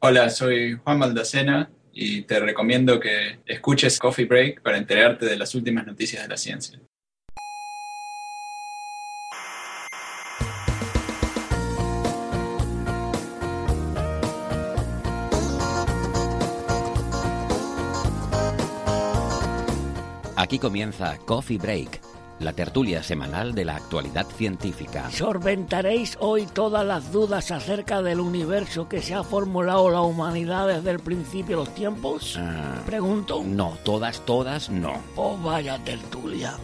Hola, soy Juan Maldacena y te recomiendo que escuches Coffee Break para enterarte de las últimas noticias de la ciencia. Aquí comienza Coffee Break, la tertulia semanal de la actualidad científica. Solventaréis hoy todas las dudas acerca del universo que se ha formulado la humanidad desde el principio de los tiempos. Ah, Pregunto. no, todas, todas, no. Oh, vaya tertulia.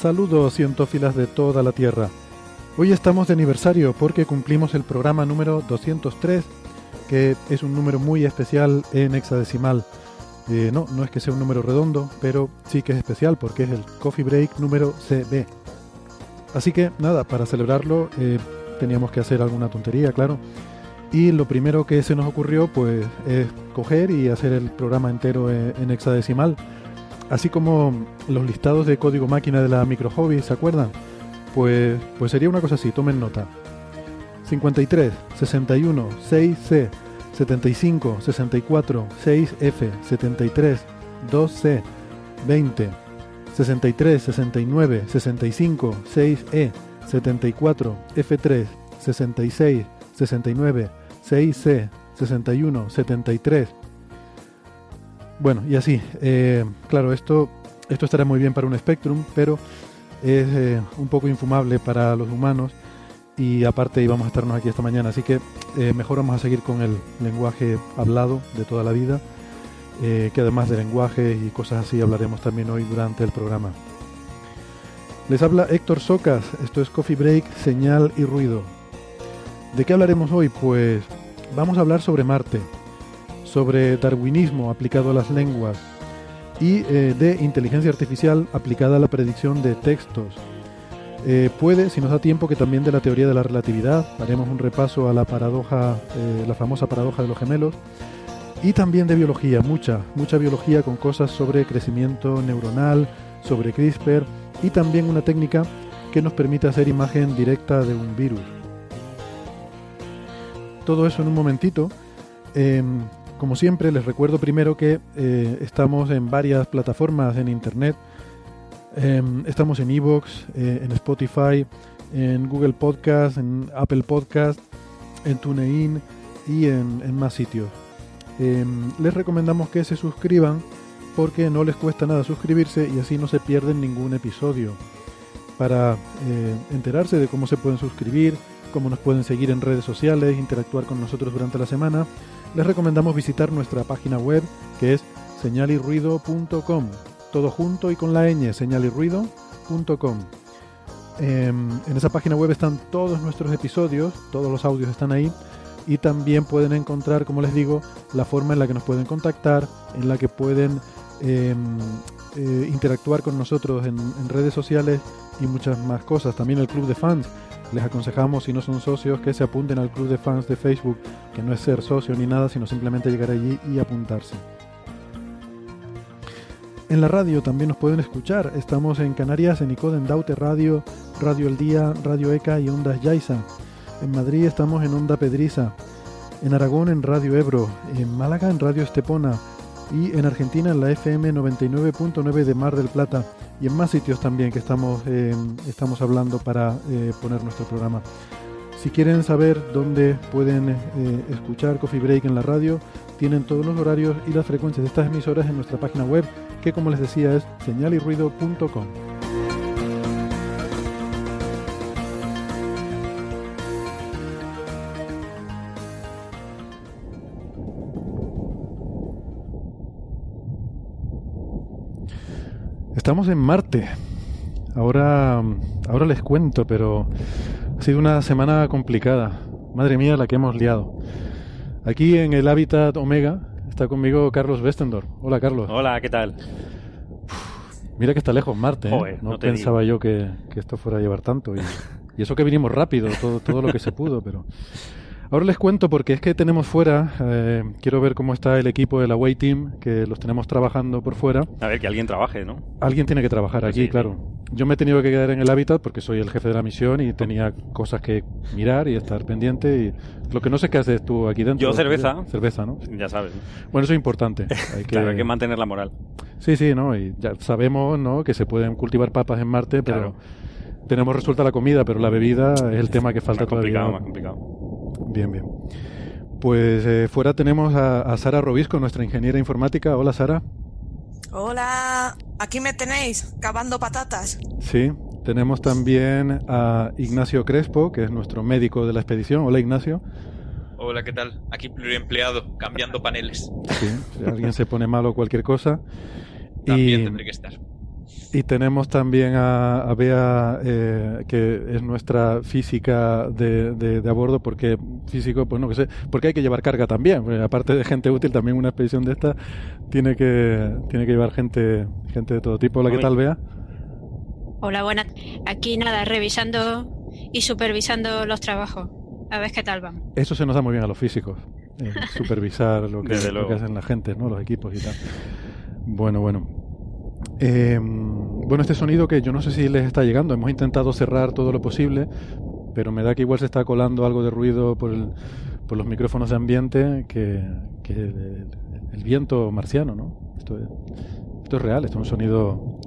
Saludos cientófilas de toda la Tierra. Hoy estamos de aniversario porque cumplimos el programa número 203, que es un número muy especial en hexadecimal. Eh, no, no es que sea un número redondo, pero sí que es especial porque es el Coffee Break número CB. Así que nada, para celebrarlo eh, teníamos que hacer alguna tontería, claro. Y lo primero que se nos ocurrió pues es coger y hacer el programa entero en, en hexadecimal. Así como los listados de código máquina de la micro hobby, ¿se acuerdan? Pues, pues sería una cosa así, tomen nota. 53, 61, 6C, 75, 64, 6F, 73, 2C, 20, 63, 69, 65, 6E, 74, F3, 66, 69, 6C, 61, 73. Bueno, y así. eh, claro, esto, esto estará muy bien para un Spectrum, pero es eh, un poco infumable para los humanos y aparte íbamos a estarnos aquí esta mañana, así que eh, mejor vamos a seguir con el lenguaje hablado de toda la vida, eh, que además de lenguaje y cosas así hablaremos también hoy durante el programa. Les habla Héctor Socas, esto es Coffee Break, Señal y Ruido. ¿De qué hablaremos hoy? Pues vamos a hablar sobre Marte, sobre darwinismo aplicado a las lenguas, y eh, de inteligencia artificial aplicada a la predicción de textos. Eh, puede, si nos da tiempo, que también de la teoría de la relatividad, haremos un repaso a la paradoja, eh, la famosa paradoja de los gemelos, y también de biología, mucha, mucha biología con cosas sobre crecimiento neuronal, sobre CRISPR, y también una técnica que nos permite hacer imagen directa de un virus. Todo eso en un momentito. Em, como siempre, les recuerdo primero que eh, estamos en varias plataformas en Internet. Em, estamos en Evox, eh, en Spotify, en Google Podcast, en Apple Podcast, en TuneIn y en, más sitios. Em, les recomendamos que se suscriban porque no les cuesta nada suscribirse y así no se pierden ningún episodio. Para eh, enterarse de cómo se pueden suscribir, cómo nos pueden seguir en redes sociales, interactuar con nosotros durante la semana, les recomendamos visitar nuestra página web que es señalirruido.com. Todo junto y con la ñ, señalirruido.com. Em, en esa página web están todos nuestros episodios, todos los audios están ahí y también pueden encontrar, como les digo, la forma en la que nos pueden contactar, en la que pueden em, eh, interactuar con nosotros en, en redes sociales y muchas más cosas. También el club de fans. Les aconsejamos, si no son socios, que se apunten al club de fans de Facebook, que no es ser socio ni nada, sino simplemente llegar allí y apuntarse. En la radio también nos pueden escuchar. Estamos en Canarias, en Icoden Daute Radio, Radio El Día, Radio ECA y Ondas Yaiza. En Madrid estamos en Onda Pedriza. En Aragón en Radio Ebro. En Málaga en Radio Estepona. Y en Argentina en la FM 99.9 de Mar del Plata. Y en más sitios también que estamos, eh, estamos hablando para eh, poner nuestro programa. Si quieren saber dónde pueden eh, escuchar Coffee Break en la radio, tienen todos los horarios y las frecuencias de estas emisoras en nuestra página web, que como les decía es señalirruido.com. Estamos en Marte. Ahora, ahora les cuento, pero ha sido una semana complicada. Madre mía, la que hemos liado. Aquí en el hábitat Omega está conmigo Carlos Westendorf. Hola, Carlos. Hola, ¿qué tal? Mira que está lejos Marte. ¿eh? Joder, no, pensaba yo que, que esto fuera a llevar tanto. Y, y eso que vinimos rápido, todo, todo lo que se pudo, pero... Ahora les cuento porque es que tenemos fuera, eh, quiero ver cómo está el equipo del Away Team, que los tenemos trabajando por fuera. A ver, que alguien trabaje, ¿no? Alguien tiene que trabajar aquí, Sí, sí. claro. Yo me he tenido que quedar en el hábitat porque soy el jefe de la misión y tenía cosas que mirar y estar pendiente. Y lo que no sé qué haces tú aquí dentro. Yo cerveza. Cerveza, ¿no? Ya sabes. ¿no? Bueno, eso es importante. Hay que, Claro, hay que mantener la moral. Sí, sí, ¿no? Y ya sabemos, ¿no? Que se pueden cultivar papas en Marte, pero Claro. tenemos resuelta la comida, pero la bebida es el tema que falta más complicado, todavía. más complicado. Bien, bien. Pues eh, fuera tenemos a, a Sara Robisco, nuestra ingeniera informática. Hola, Sara. Hola, aquí me tenéis, cavando patatas. Sí. Tenemos también a Ignacio Crespo, que es nuestro médico de la expedición. Hola, Ignacio. Hola, ¿qué tal? Aquí pluriempleado, cambiando paneles. Sí, si alguien se pone malo o cualquier cosa. También Y, tendré que estar. Y tenemos también a, a Bea, eh, que es nuestra física de, de, de a bordo, porque físico, pues no que sé, porque hay que llevar carga también. porque aparte de gente útil, también una expedición de esta tiene que, tiene que llevar gente, gente de todo tipo. Hola, ¿qué tal, Bea? Hola, buenas. Aquí nada, revisando y supervisando los trabajos. A ver qué tal van. Eso se nos da muy bien a los físicos, eh, supervisar lo que, lo que hacen la gente, ¿no? los equipos y tal. Bueno, bueno. Eh, bueno, este sonido que yo no sé si les está llegando, hemos intentado cerrar todo lo posible, pero me da que igual se está colando algo de ruido por, el- por los micrófonos de ambiente que, que el, el viento marciano, ¿no? Esto es, esto es real, esto es un sonido...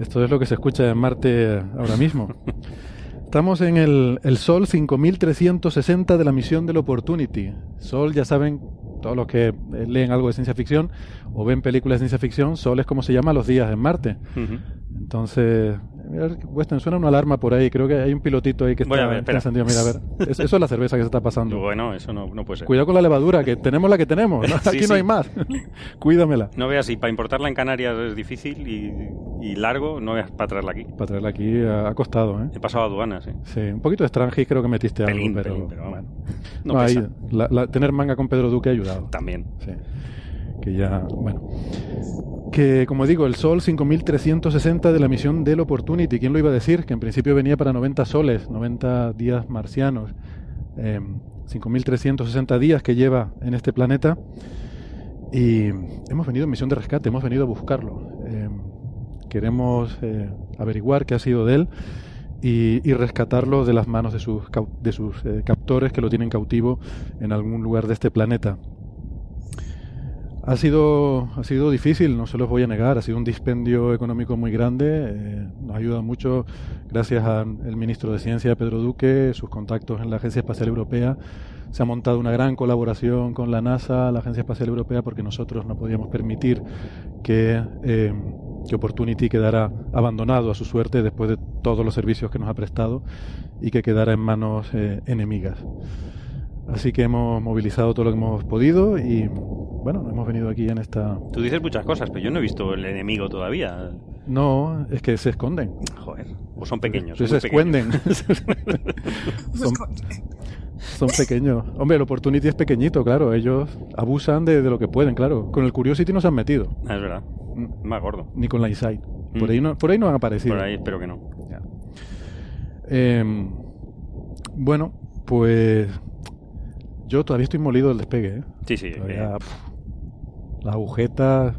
Esto es lo que se escucha en Marte ahora mismo. Estamos en el, el Sol 5360 de la misión del Opportunity. Sol, ya saben, todos los que eh, leen algo de ciencia ficción o ven películas de ciencia ficción, Sol es como se llama los días en Marte. Entonces, mira, Weston, suena una alarma por ahí. Creo que hay un pilotito ahí que está, ver, está encendido. Mira, a ver. Es- eso es la cerveza que se está pasando. Bueno, eso no, no puede ser. Cuidado con la levadura, que tenemos la que tenemos. ¿no? Sí, Aquí no sí. hay más. Cuídamela. No veas, y para importarla en Canarias es difícil y, y largo, no veas para traerla aquí. Para traerla aquí ha costado, ¿eh? He pasado aduanas, ¿eh? Sí, un poquito de Strangis creo que metiste Pelín, algo, pero, pelín, pero bueno. No, No, ahí, la- la- tener manga con Pedro Duque ha ayudado. También. Sí. Que ya, bueno. Que, como digo, el Sol 5360 de la misión del Opportunity. ¿Quién lo iba a decir? Que en principio venía para 90 soles, 90 días marcianos. Eh, 5360 días que lleva en este planeta. Y hemos venido en misión de rescate, hemos venido a buscarlo. Eh, queremos eh, averiguar qué ha sido de él y, rescatarlo de las manos de sus, de sus eh, captores que lo tienen cautivo en algún lugar de este planeta. Ha sido, ha sido difícil, no se los voy a negar, ha sido un dispendio económico muy grande, eh, nos ayuda mucho gracias al ministro de Ciencia, Pedro Duque, sus contactos en la Agencia Espacial Europea. Se ha montado una gran colaboración con la NASA, la Agencia Espacial Europea, porque nosotros no podíamos permitir que, eh, que Opportunity quedara abandonado a su suerte después de todos los servicios que nos ha prestado y que quedara en manos eh, enemigas. Así que hemos movilizado todo lo que hemos podido y bueno, hemos venido aquí en esta... Tú dices muchas cosas, pero yo no he visto el enemigo todavía. No, es que se esconden. Joder. O son pequeños. Se, muy se esconden. son, son pequeños. Hombre, el Opportunity es pequeñito, claro. Ellos abusan de, de lo que pueden, claro. Con el Curiosity no se han metido. Ah, es verdad. Mm. Más gordo. Ni con la Insight. Por, Mm. ahí no, por ahí no han aparecido. Por ahí espero que no. Ya. Eh, bueno, pues yo todavía estoy molido del despegue. ¿eh? Sí, sí. Todavía, eh, pf, las agujetas.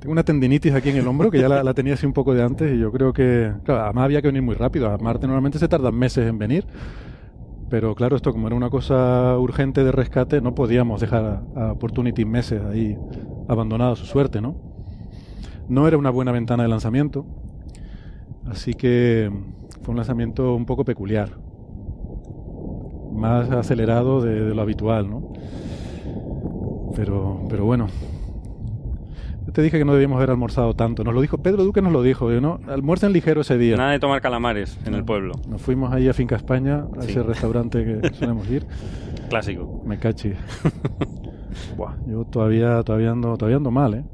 Tengo una tendinitis aquí en el hombro que ya la, la tenía así un poco de antes y yo creo que. Claro, además había que venir muy rápido. A Marte normalmente se tardan meses en venir. Pero claro, esto como era una cosa urgente de rescate, no podíamos dejar a, a Opportunity meses ahí abandonado a su suerte, ¿no? No era una buena ventana de lanzamiento. Así que fue un lanzamiento un poco peculiar. Más acelerado de, de lo habitual, ¿no? Pero, pero bueno. Yo te dije que no debíamos haber almorzado tanto. Nos lo dijo, Pedro Duque nos lo dijo, ¿no? Almuercen ligero ese día. Nada de tomar calamares en el pueblo. Nos fuimos ahí a Finca España, a Sí. ese restaurante que solemos ir. Clásico. Me cachi. Buah, yo todavía, todavía ando, todavía ando mal, ¿eh?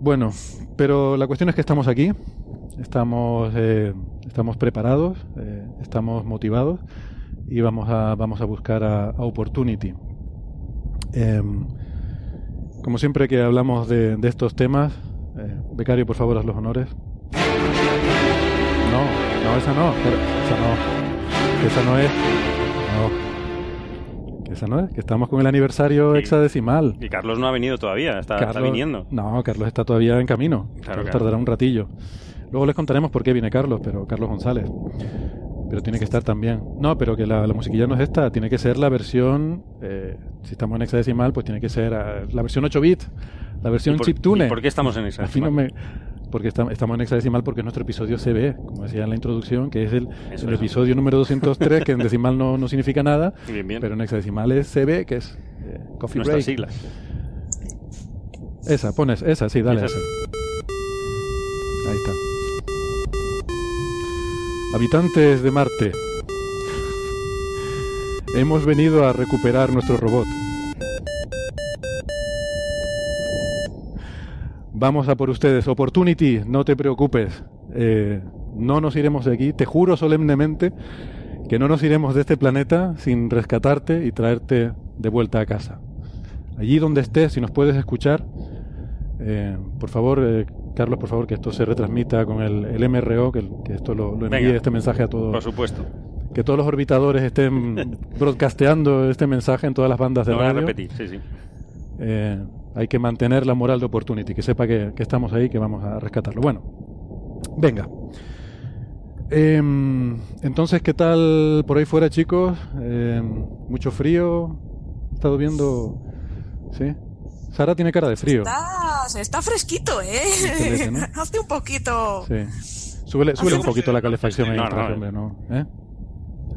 Bueno, pero la cuestión es que estamos aquí, estamos, eh, estamos preparados, eh, estamos motivados y vamos a, vamos a buscar a, a Opportunity. Em, como siempre que hablamos de, de estos temas, eh, becario, por favor, haz los honores. No, no, esa no, pero esa no, que esa no es, no, que esa no es, que estamos con el aniversario hexadecimal. Y Carlos no ha venido todavía, está, está Carlos- viniendo. No, Carlos está todavía en camino. Carlos claro. tardará un ratillo. Luego les contaremos por qué viene Carlos, pero Carlos González. Pero tiene que estar también. No, pero que la, la musiquilla no es esta, tiene que ser la versión. eh, si estamos en hexadecimal, pues tiene que ser eh, la versión 8 bit, la versión ¿Y por- chiptune. y por qué estamos en Así no hexadecimal? me- porque estamos, estamos en hexadecimal porque es nuestro episodio CB, como decía en la introducción, que es el, episodio número 203, que en decimal no, no significa nada, Bien, bien. pero en hexadecimal es CB, que es eh, Coffee Nuestras Break. siglas. Esa, pones, esa, sí, dale. Esa Habitantes de Marte. Hemos venido a recuperar nuestro robot. Vamos a por ustedes. Opportunity, no te preocupes. Eh, no nos iremos de aquí. Te juro solemnemente que no nos iremos de este planeta sin rescatarte y traerte de vuelta a casa. Allí donde estés, si nos puedes escuchar, eh, por favor, eh, Carlos, por favor, que esto se retransmita con el, el MRO, que, el- que esto lo, lo envíe Venga. este mensaje a todos. Por supuesto. Que todos los orbitadores estén broadcasteando este mensaje en todas las bandas de Lo voy a radio. repetir, sí, sí. Eh, hay que mantener la moral de Opportunity, que sepa que, que estamos ahí, que vamos a rescatarlo. Bueno, venga. Em, entonces, ¿qué tal por ahí fuera, chicos? Em, ¿Mucho frío? He estado viendo... ¿Sí? Sara tiene cara de frío. Está, está fresquito, ¿eh? ¿no? Hace un poquito. Sí. Súbele, súbele un poquito la calefacción ahí No, no, hombre, ¿no? ¿Eh?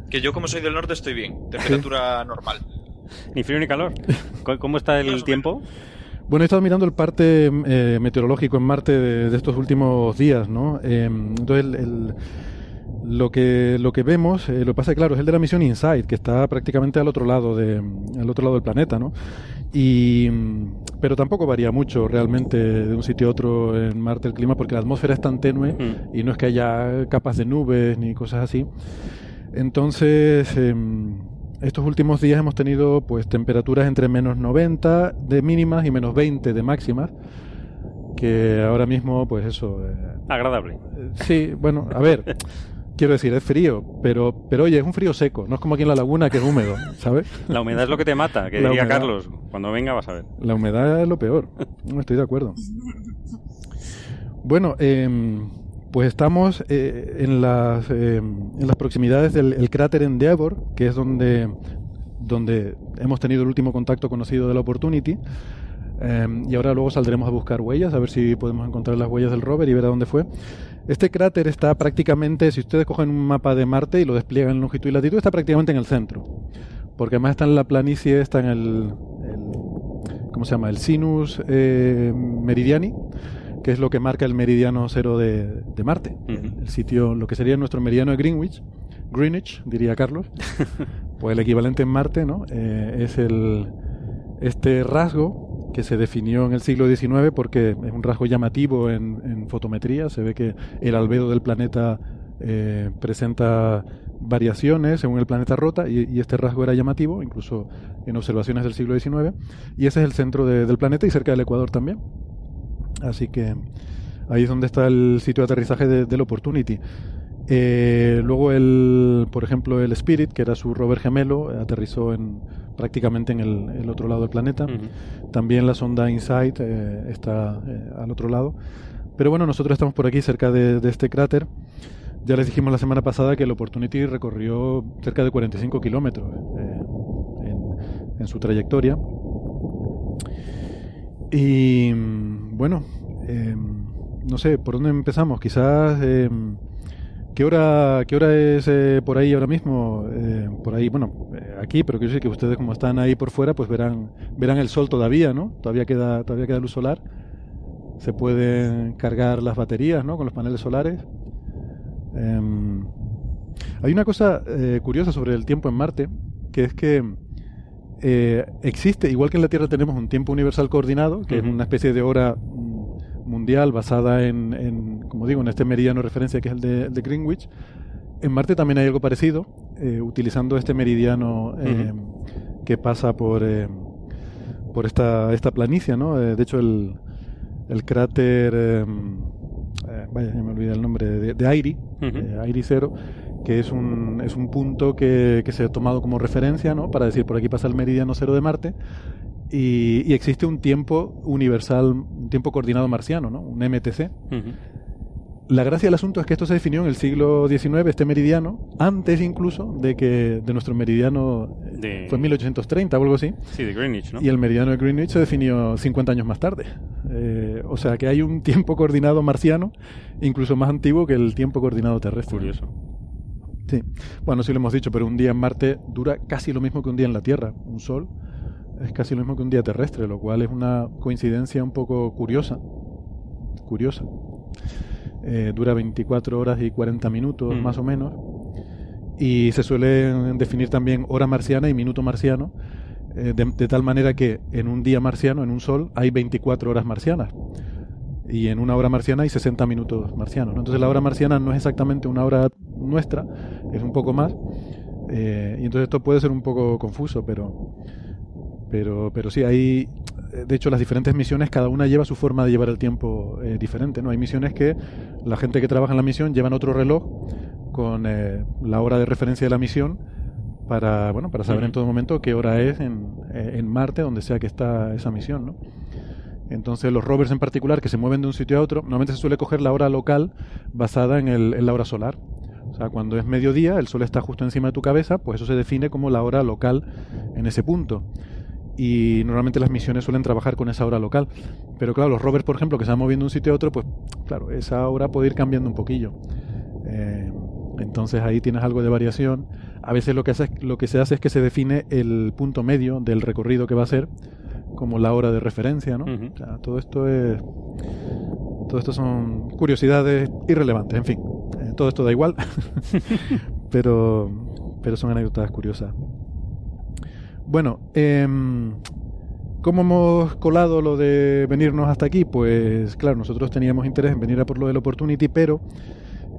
Que yo como soy del norte estoy bien. Temperatura normal. Ni frío ni calor. ¿Cómo- ¿Cómo está el tiempo? Bueno, he estado mirando el parte eh, meteorológico en Marte de, de estos últimos días, ¿no? Eh, entonces, el- el- lo que lo que vemos, eh, lo que pasa, claro, es el de la misión InSight, que está prácticamente al otro lado de, al otro lado del planeta, ¿no? Y mm, pero tampoco varía mucho realmente de un sitio a otro en Marte el clima, porque la atmósfera es tan tenue y no es que haya capas de nubes ni cosas así. Entonces, em, estos últimos días hemos tenido pues temperaturas entre menos 90 de mínimas y menos 20 de máximas, que ahora mismo pues eso... eh, Agradable. sí, bueno, a ver, quiero decir, es frío, pero, pero oye, es un frío seco, no es como aquí en la laguna que es húmedo, ¿sabes? La humedad es lo que te mata, que La diría humedad. Carlos. Cuando venga vas a ver. La humedad es lo peor. No estoy de acuerdo. Bueno, em, pues estamos eh, en, las, em, en las proximidades del el cráter Endeavour, que es donde, donde hemos tenido el último contacto conocido de la Opportunity. Em, y ahora luego saldremos a buscar huellas, a ver si podemos encontrar las huellas del rover y ver a dónde fue. Este cráter está prácticamente, si ustedes cogen un mapa de Marte y lo despliegan en longitud y latitud, está prácticamente en el centro. Porque además está en la planicie, está en el, el- ¿cómo se llama? El sinus eh, meridiani, que es lo que marca el meridiano cero de, de Marte. El sitio, lo que sería nuestro meridiano de Greenwich, Greenwich, diría Carlos, pues el equivalente en Marte, ¿no? Eh, es el, este rasgo que se definió en el siglo XIX porque es un rasgo llamativo en, fotometría, se ve que el albedo del planeta eh, presenta variaciones según el planeta rota y, este rasgo era llamativo, incluso en observaciones del siglo XIX, y ese es el centro de- del planeta y cerca del Ecuador también. Así que ahí es donde está el sitio de aterrizaje de- del Opportunity. Eh, luego, el, por ejemplo, el Spirit, que era su rover gemelo, aterrizó en, prácticamente en el, el otro lado del planeta. También la sonda InSight eh, está eh, al otro lado. Pero bueno, nosotros estamos por aquí cerca de, de este cráter. Ya les dijimos la semana pasada que el Opportunity recorrió cerca de 45 kilómetros eh, en, en su trayectoria. Y mm, bueno, eh, no sé, ¿por dónde empezamos? Quizás, eh, ¿qué, hora, ¿qué hora es eh, por ahí ahora mismo? Eh, por ahí, bueno, eh, aquí, pero quiero decir que ustedes como están ahí por fuera, pues verán, verán el sol todavía, ¿no? Todavía queda, todavía queda luz solar. Se pueden cargar las baterías, ¿no? Con los paneles solares. Em, hay una cosa curiosa sobre el tiempo en Marte, que es que existe, igual que en la Tierra tenemos un tiempo universal coordinado, que es una especie de hora mm, mundial basada en, en, como digo, en este meridiano de referencia que es el de, el de Greenwich. En Marte también hay algo parecido, eh, utilizando este meridiano eh, que pasa por, eh, por esta, esta planicie, ¿no? Eh, de hecho, el, el cráter, vaya, ya me olvidé el nombre, de, de Airy, eh, Airy Cero, que es un, es un punto que, que se ha tomado como referencia, ¿no? Para decir, por aquí pasa el meridiano cero de Marte, y, y existe un tiempo universal, un tiempo coordinado marciano, ¿no? Un MTC. La gracia del asunto es que esto se definió en el siglo XIX, este meridiano, antes incluso de que de nuestro meridiano eh, De- fue en 1830 o algo así. Sí, de Greenwich, ¿no? Y el meridiano de Greenwich se definió 50 años más tarde. Eh, o sea que hay un tiempo coordinado marciano, incluso más antiguo que el tiempo coordinado terrestre. Curioso. Sí. Bueno, sí lo hemos dicho, pero un día en Marte dura casi lo mismo que un día en la Tierra. Un Sol es casi lo mismo que un día terrestre, lo cual es una coincidencia un poco curiosa. Curiosa. Eh, dura 24 horas y 40 minutos, Mm. más o menos. Y se suele definir también hora marciana y minuto marciano, eh, de, de tal manera que en un día marciano, en un sol, hay 24 horas marcianas. Y en una hora marciana hay 60 minutos marcianos. ¿no? Entonces la hora marciana no es exactamente una hora nuestra, es un poco más. eh, y entonces esto puede ser un poco confuso, pero, pero, pero sí, hay, de hecho, las diferentes misiones, cada una lleva su forma de llevar el tiempo eh, diferente. ¿no? Hay misiones que la gente que trabaja en la misión llevan otro reloj con eh, la hora de referencia de la misión para, bueno, para saber en todo momento qué hora es en, eh, en Marte, donde sea que está esa misión. ¿no? Entonces los rovers en particular que se mueven de un sitio a otro, normalmente se suele coger la hora local basada en, el, en la hora solar. O sea, cuando es mediodía, el sol está justo encima de tu cabeza, pues eso se define como la hora local en ese punto. Y normalmente las misiones suelen trabajar con esa hora local. Pero claro, los rovers, por ejemplo, que se van moviendo de un sitio a otro, pues claro, esa hora puede ir cambiando un poquillo. Eh, entonces ahí tienes algo de variación. A veces lo que, hace, lo que se hace es que se define el punto medio del recorrido que va a ser como la hora de referencia, ¿no? O sea, todo esto es todo esto son curiosidades irrelevantes, en fin, eh, todo esto da igual, pero pero son anécdotas curiosas. Bueno, em, ¿cómo hemos colado lo de venirnos hasta aquí? Pues claro, nosotros teníamos interés en venir a por lo del Opportunity, pero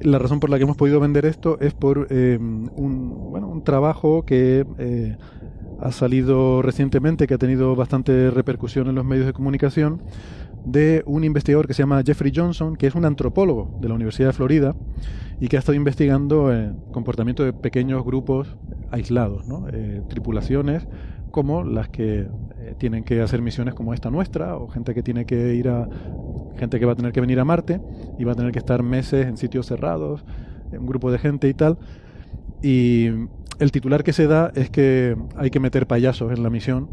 la razón por la que hemos podido vender esto es por eh, un, bueno, un trabajo que eh, ha salido recientemente, que ha tenido bastante repercusión en los medios de comunicación, de un investigador que se llama Jeffrey Johnson, que es un antropólogo de la Universidad de Florida y que ha estado investigando el comportamiento de pequeños grupos aislados, ¿no? Eh, tripulaciones como las que eh, tienen que hacer misiones como esta nuestra, o gente que tiene que ir a gente que va a tener que venir a Marte y va a tener que estar meses en sitios cerrados, un grupo de gente y tal. Y el titular que se da es que hay que meter payasos en la misión.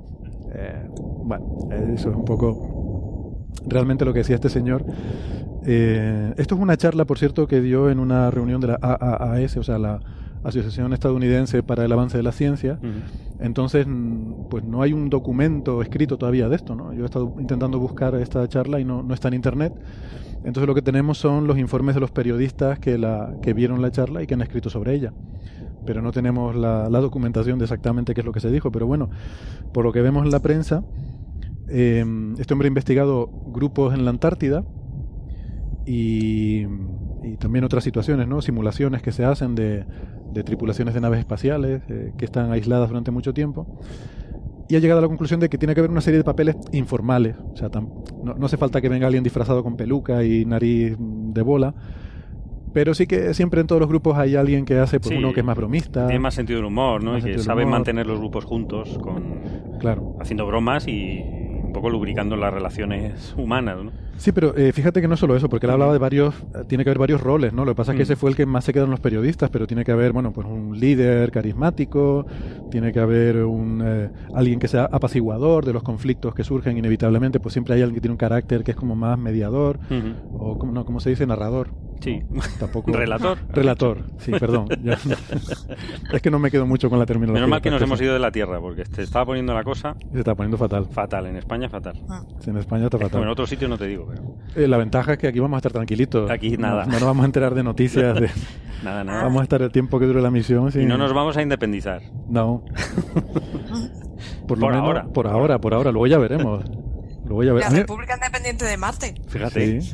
Eh, bueno, eso es un poco realmente lo que decía este señor. Esto es una charla, por cierto, que dio en una reunión de la AAAS, o sea, la Asociación Estadounidense para el Avance de la Ciencia. Entonces, mm, pues no hay un documento escrito todavía de esto, ¿no? Yo he estado intentando buscar esta charla y no, no está en internet. Entonces lo que tenemos son los informes de los periodistas que, la, que vieron la charla y que han escrito sobre ella. Pero no tenemos la, la documentación de exactamente qué es lo que se dijo. Pero bueno, por lo que vemos en la prensa, eh, este hombre ha investigado grupos en la Antártida y, y también otras situaciones, ¿no? Simulaciones que se hacen de, de tripulaciones de naves espaciales eh, que están aisladas durante mucho tiempo. Y ha llegado a la conclusión de que tiene que haber una serie de papeles informales. O sea, no, no hace falta que venga alguien disfrazado con peluca y nariz de bola. Pero sí que siempre en todos los grupos hay alguien que hace, pues Sí. uno que es más bromista. Tiene más sentido del humor, ¿no? Y que sabe humor. mantener los grupos juntos, con Claro. haciendo bromas y poco lubricando las relaciones humanas, ¿no? Sí, pero eh, fíjate que no es solo eso, porque él hablaba de varios, eh, tiene que haber varios roles, ¿no? Lo que pasa es que Mm. ese fue el que más se quedan los periodistas, pero tiene que haber, bueno, pues un líder carismático, tiene que haber un eh, alguien que sea apaciguador de los conflictos que surgen inevitablemente, pues siempre hay alguien que tiene un carácter que es como más mediador, o como, no, ¿cómo se dice? Narrador. Sí. Tampoco. Relator. Relator, sí, perdón. Ya- es que no me quedo mucho con la terminología. Menos mal que nos hemos ido de la Tierra, porque te estaba poniendo la cosa Se está poniendo fatal. fatal. En España, fatal. Sí, en España está Como fatal. en otros sitios no te digo, pero Eh, la ventaja es que aquí vamos a estar tranquilitos. Aquí No- nada. No, nos vamos a enterar de noticias. De, nada, nada. Vamos a estar el tiempo que dure la misión. Y no nos vamos a independizar. No. Por, lo Por menos- ahora. Por ahora, por ahora. Luego ya veremos. Lo voy a ver. La República Independiente de Marte. Fíjate. Sí.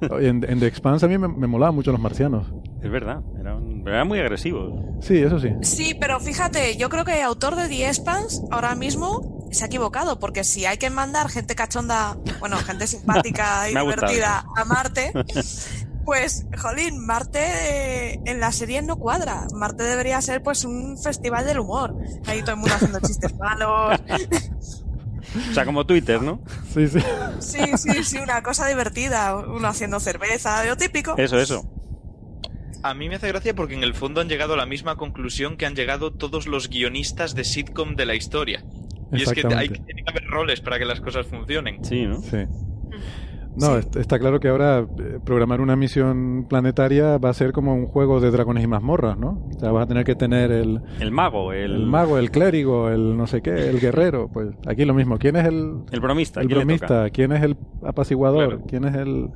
En, en The Expanse a mí me, me molaban mucho los marcianos. Es verdad. Eran, eran muy agresivos. Sí, eso sí. Sí, pero fíjate, yo creo que el autor de The Expanse ahora mismo se ha equivocado, porque si hay que mandar gente cachonda, bueno, gente simpática y divertida a Marte, pues, jolín, Marte eh, en la serie no cuadra. Marte debería ser pues un festival del humor. Ahí todo el mundo haciendo chistes malos. O sea, como Twitter, ¿no? Sí, sí. Sí, sí, sí, una cosa divertida. Uno haciendo cerveza, lo típico. Eso, eso. A mí me hace gracia porque en el fondo han llegado a la misma conclusión que han llegado todos los guionistas de sitcom de la historia. Y es que hay, Exactamente. tiene que haber roles para que las cosas funcionen. Sí, ¿no? Sí. No, est- está claro que ahora eh, programar una misión planetaria va a ser como un juego de dragones y mazmorras, ¿no? O sea, vas a tener que tener el, El mago, el, el mago, el clérigo, el no sé qué, el guerrero. Pues aquí lo mismo. ¿Quién es el, el bromista. el ¿quién bromista? ¿Quién es el apaciguador? Claro. ¿Quién es el...?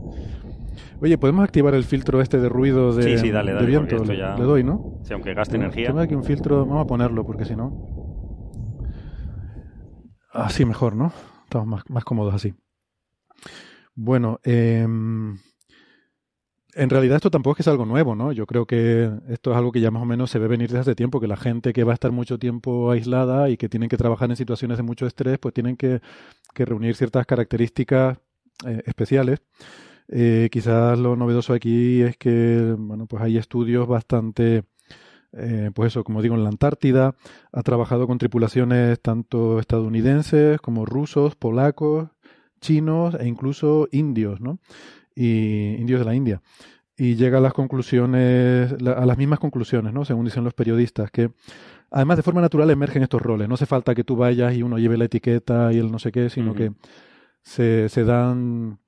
Oye, ¿podemos activar el filtro este de ruido de, Sí, sí, dale, de dale, viento? esto Le- ya- Le doy, ¿no? Sí, aunque gaste Tengo- energía. Tengo aquí un filtro, vamos a ponerlo porque si no... Así mejor, ¿no? Estamos más, más cómodos así. Bueno, em, en realidad esto tampoco es que sea algo nuevo, ¿no? Yo creo que esto es algo que ya más o menos se ve venir desde hace tiempo, que la gente que va a estar mucho tiempo aislada y que tienen que trabajar en situaciones de mucho estrés, pues tienen que, que reunir ciertas características eh, especiales. Eh, quizás lo novedoso aquí es que, bueno, pues hay estudios bastante, eh, pues eso, como digo, en la Antártida, ha trabajado con tripulaciones tanto estadounidenses como rusos, polacos, chinos e incluso indios, ¿no? Y indios de la India. Y llega a las conclusiones, a las mismas conclusiones, ¿no? Según dicen los periodistas, que además de forma natural emergen estos roles. No hace falta que tú vayas y uno lleve la etiqueta y el no sé qué, sino que se, se dan.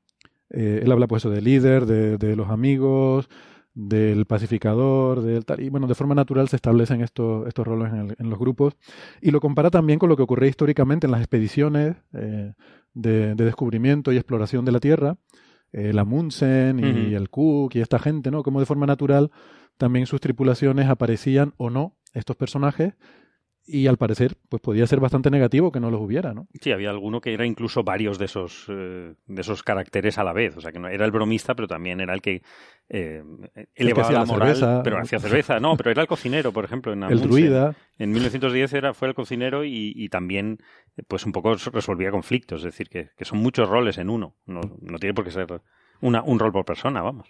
eh, él habla, pues, eso de líder, de, de los amigos, del pacificador, del tal. Y bueno, de forma natural se establecen estos, estos roles en, el- en los grupos. Y lo compara también con lo que ocurre históricamente en las expediciones eh, de, de descubrimiento y exploración de la Tierra. eh, la Munsen y el Cook y esta gente, ¿no? Como de forma natural también sus tripulaciones aparecían o no estos personajes y al parecer pues podía ser bastante negativo que no los hubiera, ¿no? Sí, había alguno que era incluso varios de esos, eh, de esos caracteres a la vez. O sea, que no, era el bromista, pero también era el que eh, elevaba la la moral. cerveza. Pero hacía cerveza. No, pero era el cocinero, por ejemplo. En El Amundsen. druida, En 1910 era, fue el cocinero y, y también, pues un poco resolvía conflictos. Es decir, que, que son muchos roles en uno. No, no tiene por qué ser una, un rol por persona, vamos.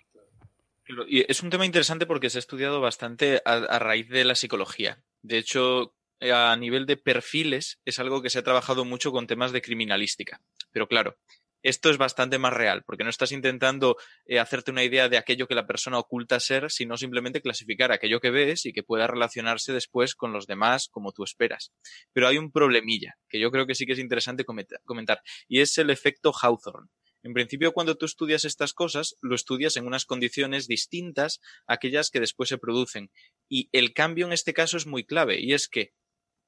Y es un tema interesante porque se ha estudiado bastante a, a raíz de la psicología. De hecho, a nivel de perfiles es algo que se ha trabajado mucho con temas de criminalística. Pero claro, esto es bastante más real, porque no estás intentando eh, hacerte una idea de aquello que la persona oculta ser, sino simplemente clasificar aquello que ves y que pueda relacionarse después con los demás como tú esperas. Pero hay un problemilla que yo creo que sí que es interesante comentar, y es el efecto Hawthorne. En principio, cuando tú estudias estas cosas, lo estudias en unas condiciones distintas a aquellas que después se producen. Y el cambio en este caso es muy clave, y es que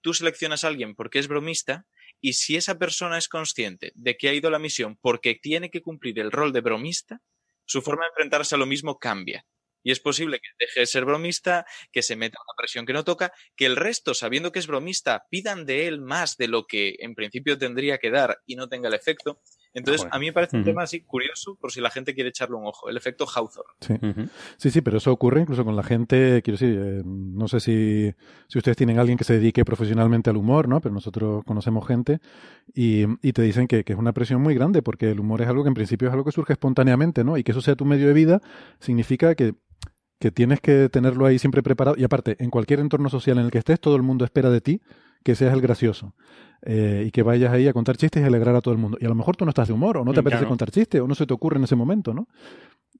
tú seleccionas a alguien porque es bromista, y si esa persona es consciente de que ha ido a la misión porque tiene que cumplir el rol de bromista, su forma de enfrentarse a lo mismo cambia. Y es posible que deje de ser bromista, que se meta una presión que no toca, que el resto, sabiendo que es bromista, pidan de él más de lo que en principio tendría que dar y no tenga el efecto. Entonces, Joder. a mí me parece un Ujú. tema así curioso por si la gente quiere echarle un ojo. El efecto Hawthorne. sí. Ujú. Sí, sí, pero eso ocurre incluso con la gente, quiero decir, eh, no sé si, si ustedes tienen alguien que se dedique profesionalmente al humor, ¿no? Pero nosotros conocemos gente y, y te dicen que, que es una presión muy grande porque el humor es algo que en principio es algo que surge espontáneamente, ¿no? Y que eso sea tu medio de vida significa que, que tienes que tenerlo ahí siempre preparado. Y aparte, en cualquier entorno social en el que estés, todo el mundo espera de ti que seas el gracioso. Eh, y que vayas ahí a contar chistes y alegrar a todo el mundo. Y a lo mejor tú no estás de humor, o no te Mm, apetece claro. contar chistes, o no se te ocurre en ese momento, ¿no?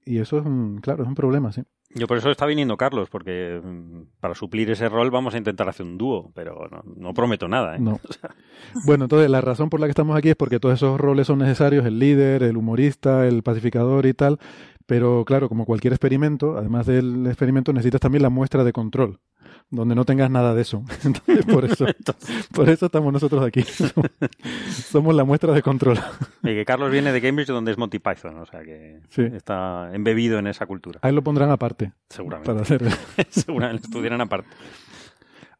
Y eso es un, claro, es un problema, sí. Yo por eso está viniendo Carlos, porque mm, para suplir ese rol vamos a intentar hacer un dúo, pero no, no prometo nada. ¿eh? No. Bueno, entonces la razón por la que estamos aquí es porque todos esos roles son necesarios, el líder, el humorista, el pacificador y tal, pero claro, como cualquier experimento, además del experimento necesitas también la muestra de control, donde no tengas nada de eso. Entonces, por eso, por eso estamos nosotros aquí. Somos- Somos la muestra de control. Y que Carlos viene de Cambridge, donde es Monty Python, o sea que Sí. está embebido en esa cultura. Ahí lo pondrán aparte Seguramente. para hacer. Seguramente lo estudiarán aparte.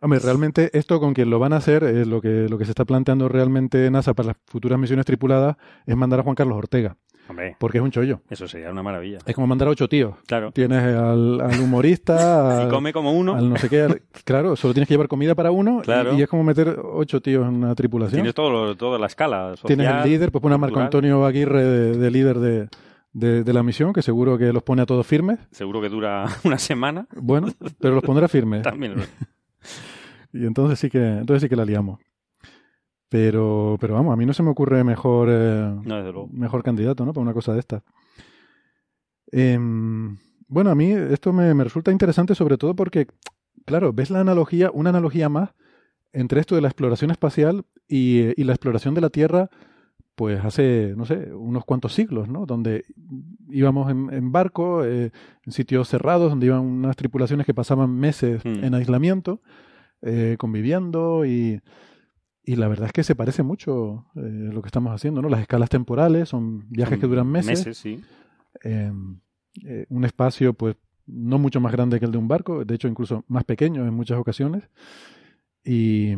Hombre, realmente esto con quien lo van a hacer, es lo que, lo que se está planteando realmente NASA para las futuras misiones tripuladas, es mandar a Juan Carlos Ortega. Hombre, Porque es un chollo. eso sería una maravilla. Es como mandar a ocho tíos. Claro. Tienes al, al humorista, Y al, come como uno. al no sé qué. al- claro, solo tienes que llevar comida para uno Claro. y, es como meter ocho tíos en una tripulación. Tienes todo, lo- toda la escala. Social, Tienes el líder, pues pone a Marco. Antonio Aguirre de, de líder de, de- de la misión, que seguro que los pone a todos firmes. Seguro que dura una semana. Bueno, pero los pondrá firmes. También. Y entonces sí que, entonces sí que la liamos. Pero, pero vamos, a mí no se me ocurre mejor, eh, No, mejor candidato, ¿no? Para una cosa de estas. Em, bueno, a mí esto me, me resulta interesante sobre todo porque, claro, ves la analogía, una analogía más entre esto de la exploración espacial y, y la exploración de la Tierra, pues hace, no sé, unos cuantos siglos, ¿no? Donde íbamos en, en barco, eh, en sitios cerrados, donde iban unas tripulaciones que pasaban meses Hmm. en aislamiento, eh, conviviendo y, y la verdad es que se parece mucho eh, lo que estamos haciendo, ¿no? Las escalas temporales son viajes Son que duran meses, Meses, sí. eh, eh, un espacio pues no mucho más grande que el de un barco, de hecho incluso más pequeño en muchas ocasiones. Y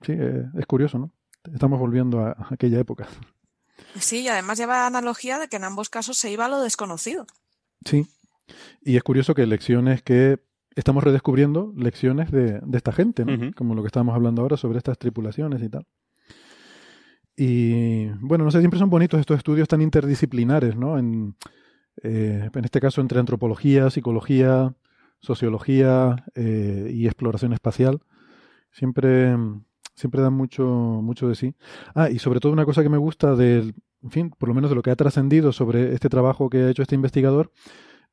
sí, eh, es curioso, ¿no? Estamos volviendo a, a aquella época. Sí, y además lleva analogía de que en ambos casos se iba a lo desconocido. Sí. Y es curioso que lecciones que estamos redescubriendo, lecciones de, de esta gente, ¿no? Como lo que estábamos hablando ahora sobre estas tripulaciones y tal. Y bueno, no sé, siempre son bonitos estos estudios tan interdisciplinares, ¿no? En, eh, en este caso entre antropología, psicología, sociología eh, y exploración espacial. Siempre, siempre dan mucho, mucho de sí. Ah, y sobre todo una cosa que me gusta del, en fin, por lo menos de lo que ha trascendido sobre este trabajo que ha hecho este investigador,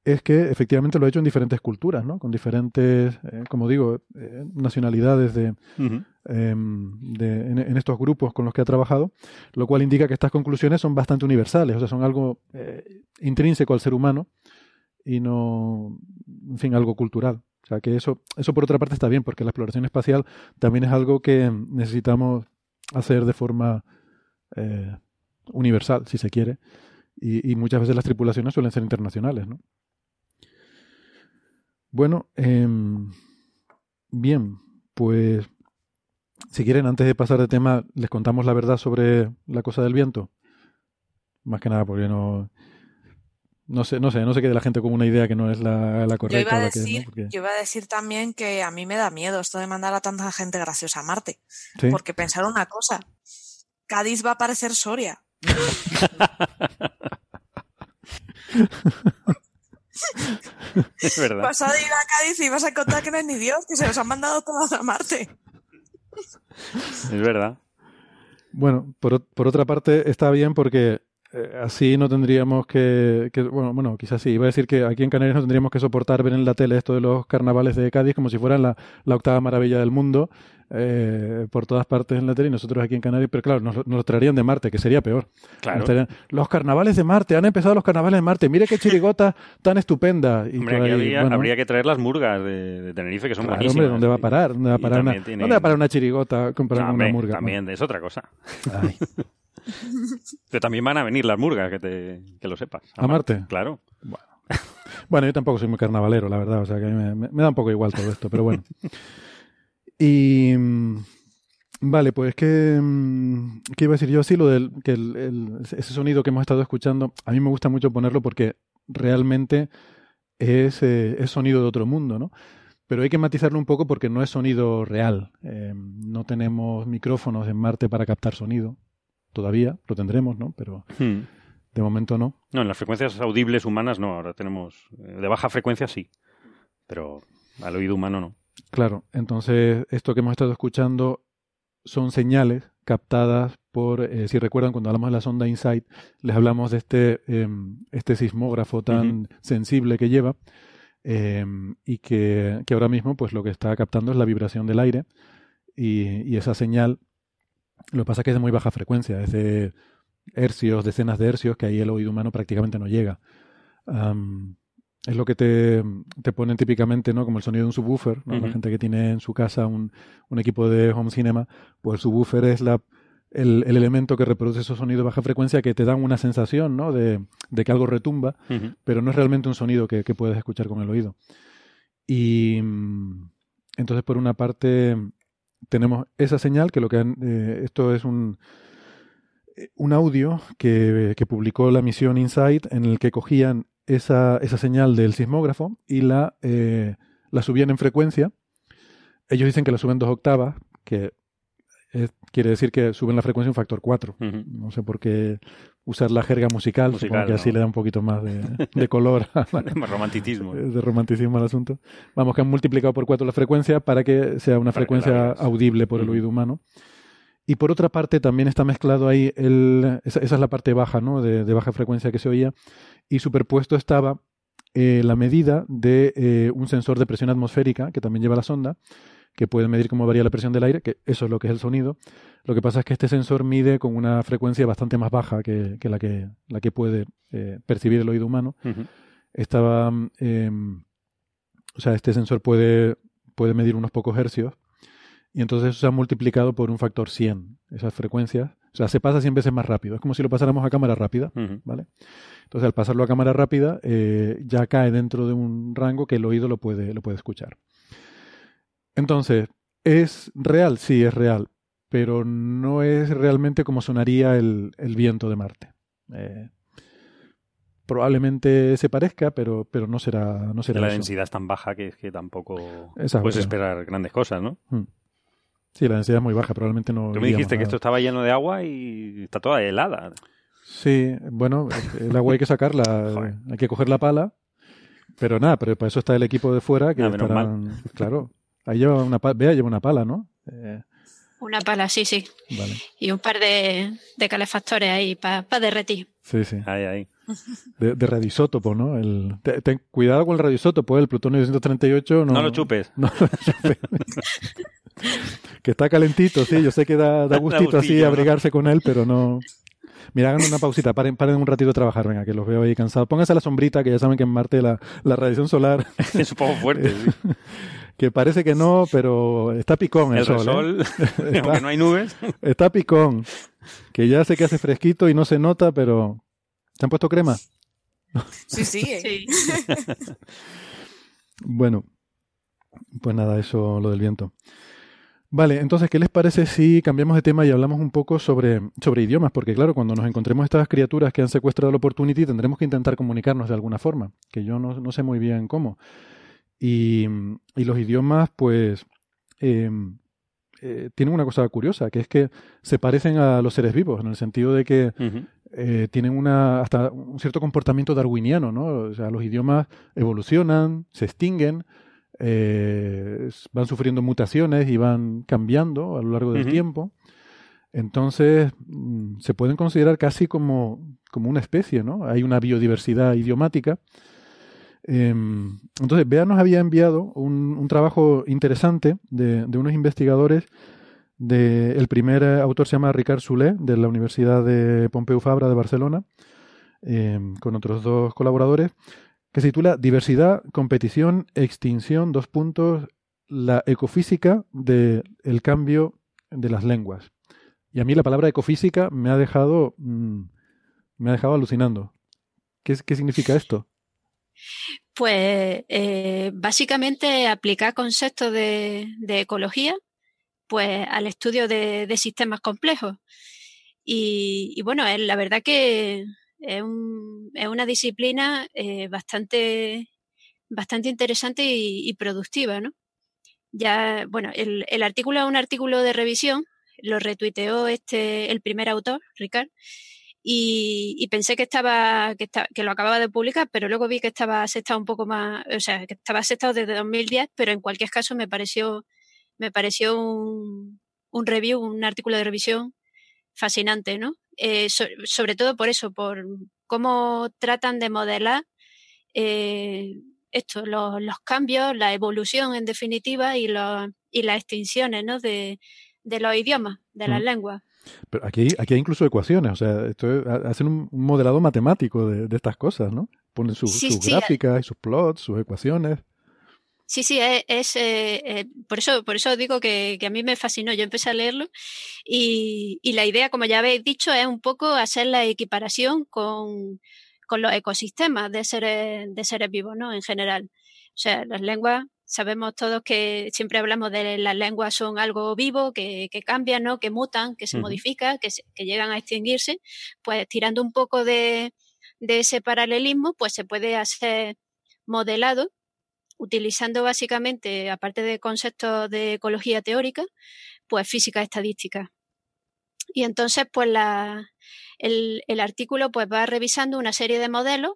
es que efectivamente lo ha hecho en diferentes culturas, ¿no? Con diferentes, eh, como digo, eh, nacionalidades de, em, de- en, en estos grupos con los que ha trabajado, lo cual indica que estas conclusiones son bastante universales, o sea, son algo eh, intrínseco al ser humano y no, en fin, algo cultural. O sea, que eso, eso por otra parte está bien, porque la exploración espacial también es algo que necesitamos hacer de forma universal, si se quiere, y, y muchas veces las tripulaciones suelen ser internacionales, ¿no? Bueno, em, bien, pues si quieren, antes de pasar de tema, les contamos la verdad sobre la cosa del viento. Más que nada, porque no. No sé, no sé, no se quede la gente con una idea que no es la, la Yo correcta. iba, a o la que, ¿no? decir, Porque- yo iba a decir también que a mí me da miedo esto de mandar a tanta gente graciosa a Marte. Sí. Porque pensar una cosa, Cádiz va a parecer Soria. Es verdad. Vas a ir a Cádiz y vas a encontrar que no es ni Dios, que se los han mandado todos a Marte. Es verdad. Bueno, por, por otra parte, está bien porque eh, así no tendríamos que, que- Bueno, bueno, quizás sí. Iba a decir que aquí en Canarias no tendríamos que soportar ver en la tele esto de los carnavales de Cádiz como si fueran la, la octava maravilla del mundo eh, por todas partes en la tele y nosotros aquí en Canarias. Pero claro, nos, lo- nos lo traerían de Marte, que sería peor. Claro. Traerían, los carnavales de Marte, han empezado los carnavales de Marte. Mire qué chirigota tan estupenda. Y Hombre, ahí, habría, bueno, habría que traer las murgas de, de Tenerife, que son claro, buenísimas. hombre, ¿dónde va a parar? ¿Dónde va a parar una, también tiene- ¿dónde va a parar una chirigota comparada No, con una murga? También, es otra cosa. Ay. También van a venir las murgas, que, te, que lo sepas. ¿A Marte? Claro. Bueno, yo tampoco soy muy carnavalero, la verdad, o sea que a mí me, me- me da un poco igual todo esto, pero bueno. Y mm, vale, pues que mm, qué iba a decir yo así lo del que el- el- ese sonido que hemos estado escuchando, a mí me gusta mucho ponerlo porque realmente es, eh, es sonido de otro mundo, ¿no? Pero hay que matizarlo un poco porque no es sonido real. Eh, no tenemos micrófonos en Marte para captar sonido. Todavía lo tendremos, ¿no? Pero Hmm. de momento no. No, en las frecuencias audibles humanas no, ahora tenemos. De baja frecuencia sí, pero al oído humano no. Claro, entonces esto que hemos estado escuchando son señales captadas por, eh, si recuerdan, cuando hablamos de la sonda InSight, les hablamos de este, em, este sismógrafo tan sensible que lleva em, y que, que ahora mismo pues lo que está captando es la vibración del aire y, y esa señal, lo que pasa es que es de muy baja frecuencia, es de hercios, decenas de hercios, que ahí el oído humano prácticamente no llega. Es lo que te, te ponen típicamente, ¿no? Como el sonido de un subwoofer, ¿no? La gente que tiene en su casa un, un equipo de home cinema, pues el subwoofer es la, el, el elemento que reproduce esos sonidos de baja frecuencia que te dan una sensación, ¿no? De, de que algo retumba, pero no es realmente un sonido que, que puedes escuchar con el oído. Y, mm, entonces, por una parte, tenemos esa señal, que lo que esto es un, un audio que, que, publicó la misión InSight en el que cogían esa, esa señal del sismógrafo y la, la subían en frecuencia. Ellos dicen que la suben dos octavas, que quiere decir que suben la frecuencia un factor 4. No sé por qué usar la jerga musical, musical que así le da un poquito más de, color. de romanticismo. De romanticismo al asunto. Vamos, que han multiplicado por 4 la frecuencia para que sea una frecuencia audible por el oído humano. Y por otra parte también está mezclado ahí, el, esa, es la parte baja, ¿no? De, baja frecuencia que se oía. Y superpuesto estaba eh, la medida de eh, un sensor de presión atmosférica que también lleva la sonda que puede medir cómo varía la presión del aire, que eso es lo que es el sonido. Lo que pasa es que este sensor mide con una frecuencia bastante más baja que, la, que la que puede eh, percibir el oído humano. Estaba, em, o sea, este sensor puede, puede medir unos pocos hercios y entonces eso se ha multiplicado por un factor 100, esas frecuencias. O sea, se pasa 100 veces más rápido. Es como si lo pasáramos a cámara rápida, ¿vale? Entonces, al pasarlo a cámara rápida, eh, ya cae dentro de un rango que el oído lo puede, lo puede escuchar. Entonces, ¿es real? Sí, es real, pero no es realmente como sonaría el, viento de Marte. Eh, probablemente se parezca, pero, pero no será, no será La densidad es tan baja que, que tampoco puedes esperar grandes cosas, ¿no? Hmm. Sí, la densidad es muy baja, probablemente no. Tú me dijiste que esto estaba lleno de agua y está toda helada. Sí, bueno, el agua hay que sacarla, hay que coger la pala, pero nada, pero para eso está el equipo de fuera que ah, claro, Ahí lleva una pala, lleva una pala, ¿no? Eh, una pala, sí, sí. Y un par de, calefactores ahí para derretir. Sí, sí. Ahí, ahí. De, de radisótopo, ¿no? El, ten, cuidado con el radisótopo, ¿eh? el plutonio 238. No, no lo chupes. No que está calentito, sí, yo sé que da, da gustito así abrigarse con él, pero no. Mira, hagan una pausita, paren, paren un ratito de trabajar, venga, que los veo ahí cansados. Pónganse la sombrita, que ya saben que en Marte la, la radiación solar. es un poco fuerte, sí. que parece que no, pero está picón el, el sol. ¿eh? aunque no hay nubes. Está picón, que ya sé que hace fresquito y no se nota, pero ¿te han puesto crema? Sí, sí. sí. bueno, pues nada, eso lo del viento. Vale, entonces, ¿qué les parece si cambiamos de tema y hablamos un poco sobre, sobre idiomas? Porque claro, cuando nos encontremos estas criaturas que han secuestrado la Opportunity, tendremos que intentar comunicarnos de alguna forma, que yo no, no sé muy bien cómo. Y, los idiomas, pues, em, eh, tienen una cosa curiosa, que es que se parecen a los seres vivos, en el sentido de que eh, tienen una, hasta un cierto comportamiento darwiniano, ¿no? O sea, los idiomas evolucionan, se extinguen, eh, van sufriendo mutaciones y van cambiando a lo largo del tiempo. Entonces, mm, se pueden considerar casi como, como una especie, ¿no? Hay una biodiversidad idiomática entonces, Bea nos había enviado un, trabajo interesante de, unos investigadores. De, el primer autor se llama Ricard Soulé, de la Universidad de Pompeu Fabra de Barcelona, em, con otros dos colaboradores, que se titula Diversidad, competición, extinción, dos puntos, la ecofísica del cambio de las lenguas. Y a mí la palabra ecofísica me ha dejado, mm, me ha dejado alucinando. ¿Qué, ¿Qué significa esto? Pues eh, básicamente aplicar conceptos de, ecología pues al estudio de, sistemas complejos. Y, bueno, es, la verdad que es, una disciplina eh, bastante, bastante interesante y, productiva, ¿no? Ya, bueno, el, el, artículo es un artículo de revisión, lo retuiteó este, el primer autor, Ricard, y, pensé que estaba, que que lo acababa de publicar, pero luego vi que estaba aceptado un poco más, o sea, que estaba aceptado desde 2010, pero en cualquier caso me pareció, me pareció un, un review, un artículo de revisión fascinante, ¿no? Eh, sobre todo por eso, por cómo tratan de modelar eh, esto, los, los, cambios, la evolución en definitiva y, los, y las extinciones ¿no? de, de los idiomas, de las lenguas. Pero aquí, aquí hay incluso ecuaciones, o sea, esto hacen un, modelado matemático de, estas cosas, ¿no? Ponen sus gráficas y sus plots, sus ecuaciones. Sí, sí, es, eh, eh, por eso, por eso digo que, a mí me fascinó. Yo empecé a leerlo y, la idea, como ya habéis dicho, es un poco hacer la equiparación con, con los ecosistemas de seres, de seres vivos, ¿no? En general. O sea, las lenguas sabemos todos que siempre hablamos de las lenguas son algo vivo, que, que cambian, ¿no? que mutan, que se Ujú. modifican, que, que llegan a extinguirse, pues tirando un poco de, de ese paralelismo, pues se puede hacer modelado utilizando básicamente, aparte de conceptos de ecología teórica, pues física estadística. Y entonces, pues la, el, el artículo pues va revisando una serie de modelos,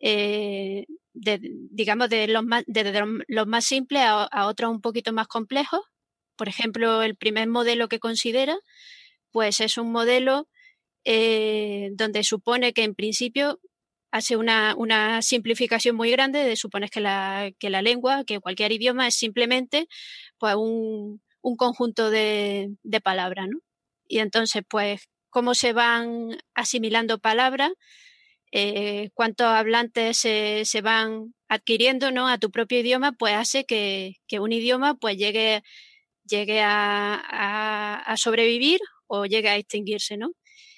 eh, de, digamos, de los más, desde los, más simples a, otros un poquito más complejos. Por ejemplo, el primer modelo que considera, pues es un modelo eh, donde supone que en principio hace una, una simplificación muy grande de suponer que la, que la lengua, que cualquier idioma es simplemente pues un, un conjunto de, de palabras, ¿no? Y entonces, pues, cómo se van asimilando palabras, eh, cuántos hablantes se, van adquiriendo, ¿no? A tu propio idioma, pues hace que, un idioma pues llegue, llegue a, sobrevivir o llegue a extinguirse, ¿no?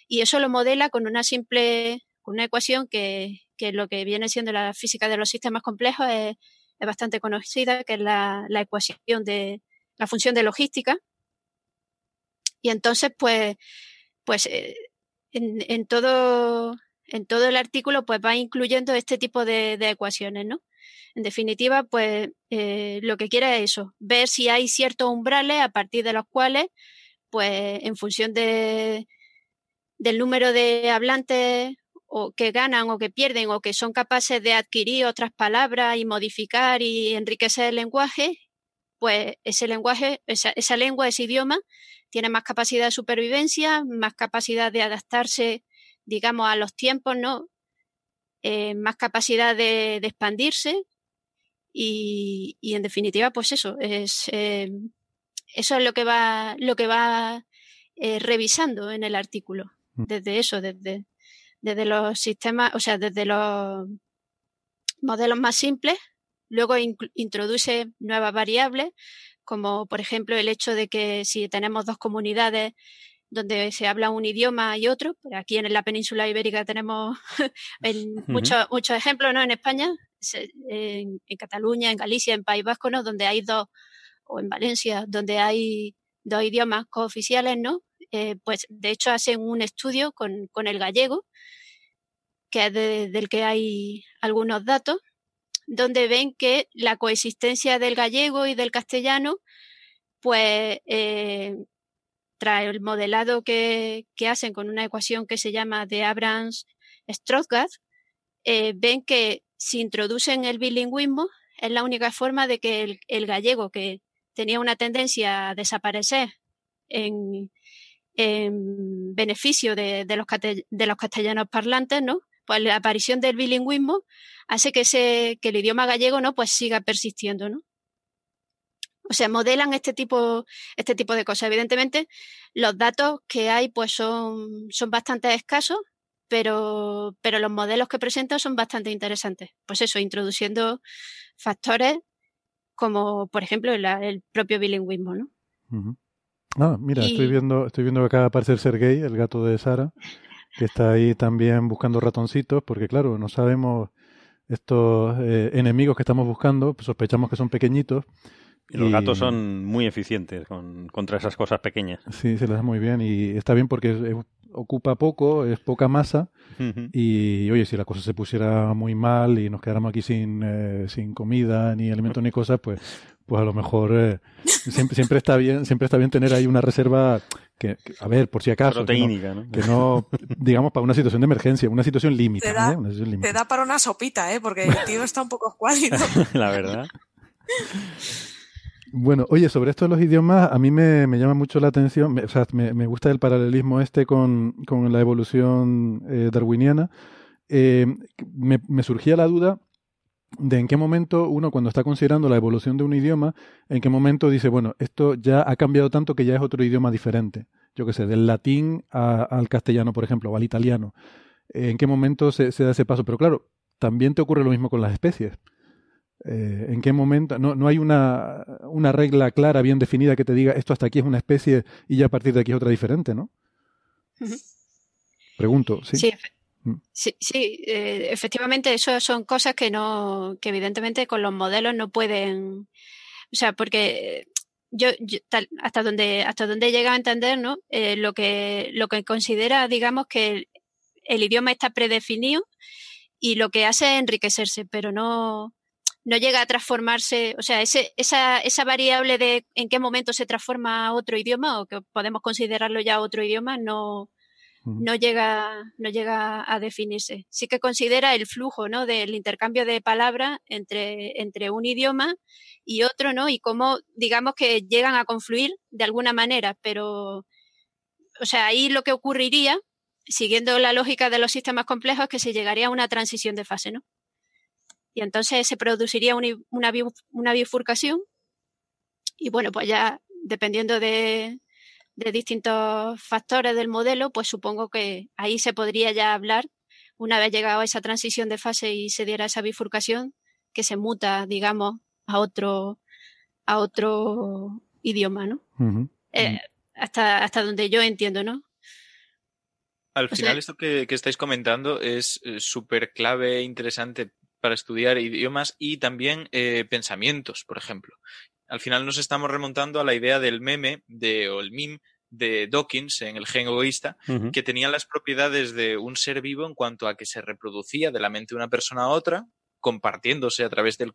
Y eso lo modela con una simple, con una ecuación que, lo que viene siendo la física de los sistemas complejos es, bastante conocida, que es la, ecuación de la función de logística. Y entonces, pues, pues eh, en todo, en todo el artículo, pues va incluyendo este tipo de, ecuaciones, ¿no? En definitiva, pues eh, lo que quiere es eso, ver si hay ciertos umbrales a partir de los cuales, pues en función de, del número de hablantes o que ganan o que pierden o que son capaces de adquirir otras palabras y modificar y enriquecer el lenguaje, pues ese lenguaje, esa, esa lengua, ese idioma, tiene más capacidad de supervivencia, más capacidad de adaptarse, digamos, a los tiempos, ¿no? Eh, más capacidad de, de expandirse y, y, en definitiva, pues eso, es, eh, eso es lo que va, lo que va eh, revisando en el artículo. Desde eso, desde, desde los sistemas, o sea, desde los modelos más simples, luego introduce nuevas variables, como por ejemplo el hecho de que si tenemos dos comunidades donde se habla un idioma y otro, pues aquí en la península ibérica tenemos en muchos, muchos ejemplos, ¿no? En España, en, en, Cataluña, en Galicia, en País Vasco, ¿no? Donde hay dos, o en Valencia, donde hay dos idiomas cooficiales, ¿no? Eh, pues de hecho hacen un estudio con, con el gallego, que es de, del que hay algunos datos, donde ven que la coexistencia del gallego y del castellano, pues eh, tras el modelado que, que, hacen con una ecuación que se llama de Abrams-Strothgard, eh, ven que si introducen el bilingüismo es la única forma de que el, gallego, que tenía una tendencia a desaparecer en, en beneficio de, de, los de, los castellanos parlantes, ¿no? Pues la aparición del bilingüismo hace que, ese, que el idioma gallego, ¿no? Pues siga persistiendo, ¿no? O sea, modelan este tipo, este tipo de cosas. Evidentemente, los datos que hay, pues son, son bastante escasos, pero, pero los modelos que presentan son bastante interesantes. Pues eso, introduciendo factores como, por ejemplo, el, el propio bilingüismo, ¿no? Uh -huh. Ah, mira, Y- estoy viendo, estoy viendo que acaba de aparecer Sergei, el gato de Sara, que está ahí también buscando ratoncitos, porque claro, no sabemos estos eh, enemigos que estamos buscando, pues sospechamos que son pequeñitos. Y los gatos son muy eficientes con, contra esas cosas pequeñas. Sí, se les da muy bien y está bien porque es- es- ocupa poco, es poca masa Ujú. y oye, si la cosa se pusiera muy mal y nos quedáramos aquí sin, eh, sin comida, ni alimentos, ni cosas, pues, pues a lo mejor eh, siempre, siempre está bien, siempre está bien tener ahí una reserva que, que- a ver, por si acaso, que no- Proteínica, ¿no? que no, digamos, para una situación de emergencia, una situación límite, Te da- ¿eh? Una situación límite. Te da para una sopita, ¿eh? Porque el tío está un poco escuálido. La verdad. Bueno, oye, sobre esto de los idiomas, a mí me, me llama mucho la atención, me, o sea, me, me gusta el paralelismo este con, con la evolución eh, darwiniana. Eh, me, surgía la duda de en qué momento uno, cuando está considerando la evolución de un idioma, en qué momento dice, bueno, esto ya ha cambiado tanto que ya es otro idioma diferente. Yo qué sé, del latín al castellano, por ejemplo, o al italiano. ¿En qué momento se da ese paso? Pero claro, también te ocurre lo mismo con las especies. Eh, ¿En qué momento? No, no hay una, una regla clara, bien definida, que te diga esto hasta aquí es una especie y ya a partir de aquí es otra diferente, ¿no? Pregunto, ¿sí? Sí, sí eh, efectivamente, eso son cosas que no, que evidentemente con los modelos no pueden, o sea, porque yo, hasta donde hasta donde llega a entender, ¿no? Eh, lo que lo que considera, digamos, que el, idioma está predefinido y lo que hace es enriquecerse, pero no no llega a transformarse, o sea, ese, esa, esa variable de en qué momento se transforma a otro idioma o que podemos considerarlo ya otro idioma, no, no llega, no llega a definirse. Sí que considera el flujo ¿no? del intercambio de palabras entre, entre un idioma y otro, ¿no? Y cómo, digamos que llegan a confluir de alguna manera, pero, o sea, ahí lo que ocurriría, siguiendo la lógica de los sistemas complejos, es que se llegaría a una transición de fase, ¿no? Y entonces se produciría una, una bifurcación y bueno, pues ya dependiendo de, de distintos factores del modelo, pues supongo que ahí se podría ya hablar, una vez llegado a esa transición de fase y se diera esa bifurcación, que se muta, digamos, a otro, a otro idioma, ¿no? Eh, hasta, hasta donde yo entiendo, ¿no? Al final, esto que, estáis comentando es eh, súper clave e interesante para estudiar idiomas y también eh, pensamientos, por ejemplo. Al final nos estamos remontando a la idea del meme de, o el meme de Dawkins en el gen egoísta, que tenía las propiedades de un ser vivo en cuanto a que se reproducía de la mente de una persona a otra, compartiéndose a través del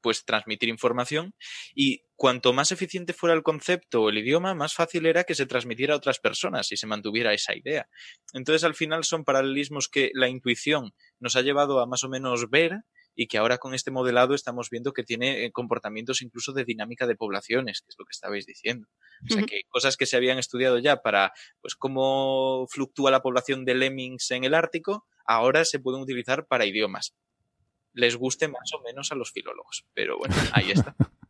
pues transmitir información y cuanto más eficiente fuera el concepto o el idioma, más fácil era que se transmitiera a otras personas y se mantuviera esa idea. Entonces, al final son paralelismos que la intuición nos ha llevado a más o menos ver y que ahora con este modelado estamos viendo que tiene eh, comportamientos incluso de dinámica de poblaciones, que es lo que estabais diciendo. O sea, que cosas que se habían estudiado ya para, pues, cómo fluctúa la población de lemmings en el Ártico, ahora se pueden utilizar para idiomas. Les guste más o menos a los filólogos, pero bueno, ahí está.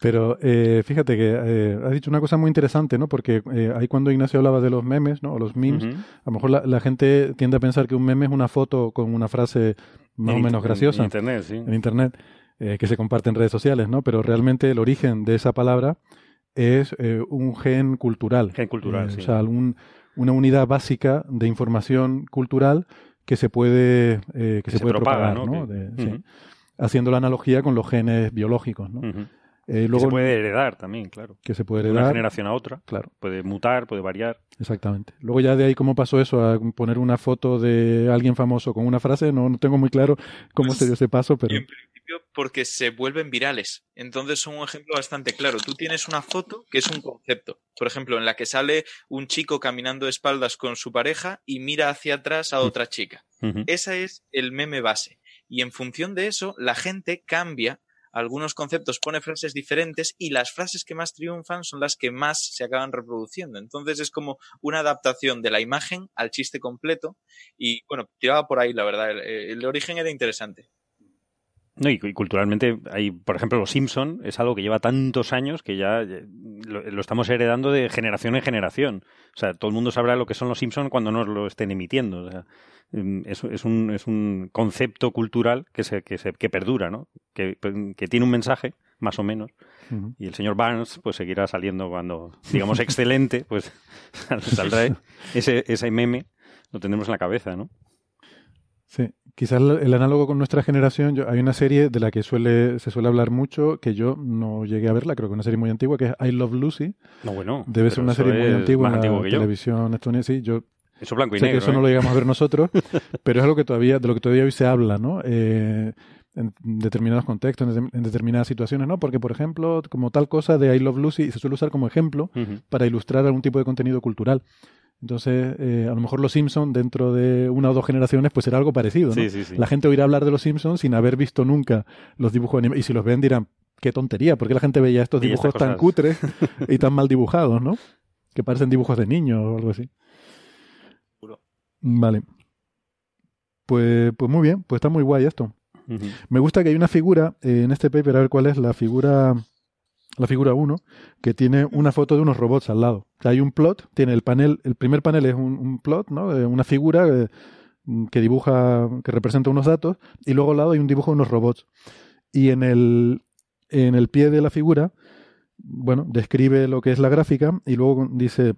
Pero eh, fíjate que eh, has dicho una cosa muy interesante, ¿no? Porque eh, ahí cuando Ignacio hablaba de los memes, ¿no? O los memes, a lo mejor la, gente tiende a pensar que un meme es una foto con una frase más o menos graciosa. En Internet, sí. En Internet, eh, que se comparte en redes sociales, ¿no? Pero realmente el origen de esa palabra es un gen cultural. Gen cultural, sí. O sea, una unidad básica de información cultural que se puede, que, se, puede propagar, ¿no? Haciendo la analogía con los genes biológicos, ¿no? Eh, luego, que se puede heredar también, claro. Que se puede heredar. De una generación a otra. Claro. Puede mutar, puede variar. Exactamente. Luego ya de ahí cómo pasó eso a poner una foto de alguien famoso con una frase, no, no tengo muy claro cómo pues, se dio ese paso, pero... En principio porque se vuelven virales. Entonces son un ejemplo bastante claro. Tú tienes una foto que es un concepto. Por ejemplo, en la que sale un chico caminando de espaldas con su pareja y mira hacia atrás a otra chica. Esa es el meme base. Y en función de eso, la gente cambia algunos conceptos pone frases diferentes y las frases que más triunfan son las que más se acaban reproduciendo. Entonces es como una adaptación de la imagen al chiste completo y bueno, tiraba por ahí, la verdad. El, origen era interesante. No, y, culturalmente, hay, por ejemplo, Los Simpson es algo que lleva tantos años que ya lo, estamos heredando de generación en generación. O sea, todo el mundo sabrá lo que son Los Simpson cuando nos lo estén emitiendo. O sea, Mm, es, es, un, es un concepto cultural que, se, que, se, que perdura, ¿no? Que, que tiene un mensaje, más o menos. Y el señor Barnes pues seguirá saliendo cuando, digamos, excelente, pues saldrá ese, ese meme, lo tendremos en la cabeza, ¿no? Sí, quizás el análogo con nuestra generación, yo, hay una serie de la que suele, se suele hablar mucho, que yo no llegué a verla, creo que es una serie muy antigua, que es I Love Lucy. No, bueno. Debe ser una serie muy antigua en la televisión estadounidense. Sí, yo eso blanco y sé negro. Que eso no lo llegamos a ver nosotros, pero es algo que todavía, de lo que todavía hoy se habla, ¿no? Eh, en determinados contextos, en, determinadas situaciones, ¿no? Porque, por ejemplo, como tal cosa de I Love Lucy se suele usar como ejemplo para ilustrar algún tipo de contenido cultural. Entonces, eh, a lo mejor los Simpsons dentro de una o dos generaciones, pues será algo parecido, ¿no? Sí, sí, sí. La gente oirá hablar de los Simpsons sin haber visto nunca los dibujos animados. Y si los ven dirán, qué tontería, porque la gente veía estos dibujos tan cutres y tan mal dibujados, ¿no? Que parecen dibujos de niños o algo así. Vale. Pues, pues muy bien, pues está muy guay esto. Me gusta que hay una figura eh, en este paper, a ver cuál es, la figura la figura 1, que tiene una foto de unos robots al lado. O sea, hay un plot, tiene el panel, el primer panel es un, plot, ¿no? una figura eh, que dibuja, que representa unos datos, y luego al lado hay un dibujo de unos robots. Y en el, en el pie de la figura, bueno, describe lo que es la gráfica, y luego dice,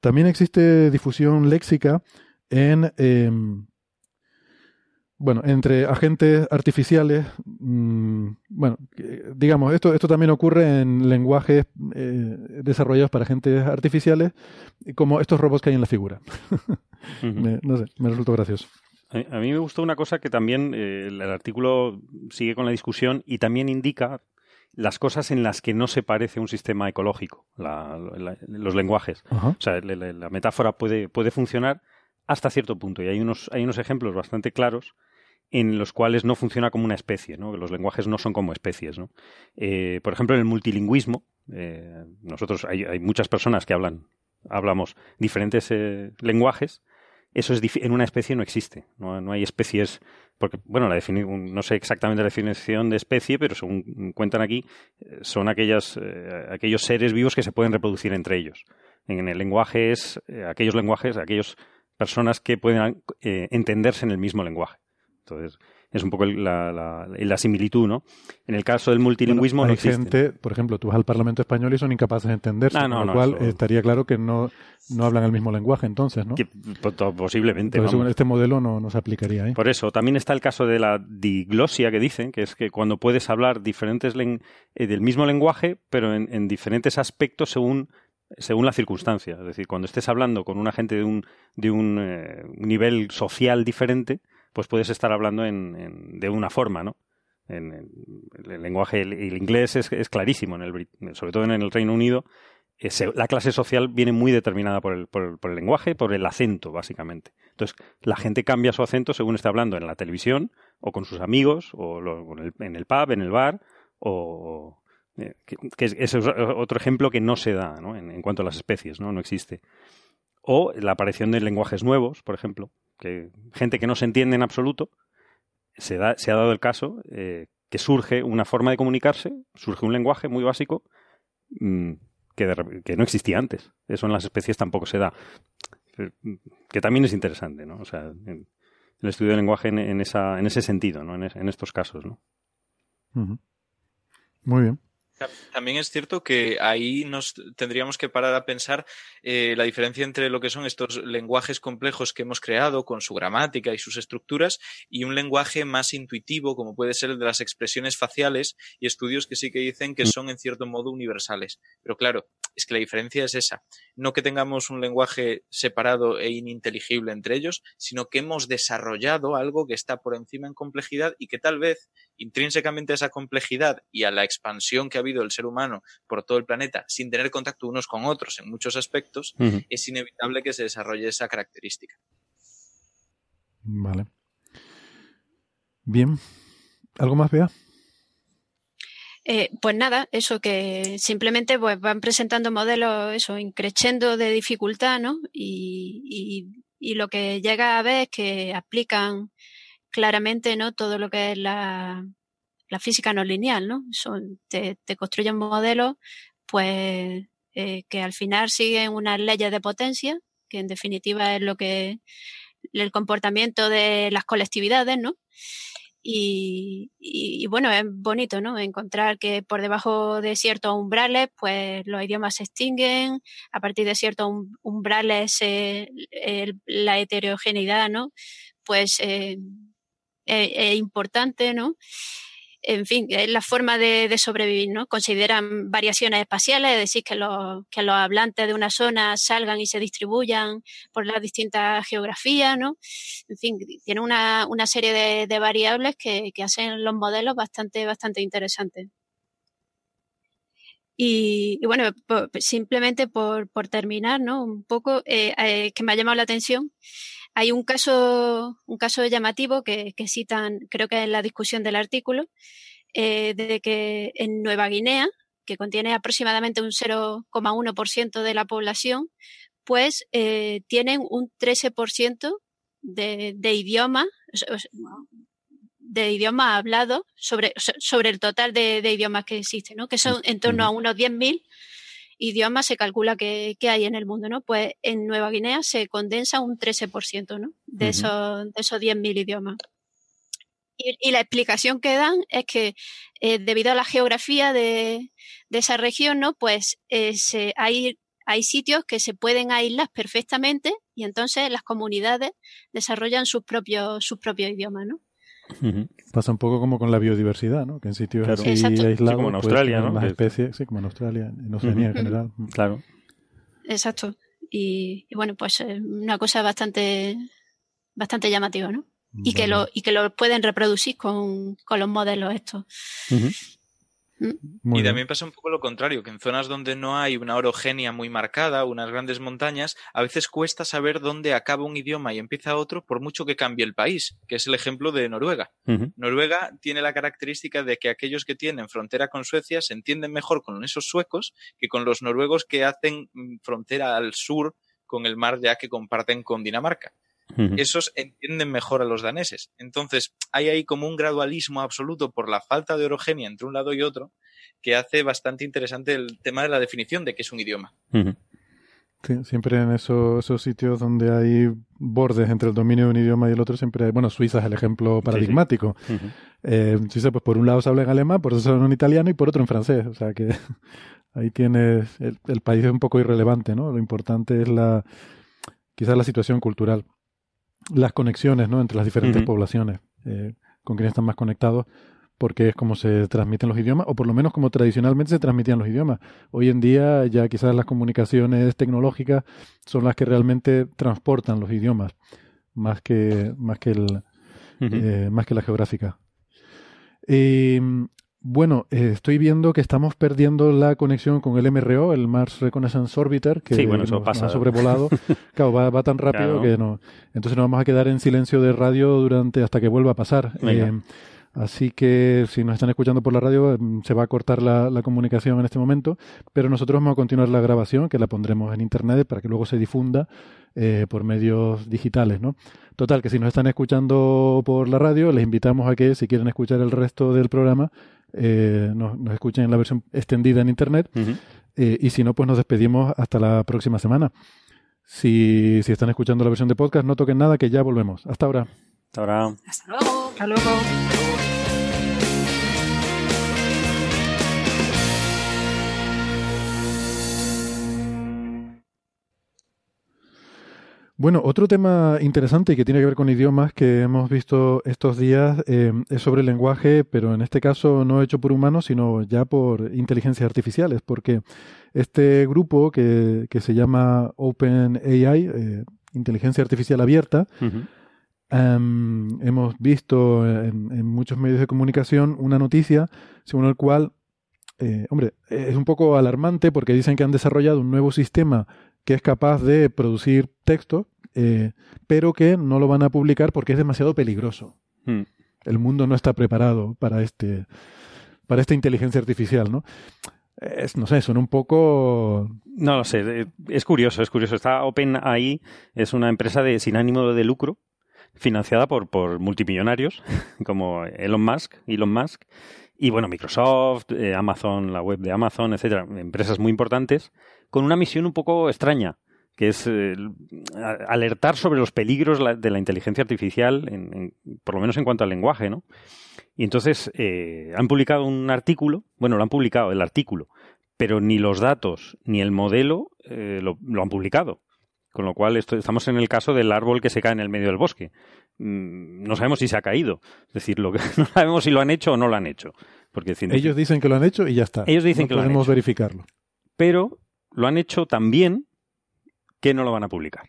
también existe difusión léxica en, em, bueno, entre agentes artificiales, mm, bueno, digamos, esto, esto también ocurre en lenguajes eh, desarrollados para agentes artificiales, como estos robots que hay en la figura. no sé, me resultó gracioso. A mí me gustó una cosa que también eh, el artículo sigue con la discusión y también indica las cosas en las que no se parece un sistema ecológico, los lenguajes. O sea, la, metáfora puede, puede funcionar hasta cierto punto y hay unos, hay unos ejemplos bastante claros en los cuales no funciona como una especie, ¿no? los lenguajes no son como especies. Eh, por ejemplo, en el multilingüismo, eh, nosotros hay, muchas personas que hablan, hablamos diferentes lenguajes eso es en una especie no existe. No, hay especies, porque, bueno, la no sé exactamente la definición de especie, pero según cuentan aquí, eh, son aquellas, eh, aquellos seres vivos que se pueden reproducir entre ellos. En el lenguaje es eh, aquellos lenguajes, aquellas personas que pueden entenderse en el mismo lenguaje. Entonces, es un poco la, la, similitud, ¿no? En el caso del multilingüismo hay gente, por ejemplo, tú vas al Parlamento español y son incapaces de entenderse, ah, con lo cual estaría claro que no, no hablan el mismo lenguaje entonces, ¿no? posiblemente. este modelo no, no, se aplicaría ahí. Por eso, también está el caso de la diglosia que dicen, que es que cuando puedes hablar diferentes eh, del mismo lenguaje, pero en, diferentes aspectos según según la circunstancia. Es decir, cuando estés hablando con una gente de un, de un eh, nivel social diferente, pues puedes estar hablando en, de una forma, ¿no? En, el lenguaje, el, inglés es, clarísimo, en el, sobre todo en el Reino Unido, la clase social viene muy determinada por el, por, el, lenguaje, por el acento, básicamente. Entonces, la gente cambia su acento según esté hablando en la televisión, o con sus amigos, o en el pub, en el bar, o, eh, que, es, otro ejemplo que no se da ¿no? En, en, cuanto a las especies, ¿no? no existe. O la aparición de lenguajes nuevos, por ejemplo, que gente que no se entiende en absoluto, se, da, se ha dado el caso eh, que surge una forma de comunicarse, surge un lenguaje muy básico mm, que, no existía antes. Eso en las especies tampoco se da. Que también es interesante, ¿no? O sea, el estudio del lenguaje en, esa, en ese sentido, ¿no? En, estos casos, ¿no? Muy bien. También es cierto que ahí nos tendríamos que parar a pensar eh, la diferencia entre lo que son estos lenguajes complejos que hemos creado con su gramática y sus estructuras y un lenguaje más intuitivo como puede ser el de las expresiones faciales y estudios que sí que dicen que mm. son en cierto modo universales. Pero claro, es que la diferencia es esa. No que tengamos un lenguaje separado e ininteligible entre ellos, sino que hemos desarrollado algo que está por encima en complejidad y que tal vez intrínsecamente a esa complejidad y a la expansión que ha habido el ser humano por todo el planeta sin tener contacto unos con otros en muchos aspectos, es inevitable que se desarrolle esa característica. Vale. Bien. ¿Algo más, Bea? Eh, pues nada, eso que simplemente pues, van presentando modelos, eso, increciendo de dificultad, ¿no? Y, y, lo que llega a ver es que aplican claramente, ¿no? Todo lo que es la, la física no lineal, ¿no? Son, te, te construyen modelos, pues, eh, que al final siguen unas leyes de potencia, que en definitiva es lo que el comportamiento de las colectividades, ¿no? Y, bueno, es bonito, ¿no? Encontrar que por debajo de ciertos umbrales, pues los idiomas se extinguen, a partir de ciertos umbrales la heterogeneidad, ¿no? Pues eh, es importante, ¿no? En fin, es la forma de, sobrevivir, ¿no? Consideran variaciones espaciales, es decir, que los, hablantes de una zona salgan y se distribuyan por las distintas geografías, ¿no? En fin, tiene una, serie de, variables que, hacen los modelos bastante, bastante interesantes. Y, bueno, simplemente por, por, terminar, ¿no? Un poco, eh, eh, que me ha llamado la atención hay un caso, un caso llamativo que, citan, creo que en la discusión del artículo, eh, de que en Nueva Guinea, que contiene aproximadamente un 0,1% de la población, pues eh, tienen un 13% de, de idioma, de idioma hablado sobre, sobre el total de, de idiomas que existen, ¿no? que son en torno a unos 10.000 idiomas se calcula que, hay en el mundo, ¿no? Pues en Nueva Guinea se condensa un 13%, ¿no? De, esos, de esos 10.000 idiomas. Y, la explicación que dan es que eh, debido a la geografía de, esa región, ¿no? Pues eh, hay hay sitios que se pueden aislar perfectamente y entonces las comunidades desarrollan sus propios, sus propios idiomas, ¿no? Pasa un poco como con la biodiversidad, ¿no? Que en sitios así aislados, como en Australia, ¿no? Las especies, sí, como en Australia, en Oceanía en general. Claro. Exacto. Y, bueno, pues eh, una cosa bastante, bastante llamativa, ¿no? Y que lo, y que lo pueden reproducir con, con los modelos estos y también pasa un poco lo contrario, que en zonas donde no hay una orogenia muy marcada, unas grandes montañas, a veces cuesta saber dónde acaba un idioma y empieza otro por mucho que cambie el país, que es el ejemplo de Noruega. Noruega tiene la característica de que aquellos que tienen frontera con Suecia se entienden mejor con esos suecos que con los noruegos que hacen mm, frontera al sur con el mar ya que comparten con Dinamarca esos entienden mejor a los daneses. Entonces, hay ahí como un gradualismo absoluto por la falta de orogenia entre un lado y otro que hace bastante interesante el tema de la definición de qué es un idioma. siempre en esos, sitios donde hay bordes entre el dominio de un idioma y el otro, siempre hay, bueno, Suiza es el ejemplo paradigmático. Eh, Suiza, pues por un lado se habla en alemán, por otro se habla en italiano y por otro en francés. O sea que ahí tienes, el, el país es un poco irrelevante, ¿no? Lo importante es la, quizás la situación cultural las conexiones ¿no? entre las diferentes poblaciones, eh, con quienes están más conectados, porque es como se transmiten los idiomas, o por lo menos como tradicionalmente se transmitían los idiomas. Hoy en día ya quizás las comunicaciones tecnológicas son las que realmente transportan los idiomas, más que, más que, el, eh, más que la geográfica. Y bueno, eh, estoy viendo que estamos perdiendo la conexión con el MRO, el Mars Reconnaissance Orbiter, que nos, ha sobrevolado. claro, va, tan rápido que no. Entonces nos vamos a quedar en silencio de radio durante hasta que vuelva a pasar. Eh, así que si nos están escuchando por la radio, em, se va a cortar la, comunicación en este momento, pero nosotros vamos a continuar la grabación, que la pondremos en internet para que luego se difunda eh, por medios digitales, ¿no? Total, que si nos están escuchando por la radio, les invitamos a que si quieren escuchar el resto del programa, eh, nos, escuchen en la versión extendida en Internet. Eh, y si no, pues nos despedimos hasta la próxima semana. Si, si están escuchando la versión de podcast, no toquen nada, que ya volvemos. Hasta ahora. Hasta ahora. Hasta luego. Hasta luego. Bueno, otro tema interesante y que tiene que ver con idiomas que hemos visto estos días eh, es sobre el lenguaje, pero en este caso no hecho por humanos, sino ya por inteligencias artificiales, porque este grupo que, que se llama OpenAI, eh, Inteligencia Artificial Abierta, em, hemos visto en, en, muchos medios de comunicación una noticia según el cual, eh, hombre, es un poco alarmante porque dicen que han desarrollado un nuevo sistema que es capaz de producir texto eh, pero que no lo van a publicar porque es demasiado peligroso. Hmm. El mundo no está preparado para este para esta inteligencia artificial, ¿no? Es, no sé, suena un poco... No lo sé, es curioso, es curioso. Está OpenAI, es una empresa de, sin ánimo de lucro, financiada por, por multimillonarios, como Elon Musk, Elon Musk, y bueno, Microsoft, eh, Amazon, la web de Amazon, etcétera, empresas muy importantes, con una misión un poco extraña que es eh, alertar sobre los peligros de la inteligencia artificial, en, por lo menos en cuanto al lenguaje, ¿no? Y entonces eh, han publicado un artículo, bueno, lo han publicado, el artículo, pero ni los datos ni el modelo eh, lo, han publicado. Con lo cual estamos en el caso del árbol que se cae en el medio del bosque. Mm, no sabemos si se ha caído. Es decir, lo que, no sabemos si lo han hecho o no lo han hecho. Porque Ellos dicen que lo han hecho y ya está. Ellos dicen que lo han hecho. verificarlo. Pero lo han hecho también que no lo van a publicar.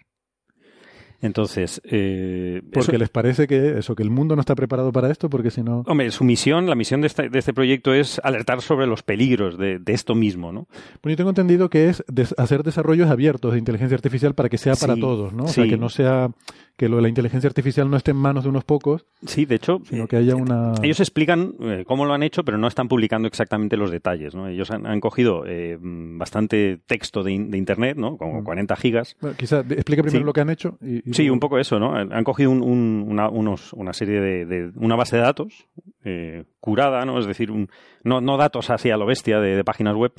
Entonces, eh, porque les parece que eso, que el mundo no está preparado para esto, porque si no. Hombre, su misión, la misión de este, de este proyecto es alertar sobre los peligros de, esto mismo, ¿no? Bueno, yo tengo entendido que es hacer desarrollos abiertos de inteligencia artificial para que sea para todos, ¿no? O sea, que no sea que lo de la inteligencia artificial no esté en manos de unos pocos. Sí, de hecho, sino que haya una. Ellos explican eh, cómo lo han hecho, pero no están publicando exactamente los detalles, ¿no? Ellos han, cogido eh, bastante texto de, internet, ¿no? Como 40 mm. gigas. Bueno, quizá explica primero lo que han hecho. Sí, un poco eso, ¿no? Han cogido una, unos, una serie de, una base de datos eh, curada, ¿no? Es decir, un, no, no datos así a lo bestia de, páginas web,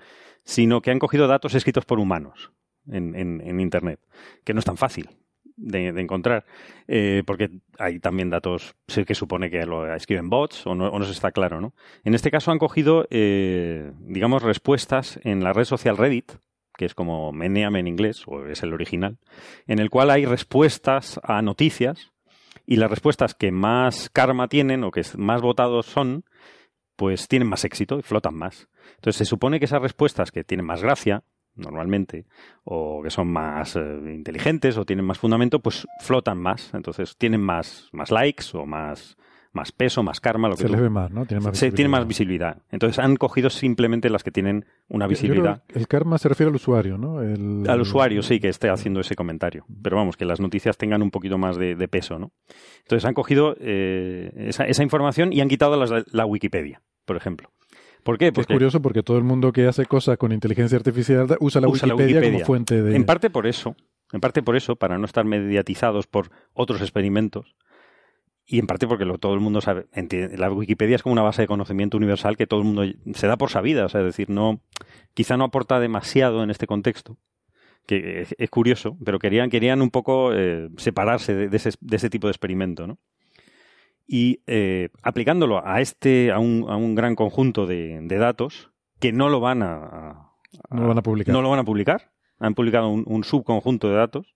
sino que han cogido datos escritos por humanos en, en Internet, que no es tan fácil de, encontrar, eh, porque hay también datos que supone que lo escriben bots o no, o no se está claro, ¿no? En este caso han cogido, eh, digamos, respuestas en la red social Reddit, que es como Meneam en inglés, o es el original, en el cual hay respuestas a noticias y las respuestas que más karma tienen o que más votados son, pues tienen más éxito y flotan más. Entonces se supone que esas respuestas que tienen más gracia, normalmente, o que son más eh, inteligentes o tienen más fundamento, pues flotan más. Entonces tienen más, más likes o más, más peso, más karma. Lo que se les ve más, ¿no? Tiene más, se, tiene más visibilidad. Entonces han cogido simplemente las que tienen una visibilidad. El karma se refiere al usuario, ¿no? El, al usuario, sí, que esté haciendo ese comentario. Pero vamos, que las noticias tengan un poquito más de, peso, ¿no? Entonces han cogido eh, esa, esa, información y han quitado la Wikipedia, por ejemplo. ¿Por qué? Porque es curioso porque todo el mundo que hace cosas con inteligencia artificial usa la, Wikipedia, como fuente de... En parte por eso, en parte por eso, para no estar mediatizados por otros experimentos, y en parte porque lo, todo el mundo sabe, la Wikipedia es como una base de conocimiento universal que todo el mundo se da por sabida, o sea, es decir, no, quizá no aporta demasiado en este contexto, que es, curioso, pero querían, querían un poco eh, separarse de, ese, de ese tipo de experimento, ¿no? y eh, aplicándolo a este, a un, a un gran conjunto de, datos que no lo van a, no lo van a publicar. No lo van a publicar. Han publicado un, subconjunto de datos.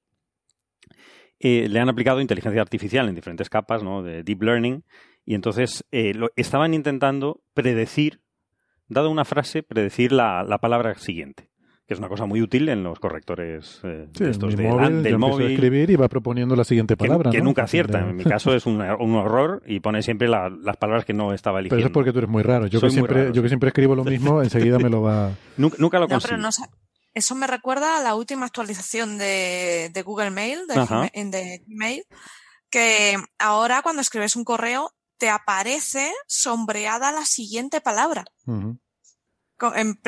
Eh, le han aplicado inteligencia artificial en diferentes capas, ¿no? De deep learning. Y entonces eh, lo, estaban intentando predecir, dado una frase, predecir la, la palabra siguiente que es una cosa muy útil en los correctores eh, de estos de, móvil, del móvil. A escribir y va proponiendo la siguiente palabra. Que, nunca acierta. En mi caso es un, un horror y pone siempre las palabras que no estaba eligiendo. Pero eso es porque tú eres muy raro. Yo, que siempre, yo que siempre escribo lo mismo, enseguida me lo va. Nunca, lo consigo. Eso me recuerda a la última actualización de, de Google Mail, de, de Gmail, que ahora cuando escribes un correo te aparece sombreada la siguiente palabra.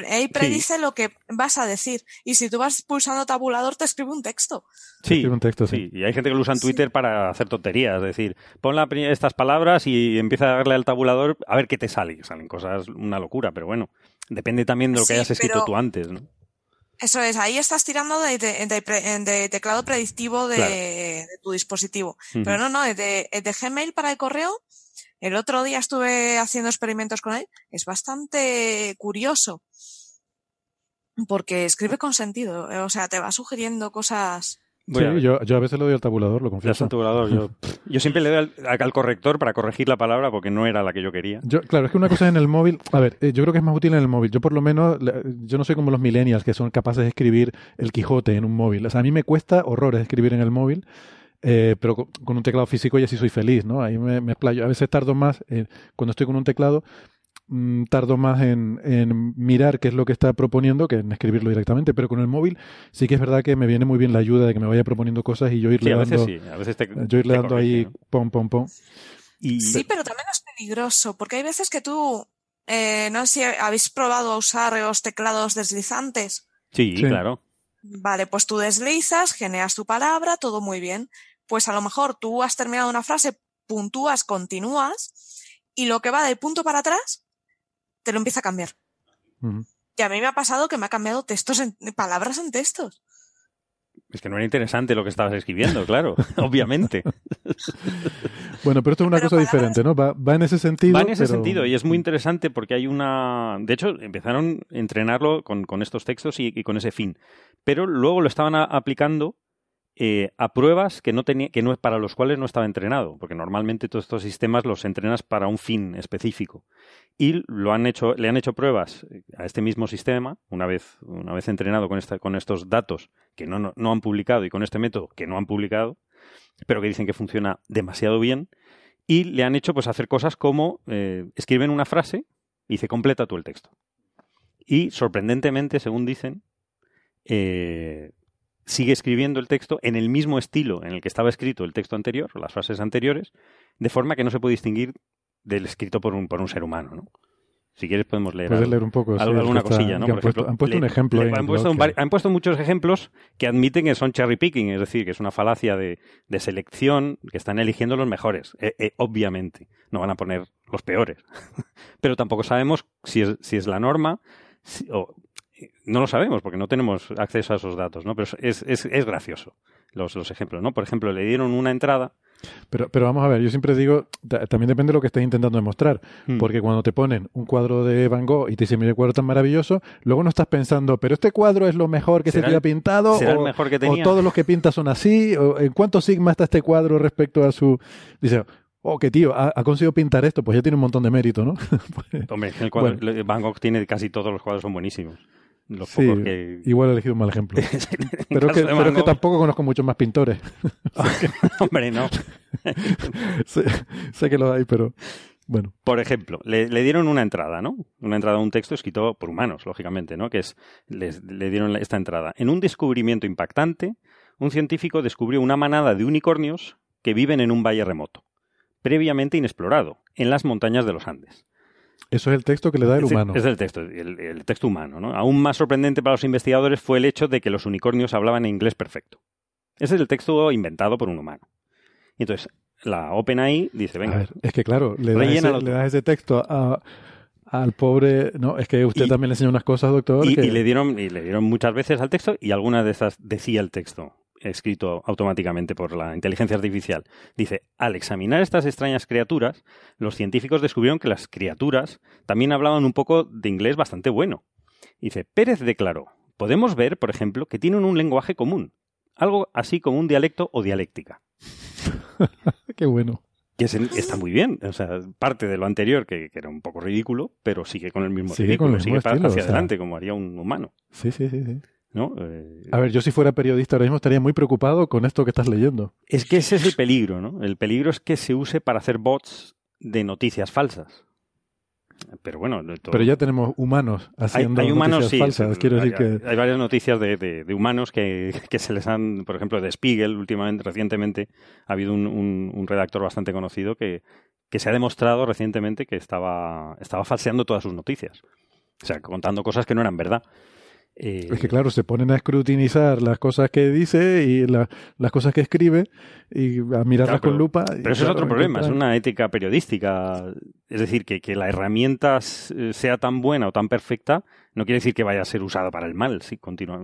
Ahí predice lo que vas a decir. Y si tú vas pulsando tabulador, te escribe un texto. Sí, un texto, sí. Y hay gente que lo usa en Twitter para hacer tonterías. Es decir, pon estas palabras y empieza a darle al tabulador a ver qué te sale. Salen cosas, una locura, pero bueno. Depende también de lo que hayas escrito tú antes, ¿no? Eso es, ahí estás tirando de, teclado predictivo de, tu dispositivo. Pero no, no, de, de Gmail para el correo el otro día estuve haciendo experimentos con él. Es bastante curioso. Porque escribe con sentido. O sea, te va sugiriendo cosas. Sí, yo, a veces le doy al tabulador, lo confieso. Al tabulador, yo, siempre le doy al, corrector para corregir la palabra porque no era la que yo quería. Yo, claro, es que una cosa es en el móvil. A ver, eh, yo creo que es más útil en el móvil. Yo, por lo menos, yo no soy como los millennials que son capaces de escribir el Quijote en un móvil. O sea, a mí me cuesta horrores escribir en el móvil. Eh, pero con, un teclado físico ya sí soy feliz, ¿no? Ahí me, me explayo. A veces tardo más, eh, cuando estoy con un teclado, mm, tardo más en, en, mirar qué es lo que está proponiendo que en escribirlo directamente, pero con el móvil sí que es verdad que me viene muy bien la ayuda de que me vaya proponiendo cosas y yo irle dando, yo irle dando ahí pom, pom, pom. Y... Sí, pero también es peligroso, porque hay veces que tú, eh, no sé si habéis probado a usar los teclados deslizantes. sí. claro. Vale, pues tú deslizas, generas tu palabra, todo muy bien. Pues a lo mejor tú has terminado una frase, puntúas, continúas, y lo que va del punto para atrás, te lo empieza a cambiar. Y a mí me ha pasado que me ha cambiado textos en, palabras en textos. Es que no era interesante lo que estabas escribiendo, claro, obviamente. bueno, pero esto es una cosa diferente, ¿no? Va, en ese sentido. Va en ese sentido y es muy interesante porque hay una. De hecho, empezaron a entrenarlo con, estos textos y, con ese fin. Pero luego lo estaban aplicando eh, a pruebas que no tenía, que no para los cuales no estaba entrenado, porque normalmente todos estos sistemas los entrenas para un fin específico. Y lo han hecho, le han hecho pruebas a este mismo sistema, una vez, una vez entrenado con, esta, con estos datos que no, no, han publicado y con este método que no han publicado, pero que dicen que funciona demasiado bien, y le han hecho pues hacer cosas como eh, escriben una frase y dice completa tú el texto. Y sorprendentemente, según dicen, eh, sigue escribiendo el texto en el mismo estilo en el que estaba escrito el texto anterior, o las frases anteriores, de forma que no se puede distinguir del escrito por un, por un ser humano, ¿no? Si quieres podemos leer, un poco, alguna cosilla, ¿no? Por han, puesto, han puesto un ejemplo. han, puesto han, puesto muchos ejemplos que admiten que son cherry picking, es decir, que es una falacia de, de selección, que están eligiendo los mejores. Eh, eh, obviamente, no van a poner los peores. Pero tampoco sabemos si es, si es la norma o no lo sabemos porque no tenemos acceso a esos datos, ¿no? Pero es, es, es gracioso los, los ejemplos, ¿no? Por ejemplo, le dieron una entrada pero, pero vamos a ver, yo siempre digo, también depende de lo que estés intentando demostrar, Hmm. porque cuando te ponen un cuadro de Van Gogh y te dicen, mira, el cuadro tan maravilloso, luego no estás pensando, pero este cuadro es lo mejor que se ¿Será te ha el- pintado, será el o, mejor que o tenía? todos los que pinta son así, o en cuánto sigma está este cuadro respecto a su... Dice, oh, que tío, ha, ha conseguido pintar esto, pues ya tiene un montón de mérito, ¿no? Pues, Hombre, el cuadro, Bueno. Van Gogh tiene casi todos los cuadros son buenísimos. Los sí, pocos que... igual he elegido un mal ejemplo. Pero que, pero es que tampoco conozco muchos más pintores. Hombre, no. sé, sé que los hay, pero bueno. Por ejemplo, le, le dieron una entrada, ¿no? Una entrada a un texto escrito por humanos, lógicamente, ¿no? Que es, les, le dieron esta entrada. En un descubrimiento impactante, un científico descubrió una manada de unicornios que viven en un valle remoto, previamente inexplorado, en las montañas de los Andes. Eso es el texto que le da el Es- humano. Es el texto, el, el texto humano, ¿no? Aún más sorprendente para los investigadores fue el hecho de que los unicornios hablaban en inglés perfecto. Ese es el texto inventado por un humano. Y entonces, la OpenAI dice, A venga, ver, es que claro, le das, ese, le das ese texto a- al pobre... No, es que usted Y- también le enseña unas cosas, doctor. Y, que- y le dieron, y le dieron muchas veces al texto y algunas de esas decía el texto escrito automáticamente por la inteligencia artificial. Dice, al examinar estas extrañas criaturas, los científicos descubrieron que las criaturas también hablaban un poco de inglés bastante bueno. Dice, Pérez declaró, podemos ver, por ejemplo, que tienen un lenguaje común, algo así como un dialecto o dialéctica. Qué bueno. Que es- está muy bien, o sea, parte de lo anterior, que, que era un poco ridículo, pero sigue con el mismo Sigue ridículo, con el sigue mismo pa- estilo, hacia o sea. adelante, como haría un humano. Sí, sí, sí, sí. ¿No? Eh, A ver, yo si fuera periodista ahora mismo estaría muy preocupado con esto que estás leyendo. Es que ese es el peligro, ¿no? El peligro es que se use para hacer bots de noticias falsas. Pero bueno, todo- Pero ya tenemos humanos haciendo hay humanos, noticias sí. falsas. Quiero hay, decir que... hay varias noticias de, de- de humanos que, que se les han, por ejemplo, de Spiegel, últimamente, recientemente, ha habido un, un- un redactor bastante conocido que, que se ha demostrado recientemente que estaba, estaba falseando todas sus noticias. O sea, contando cosas que no eran verdad. Eh, Es que claro, se ponen a escrutinizar las cosas que dice y la- las cosas que escribe y a mirarlas Claro, pero- con lupa. Pero eso claro, es otro problema, es una ética periodística. Es decir, que, que la herramienta s- sea tan buena o tan perfecta no quiere decir que vaya a ser usada para el mal. Sí, continúa.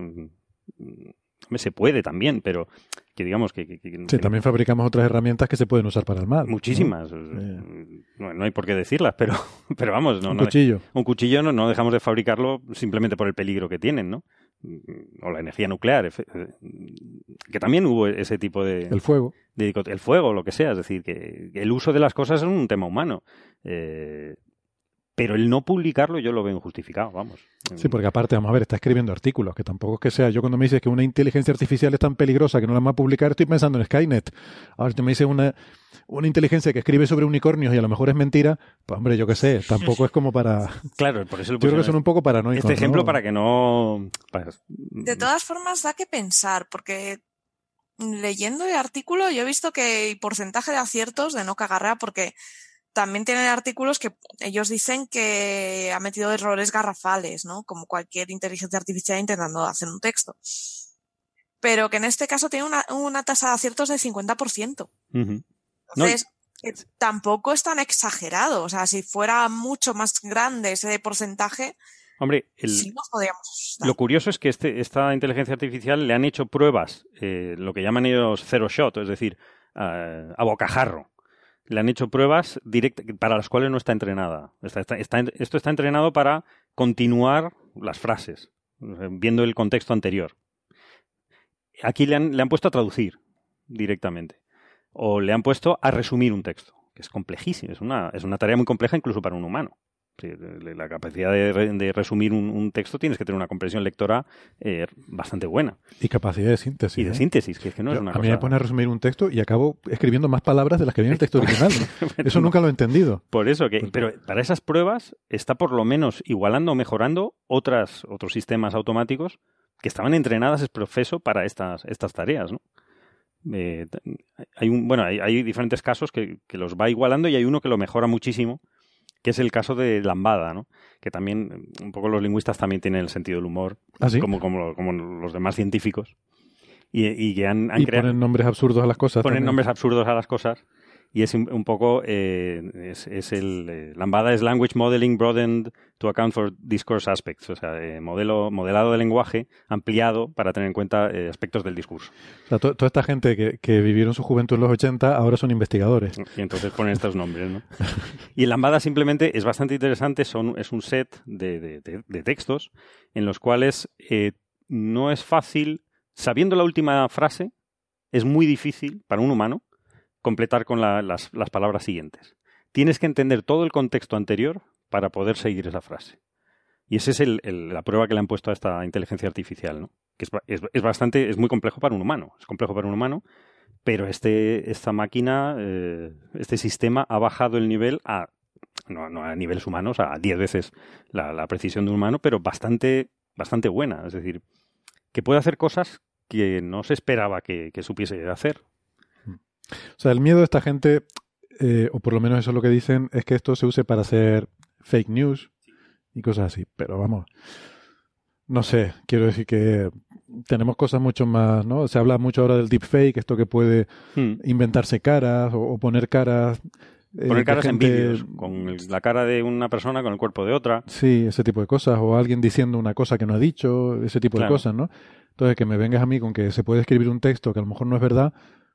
Mm, hombre, Se puede también, pero que digamos que... que- que- Sí, también fabricamos otras herramientas que se pueden usar para el mal. ¿no? Muchísimas. Eh, No, no hay por qué decirlas, pero, pero vamos. No, un cuchillo. un cuchillo no, no dejamos de fabricarlo simplemente por el peligro que tienen, ¿no? O la energía nuclear, eh, que también hubo ese tipo de... El fuego. de el fuego, lo que sea. Es decir, que el uso de las cosas es un tema humano. Eh, pero el no publicarlo yo lo veo injustificado, vamos. Sí, porque aparte, vamos a ver, está escribiendo artículos, que tampoco es que sea. Yo cuando me dices que una inteligencia artificial es tan peligrosa que no la va a publicar, estoy pensando en Skynet. Ahora, si tú me dices una, una inteligencia que escribe sobre unicornios y a lo mejor es mentira, pues hombre, yo qué sé, tampoco es como para... Claro, por eso lo Yo creo que son un poco paranoicos. Este ejemplo ¿no? para que no... para- De todas formas, da que pensar, porque leyendo el artículo yo he visto que el porcentaje de aciertos de no cagarra, porque también tienen artículos que ellos dicen que ha metido errores garrafales, ¿no? Como cualquier inteligencia artificial intentando hacer un texto. Pero que en este caso tiene una, una tasa de aciertos del 50%. Ujú. No, Entonces, que tampoco es tan exagerado. O sea, si fuera mucho más grande ese porcentaje, Hombre, el- sí nos podríamos asustar. Lo curioso es que este, esta inteligencia artificial le han hecho pruebas, eh, lo que llaman ellos zero shot, es decir, eh, a bocajarro. Le han hecho pruebas direct- para las cuales no está entrenada. Esto está entrenado para continuar las frases, viendo el contexto anterior. Aquí le han, le han puesto a traducir directamente. O le han puesto a resumir un texto, que es complejísimo. Es una, es una tarea muy compleja incluso para un humano. La capacidad de, re- de resumir un, un texto tienes que tener una comprensión lectora eh, bastante buena. Y capacidad de síntesis. Y de ¿eh? síntesis, que es que no Yo- es una a cosa... mí me pone a resumir un texto y acabo escribiendo más palabras de las que viene en el texto original. ¿no? Eso nunca lo he entendido. Por eso, que, pero para esas pruebas está por lo menos igualando o mejorando otras, otros sistemas automáticos que estaban entrenadas es profeso para estas, estas tareas, ¿no? Eh, hay un, bueno, hay, hay diferentes casos que, que los va igualando y hay uno que lo mejora muchísimo, que es el caso de Lambada, ¿no? Que también, un poco los lingüistas también tienen el sentido del humor, ¿Ah, sí? como, como, como los demás científicos, y, y que han, han Y creado ponen nombres absurdos a las cosas. ponen también. nombres absurdos a las cosas y es un, poco, eh, es, el, eh, Lambada es Language Modeling Broadened to Account for Discourse Aspects, o sea, eh, modelo, modelado de lenguaje ampliado para tener en cuenta aspectos del discurso. O sea, toda esta gente que, que, vivieron su juventud en los 80 ahora son investigadores. Y entonces ponen estos nombres, ¿no? y Lambada simplemente es bastante interesante, son, es un set de, de, textos en los cuales no es fácil, sabiendo la última frase, es muy difícil para un humano completar con las, palabras siguientes. Tienes que entender todo el contexto anterior para poder seguir esa frase. Y esa es la prueba que le han puesto a esta inteligencia artificial, ¿no? Que es, bastante, es muy complejo para un humano. Es complejo para un humano, pero este, esta máquina, eh, este sistema ha bajado el nivel a, no, a niveles humanos, a 10 veces la, precisión de un humano, pero bastante, bastante buena. Es decir, que puede hacer cosas que no se esperaba que, que supiese hacer. O sea, el miedo de esta gente, eh, o por lo menos eso es lo que dicen, es que esto se use para hacer fake news y cosas así. Pero vamos, no sé, quiero decir que tenemos cosas mucho más, ¿no? Se habla mucho ahora del deepfake, esto que puede hmm. inventarse caras o, poner caras. Eh, poner caras en vídeos, con la cara de una persona con el cuerpo de otra. Sí, ese tipo de cosas, o alguien diciendo una cosa que no ha dicho, ese tipo de cosas, ¿no? Entonces, que me vengas a mí con que se puede escribir un texto que a lo mejor no es verdad,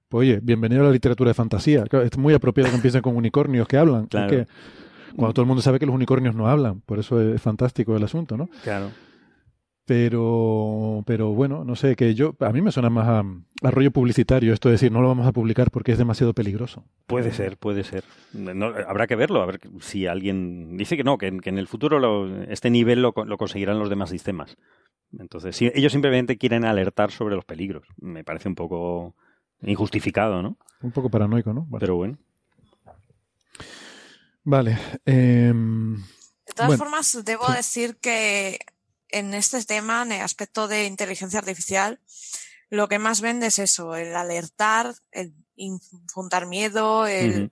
pues oye, bienvenido a la literatura de fantasía. Es muy apropiado que empiecen con unicornios que hablan. Claro. Cuando todo el mundo sabe que los unicornios no hablan, por eso es fantástico el asunto, ¿no? Claro. Pero, pero bueno, no sé, que yo, a mí me suena más a, rollo publicitario esto de decir, no lo vamos a publicar porque es demasiado peligroso. Puede ser, puede ser. habrá que verlo, a ver si alguien dice que no, que, en el futuro este nivel lo, lo, conseguirán los demás sistemas. Entonces, si, ellos simplemente quieren alertar sobre los peligros. Me parece un poco Injustificado, ¿no? Un poco paranoico, ¿no? Pero bueno. Vale. Em, de todas formas, debo decir que en este tema, en el aspecto de inteligencia artificial, lo que más vende es eso, el alertar, el infundar miedo, el...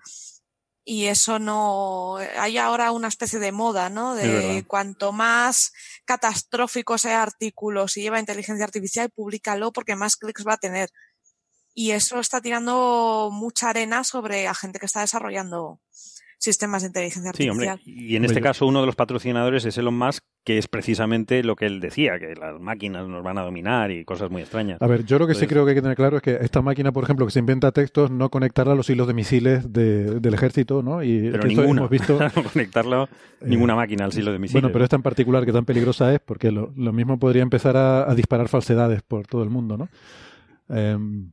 Y eso no. Hay ahora una especie de moda, ¿no? De cuanto más catastrófico sea artículo, si lleva inteligencia artificial, públicalo porque más clics va a tener y eso está tirando mucha arena sobre la gente que está desarrollando sistemas de inteligencia artificial. Sí, hombre. Y en este caso uno de los patrocinadores es Elon Musk, que es precisamente lo que él decía, que las máquinas nos van a dominar y cosas muy extrañas. A ver, yo lo que sí creo que hay que tener claro es que esta máquina, por ejemplo, que se inventa textos, no conectarla a los hilos de misiles del ejército, ¿no? Y pero ninguno. hemos visto no conectarlo ninguna máquina al hilo de misiles. Bueno, pero esta en particular que tan peligrosa es, porque lo, mismo podría empezar a, disparar falsedades por todo el mundo, ¿no? Em,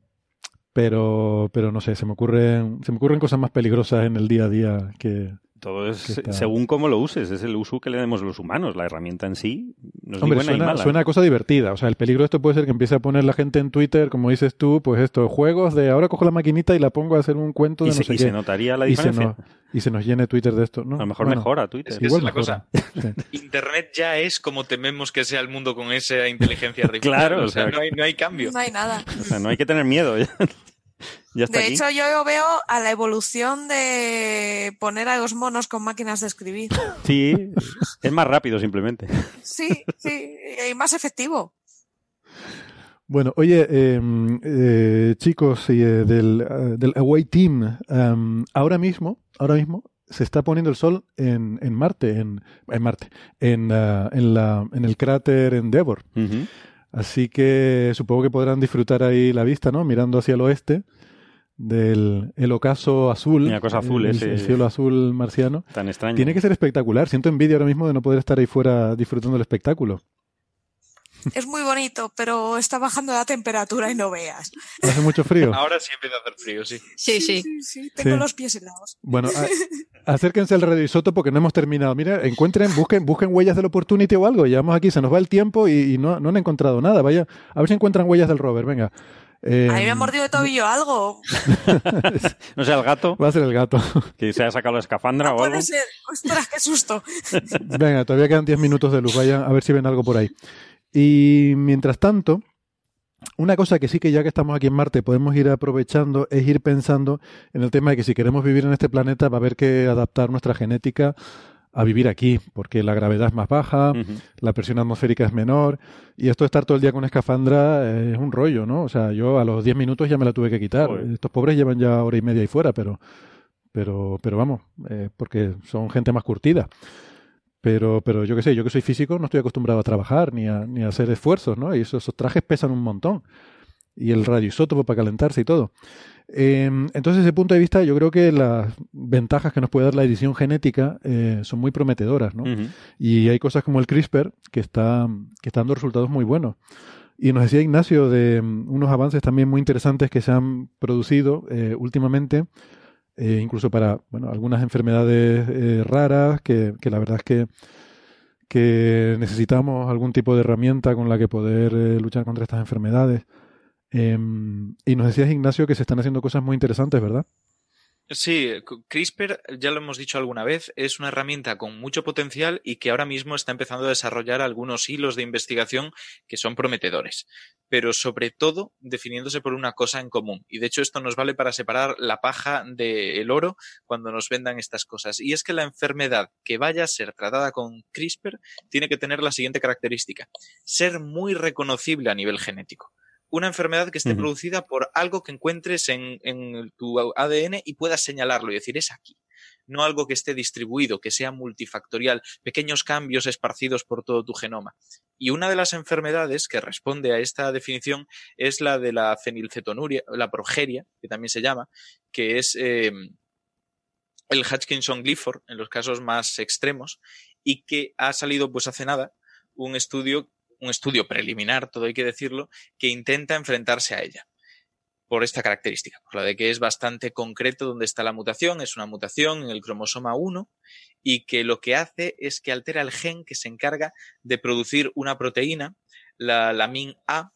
pero, pero no sé, se me ocurren, se me ocurren cosas más peligrosas en el día a día que, todo es según cómo lo uses, es el uso que le demos los humanos. La herramienta en sí no es Hombre, buena suena, y suena a cosa divertida. O sea, el peligro de esto puede ser que empiece a poner la gente en Twitter, como dices tú, pues estos juegos de ahora cojo la maquinita y la pongo a hacer un cuento de y no se, y se notaría la diferencia. Y se, nos, llene Twitter de esto. ¿no? A lo mejor mejora Twitter. Es que Igual es la cosa. Internet ya es como tememos que sea el mundo con esa inteligencia artificial. claro, o sea, no, hay, no hay cambio. No hay nada. O sea, no hay que tener miedo. de hecho, yo veo a la evolución de poner a los monos con máquinas de escribir. Sí, es más rápido simplemente. Sí, sí, y más efectivo. Bueno, oye, em, eh, chicos eh, del, eh, del, Away Team, em, ahora mismo, ahora mismo se está poniendo el sol en, en Marte, en, en Marte, en, en, la, en el cráter Endeavour. Así que supongo que podrán disfrutar ahí la vista, ¿no? Mirando hacia el oeste del el ocaso azul, cosa azul el, ese, cielo azul marciano. Tan extraño. Tiene que ser espectacular. Siento envidia ahora mismo de no poder estar ahí fuera disfrutando del espectáculo. Es muy bonito, pero está bajando la temperatura y no veas. Hace mucho frío. Ahora sí empieza a hacer frío, sí. Sí, sí. sí, Tengo los pies helados. Bueno, acérquense al Radio Isoto porque no hemos terminado. Mira, encuentren, busquen, busquen huellas del Opportunity o algo. Llevamos aquí, se nos va el tiempo y, no, no han encontrado nada. Vaya, a ver si encuentran huellas del rover. Venga. Eh, a mí me ha mordido de tobillo algo. no sé, el gato. Va a ser el gato. Que se haya sacado la escafandra o puede algo. ser. Ostras, qué susto. Venga, todavía quedan 10 minutos de luz. Vayan a ver si ven algo por ahí. Y mientras tanto, una cosa que sí que ya que estamos aquí en Marte podemos ir aprovechando es ir pensando en el tema de que si queremos vivir en este planeta va a haber que adaptar nuestra genética a vivir aquí, porque la gravedad es más baja, la presión atmosférica es menor, y esto de estar todo el día con escafandra es un rollo, ¿no? O sea, yo a los 10 minutos ya me la tuve que quitar. Estos pobres llevan ya hora y media ahí fuera, pero, pero, pero vamos, eh, porque son gente más curtida. Pero, pero yo qué sé, yo que soy físico no estoy acostumbrado a trabajar ni a, ni a hacer esfuerzos, ¿no? Y esos, esos trajes pesan un montón. Y el radioisótopo para calentarse y todo. Em, entonces, desde ese punto de vista, yo creo que las ventajas que nos puede dar la edición genética eh, son muy prometedoras, ¿no? Y hay cosas como el CRISPR que está, que está dando resultados muy buenos. Y nos decía Ignacio de um, unos avances también muy interesantes que se han producido eh, últimamente, eh, incluso para bueno, algunas enfermedades eh, raras, que, que, la verdad es que, que necesitamos algún tipo de herramienta con la que poder luchar contra estas enfermedades. Em, y nos decías, Ignacio, que se están haciendo cosas muy interesantes, ¿verdad? Sí, CRISPR, ya lo hemos dicho alguna vez, es una herramienta con mucho potencial y que ahora mismo está empezando a desarrollar algunos hilos de investigación que son prometedores, pero sobre todo definiéndose por una cosa en común. Y de hecho esto nos vale para separar la paja del oro cuando nos vendan estas cosas. Y es que la enfermedad que vaya a ser tratada con CRISPR tiene que tener la siguiente característica, ser muy reconocible a nivel genético una enfermedad que esté producida por algo que encuentres en, en, tu ADN y puedas señalarlo y decir es aquí. No algo que esté distribuido, que sea multifactorial, pequeños cambios esparcidos por todo tu genoma. Y una de las enfermedades que responde a esta definición es la de la fenilcetonuria, la progeria, que también se llama, que es eh, el Hutchinson-Glifford en los casos más extremos y que ha salido pues hace nada un estudio un estudio preliminar, todo hay que decirlo, que intenta enfrentarse a ella por esta característica, por la de que es bastante concreto donde está la mutación, es una mutación en el cromosoma 1 y que lo que hace es que altera el gen que se encarga de producir una proteína, la lamin A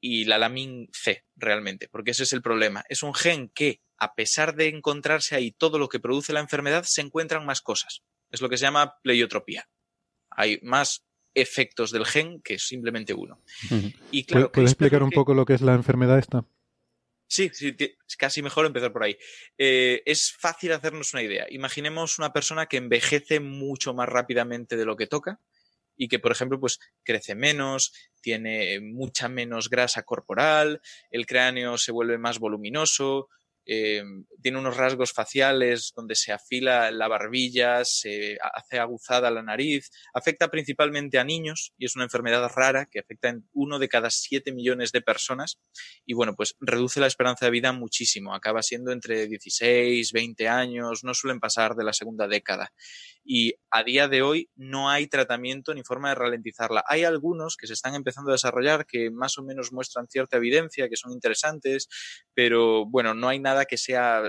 y la lamin C, realmente, porque ese es el problema. Es un gen que, a pesar de encontrarse ahí todo lo que produce la enfermedad, se encuentran más cosas. Es lo que se llama pleiotropía. Hay más efectos del gen que simplemente uno. y claro, ¿Puedes explicar un poco lo que es la enfermedad esta? Sí, sí, casi mejor empezar por ahí. Eh, es fácil hacernos una idea. Imaginemos una persona que envejece mucho más rápidamente de lo que toca y que, por ejemplo, pues crece menos, tiene mucha menos grasa corporal, el cráneo se vuelve más voluminoso, eh, tiene unos rasgos faciales donde se afila la barbilla, se hace aguzada la nariz, afecta principalmente a niños y es una enfermedad rara que afecta en uno de cada siete millones de personas y bueno, pues reduce la esperanza de vida muchísimo, acaba siendo entre 16, 20 años, no suelen pasar de la segunda década y a día de hoy no hay tratamiento ni forma de ralentizarla. Hay algunos que se están empezando a desarrollar que más o menos muestran cierta evidencia, que son interesantes, pero bueno, no hay nada que sea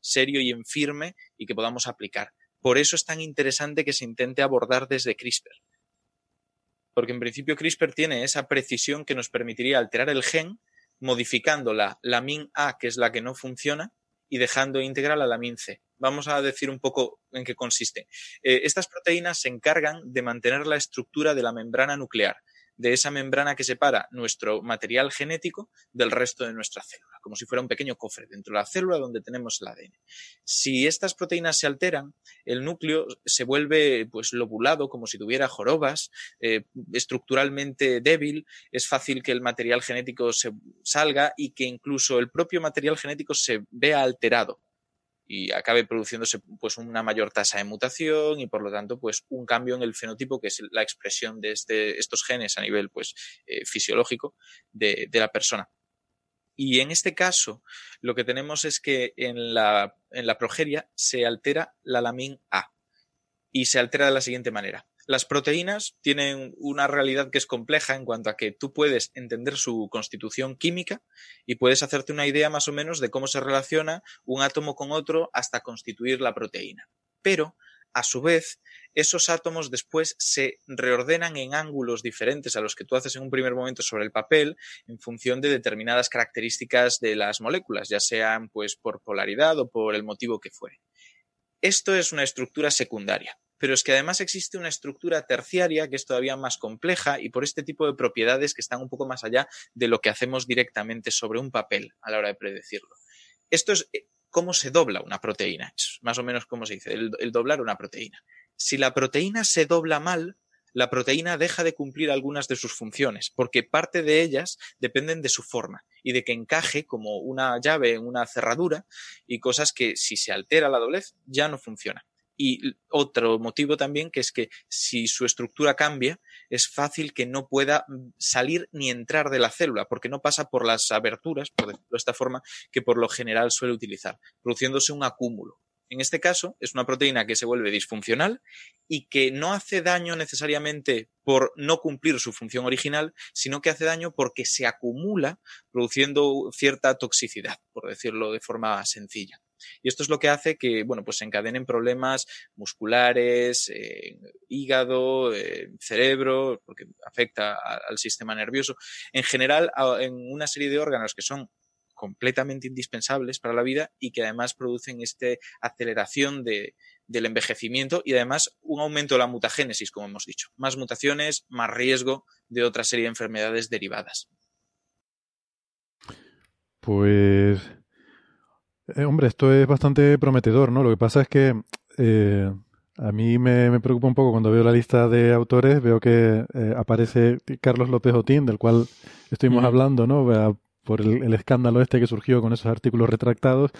serio y en firme y que podamos aplicar. Por eso es tan interesante que se intente abordar desde CRISPR. Porque en principio CRISPR tiene esa precisión que nos permitiría alterar el gen modificando la lamin A, que es la que no funciona, y dejando íntegra la lamin C. Vamos a decir un poco en qué consiste. Eh, estas proteínas se encargan de mantener la estructura de la membrana nuclear, de esa membrana que separa nuestro material genético del resto de nuestra célula, como si fuera un pequeño cofre dentro de la célula donde tenemos el ADN. Si estas proteínas se alteran, el núcleo se vuelve pues lobulado, como si tuviera jorobas, eh, estructuralmente débil, es fácil que el material genético se salga y que incluso el propio material genético se vea alterado y acabe produciéndose pues una mayor tasa de mutación y por lo tanto pues un cambio en el fenotipo que es la expresión de este, estos genes a nivel pues eh, fisiológico de, de, la persona. Y en este caso lo que tenemos es que en la, en la progeria se altera la lamin A y se altera de la siguiente manera. Las proteínas tienen una realidad que es compleja en cuanto a que tú puedes entender su constitución química y puedes hacerte una idea más o menos de cómo se relaciona un átomo con otro hasta constituir la proteína. Pero, a su vez, esos átomos después se reordenan en ángulos diferentes a los que tú haces en un primer momento sobre el papel en función de determinadas características de las moléculas, ya sean pues por polaridad o por el motivo que fuere. Esto es una estructura secundaria pero es que además existe una estructura terciaria que es todavía más compleja y por este tipo de propiedades que están un poco más allá de lo que hacemos directamente sobre un papel a la hora de predecirlo. Esto es eh, cómo se dobla una proteína, es más o menos como se dice, el, doblar una proteína. Si la proteína se dobla mal, la proteína deja de cumplir algunas de sus funciones, porque parte de ellas dependen de su forma y de que encaje como una llave en una cerradura y cosas que si se altera la doblez ya no funciona. Y otro motivo también que es que si su estructura cambia, es fácil que no pueda salir ni entrar de la célula, porque no pasa por las aberturas, por decirlo de esta forma, que por lo general suele utilizar, produciéndose un acúmulo. En este caso, es una proteína que se vuelve disfuncional y que no hace daño necesariamente por no cumplir su función original, sino que hace daño porque se acumula produciendo cierta toxicidad, por decirlo de forma sencilla. Y esto es lo que hace que, bueno, pues se encadenen problemas musculares, eh, hígado, eh, cerebro, porque afecta al sistema nervioso. En general, en una serie de órganos que son completamente indispensables para la vida y que además producen esta aceleración de, del envejecimiento y además un aumento de la mutagénesis, como hemos dicho. Más mutaciones, más riesgo de otra serie de enfermedades derivadas. Pues, eh, hombre, esto es bastante prometedor, ¿no? Lo que pasa es que eh, a mí me, preocupa un poco cuando veo la lista de autores, veo que eh, aparece Carlos López Otín, del cual estuvimos hablando, ¿no? por el, escándalo este que surgió con esos artículos retractados.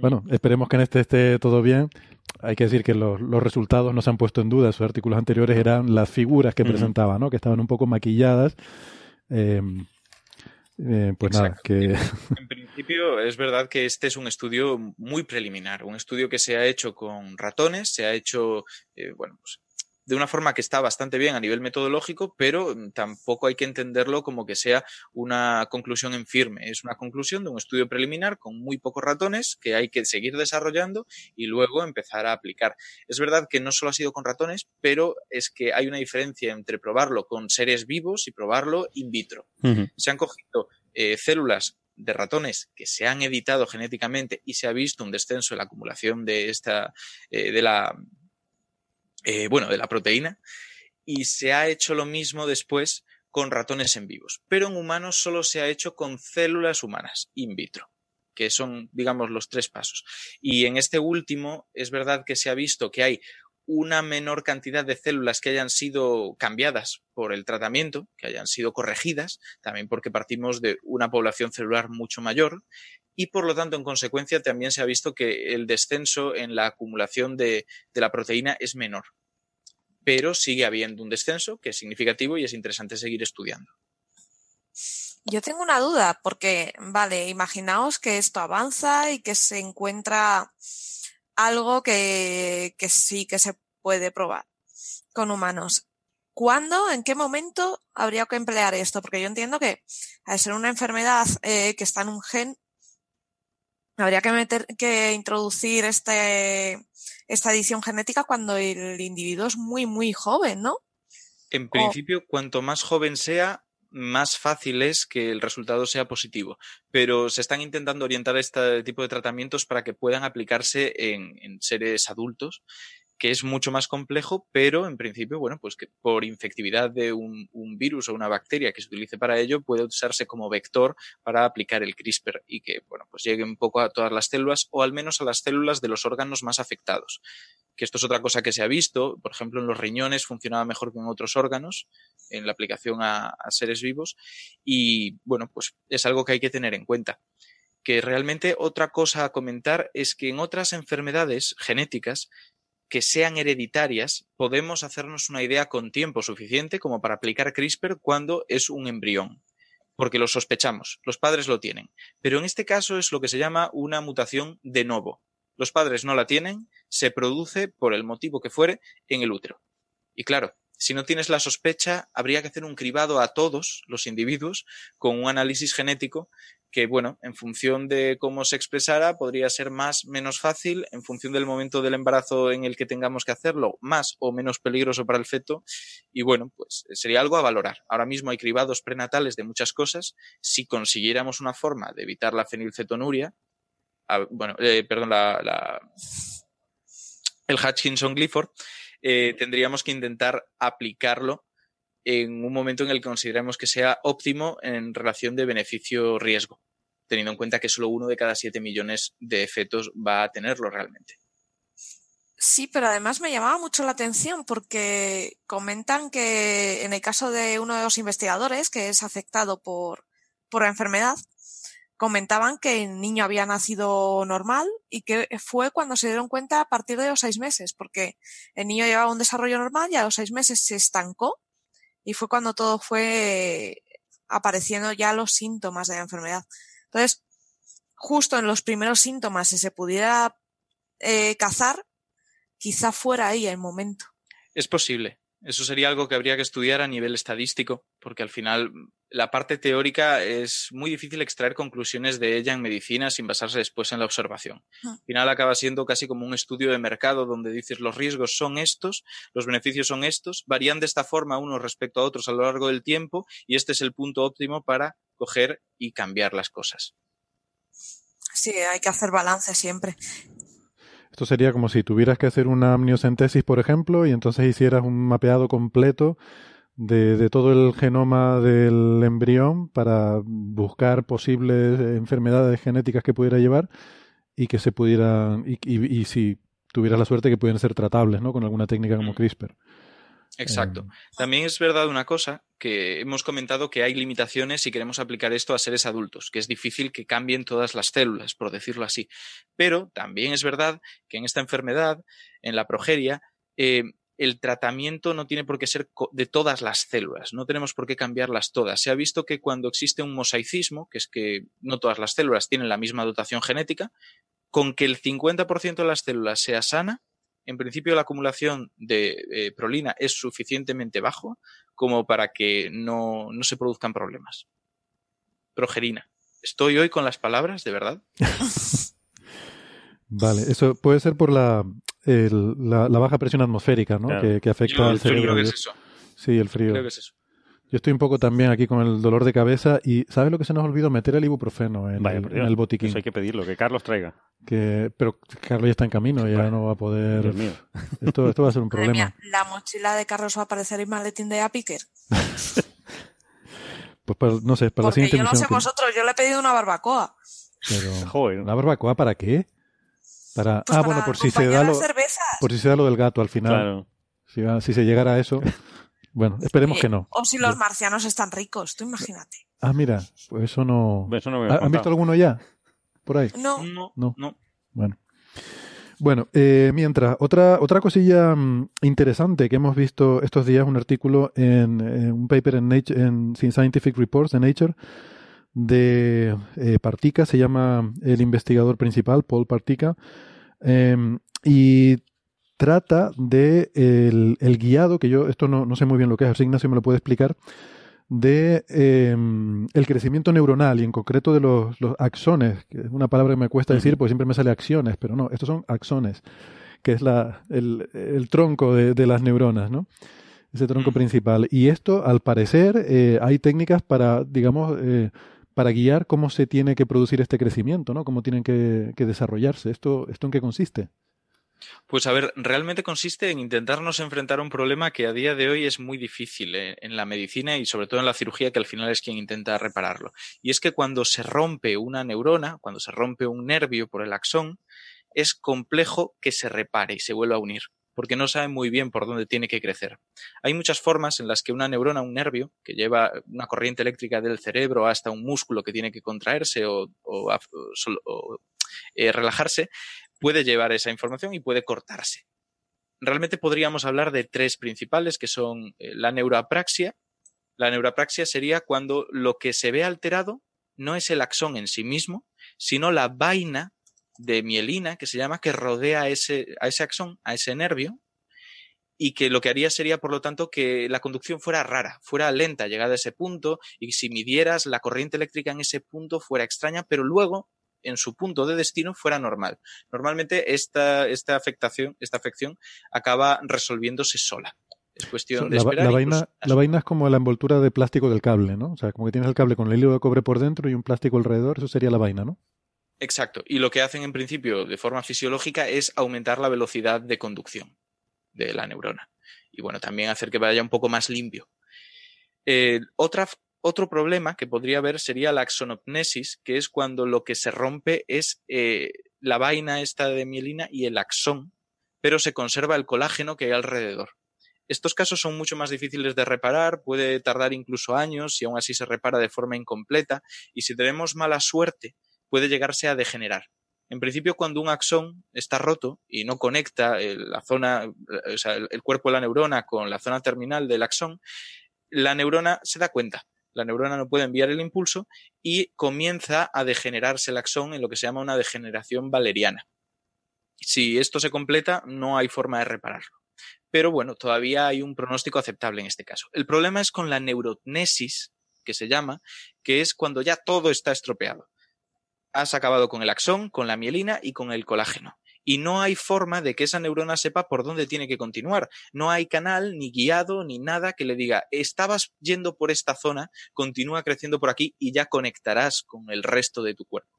Bueno, esperemos que en este esté todo bien. Hay que decir que los, resultados no se han puesto en duda. Esos artículos anteriores eran las figuras que presentaba, ¿no? Que estaban un poco maquilladas. Eh, eh, pues nada, que... En principio es verdad que este es un estudio muy preliminar, un estudio que se ha hecho con ratones, se ha hecho, eh, bueno, pues de una forma que está bastante bien a nivel metodológico, pero mm, tampoco hay que entenderlo como que sea una conclusión en firme. Es una conclusión de un estudio preliminar con muy pocos ratones que hay que seguir desarrollando y luego empezar a aplicar. Es verdad que no solo ha sido con ratones, pero es que hay una diferencia entre probarlo con seres vivos y probarlo in vitro. Se han cogido eh, células de ratones que se han editado genéticamente y se ha visto un descenso en la acumulación de esta eh, de la eh, bueno, de la proteína, y se ha hecho lo mismo después con ratones en vivos, pero en humanos solo se ha hecho con células humanas in vitro que son, digamos, los tres pasos. Y en este último es verdad que se ha visto que hay una menor cantidad de células que hayan sido cambiadas por el tratamiento, que hayan sido corregidas, también porque partimos de una población celular mucho mayor, y por lo tanto, en consecuencia, también se ha visto que el descenso en la acumulación de, la proteína es menor. Pero sigue habiendo un descenso que es significativo y es interesante seguir estudiando. Yo tengo una duda, porque, vale, imaginaos que esto avanza y que se encuentra algo que, sí que se puede probar con humanos. ¿Cuándo, en qué momento habría que emplear esto? Porque yo entiendo que al ser una enfermedad eh, que está en un gen, Habría que meter, que introducir este, esta edición genética cuando el individuo es muy, muy joven, ¿no? En principio, cuanto más joven sea, más fácil es que el resultado sea positivo. Pero se están intentando orientar este tipo de tratamientos para que puedan aplicarse en, en seres adultos que es mucho más complejo, pero en principio, bueno, pues que por infectividad de un, virus o una bacteria que se utilice para ello, puede usarse como vector para aplicar el CRISPR y que, bueno, pues llegue un poco a todas las células o al menos a las células de los órganos más afectados. Que esto es otra cosa que se ha visto, por ejemplo, en los riñones funcionaba mejor que en otros órganos, en la aplicación a, a seres vivos, y bueno, pues es algo que hay que tener en cuenta. Que realmente otra cosa a comentar es que en otras enfermedades genéticas que sean hereditarias, podemos hacernos una idea con tiempo suficiente como para aplicar CRISPR cuando es un embrión, porque lo sospechamos, los padres lo tienen. Pero en este caso es lo que se llama una mutación de novo. Los padres no la tienen, se produce, por el motivo que fuere, en el útero. Y claro, si no tienes la sospecha, habría que hacer un cribado a todos los individuos con un análisis genético que, bueno, en función de cómo se expresara, podría ser más, menos fácil, en función del momento del embarazo en el que tengamos que hacerlo, más o menos peligroso para el feto. Y bueno, pues sería algo a valorar. Ahora mismo hay cribados prenatales de muchas cosas. Si consiguiéramos una forma de evitar la fenilcetonuria, bueno, eh, perdón, la, el Hutchinson-Clifford, eh, tendríamos que intentar aplicarlo en un momento en el que consideremos que sea óptimo en relación de beneficio-riesgo, teniendo en cuenta que solo uno de cada siete millones de fetos va a tenerlo realmente. Sí, pero además me llamaba mucho la atención porque comentan que en el caso de uno de los investigadores que es afectado por, por la enfermedad, comentaban que el niño había nacido normal y que fue cuando se dieron cuenta a partir de los seis meses, porque el niño llevaba un desarrollo normal y a los seis meses se estancó y fue cuando todo fue apareciendo ya los síntomas de la enfermedad. Entonces, justo en los primeros síntomas, si se pudiera eh, cazar, quizá fuera ahí el momento. Es posible. Eso sería algo que habría que estudiar a nivel estadístico, porque al final la parte teórica es muy difícil extraer conclusiones de ella en medicina sin basarse después en la observación. Ah. Al final acaba siendo casi como un estudio de mercado donde dices los riesgos son estos, los beneficios son estos, varían de esta forma unos respecto a otros a lo largo del tiempo y este es el punto óptimo para coger y cambiar las cosas. Sí, hay que hacer balance siempre. Esto sería como si tuvieras que hacer una amniocentesis, por ejemplo, y entonces hicieras un mapeado completo de, de todo el genoma del embrión para buscar posibles enfermedades genéticas que pudiera llevar y que se pudieran, y, y- y si tuvieras la suerte que pudieran ser tratables, ¿no? Con alguna técnica como CRISPR. Exacto. Eh, También es verdad una cosa que hemos comentado que hay limitaciones si queremos aplicar esto a seres adultos, que es difícil que cambien todas las células, por decirlo así. Pero también es verdad que en esta enfermedad, en la progeria, eh, el tratamiento no tiene por qué ser de todas las células, no tenemos por qué cambiarlas todas. Se ha visto que cuando existe un mosaicismo, que es que no todas las células tienen la misma dotación genética, con que el 50% de las células sea sana, en principio la acumulación de eh, prolina es suficientemente bajo como para que no, no se produzcan problemas. Progerina. Estoy hoy con las palabras, de verdad. Vale, eso puede ser por la, el- la, la baja presión atmosférica, ¿no? Claro. Que, que afecta Yo al cerebro. creo que es eso. Sí, el frío. Creo que es eso. Yo estoy un poco también aquí con el dolor de cabeza y ¿sabes lo que se nos olvidó? Meter el ibuprofeno en, Vaya, el, en botiquín. Eso hay que pedirlo, que Carlos traiga. Que, pero Carlos ya está en camino, ya Bueno, no va a poder... Dios mío. Esto, esto va a ser un problema. mía, la mochila de Carlos va a parecer el maletín de Apiker. Pues para- no sé, para la Porque siguiente yo no sé que- vosotros, yo le he pedido una barbacoa. pero- Joder. ¿La barbacoa para qué? Para, Pues ah, para bueno, por si se da lo, por si se da lo del gato al final. Claro. Si, si se llegara a eso. Bueno, esperemos Eh, que no. O si los marcianos están ricos, tú imagínate. Ah, mira, pues eso no. Eso no ¿Han visto alguno ya? Por ahí. No, No, No. no. Bueno. Bueno, eh, mientras, otra, otra cosilla mm, interesante que hemos visto estos días, un artículo en, en un paper en, Nature, en Scientific Reports de Nature de eh, Partica, se llama el investigador principal, Paul Partica, em, y trata de el, el guiado, que yo esto no, no sé muy bien lo que es, así Ignacio me lo puede explicar, de em, el crecimiento neuronal y en concreto de los, los axones, que es una palabra que me cuesta decir porque siempre me sale acciones, pero no, estos son axones, que es la, el, el tronco de, de las neuronas, ¿no? Ese tronco principal. Y esto, al parecer, eh, hay técnicas para, digamos, eh, para guiar cómo se tiene que producir este crecimiento, ¿no? Cómo tienen que, desarrollarse. ¿Esto, ¿Esto en qué consiste? Pues a ver, realmente consiste en intentarnos enfrentar a un problema que a día de hoy es muy difícil eh, en la medicina y sobre todo en la cirugía, que al final es quien intenta repararlo. Y es que cuando se rompe una neurona, cuando se rompe un nervio por el axón, es complejo que se repare y se vuelva a unir, porque no sabe muy bien por dónde tiene que crecer. Hay muchas formas en las que una neurona, un nervio, que lleva una corriente eléctrica del cerebro hasta un músculo que tiene que contraerse o, eh, relajarse, puede llevar esa información y puede cortarse. Realmente podríamos hablar de tres principales, que son eh, la neuroapraxia. La neuroapraxia sería cuando lo que se ve alterado no es el axón en sí mismo, sino la vaina de mielina, que se llama, que rodea a ese, a ese axón, a ese nervio, y que lo que haría sería, por lo tanto, que la conducción fuera rara, fuera lenta llegada a ese punto, y si midieras la corriente eléctrica en ese punto fuera extraña, pero luego en su punto de destino fuera normal. Normalmente esta, esta afectación, esta afección acaba resolviéndose sola. Es cuestión de La, esperar. la vaina, la vaina es como la envoltura de plástico del cable, ¿no? O sea, como que tienes el cable con el hilo de cobre por dentro y un plástico alrededor, eso sería la vaina, ¿no? Exacto. Y lo que hacen en principio de forma fisiológica es aumentar la velocidad de conducción de la neurona. Y bueno, también hacer que vaya un poco más limpio. Eh, otro problema que podría haber sería la axonopnesis, que es cuando lo que se rompe es eh, la vaina esta de mielina y el axón, pero se conserva el colágeno que hay alrededor. Estos casos son mucho más difíciles de reparar, puede tardar incluso años y aún así se repara de forma incompleta y si tenemos mala suerte puede llegarse a degenerar. En principio, cuando un axón está roto y no conecta la zona, o sea, el cuerpo de la neurona con la zona terminal del axón, la neurona se da cuenta. La neurona no puede enviar el impulso y comienza a degenerarse el axón en lo que se llama una degeneración valeriana. Si esto se completa, no hay forma de repararlo pero bueno, todavía hay un pronóstico aceptable en este caso. El problema es con la neurotnesis, que se llama, que es cuando ya todo está estropeado. Has acabado con el axón, con la mielina y con el colágeno. Y no hay forma de que esa neurona sepa por dónde tiene que continuar. No hay canal, ni guiado, ni nada que le diga, estabas yendo por esta zona, continúa creciendo por aquí y ya conectarás con el resto de tu cuerpo.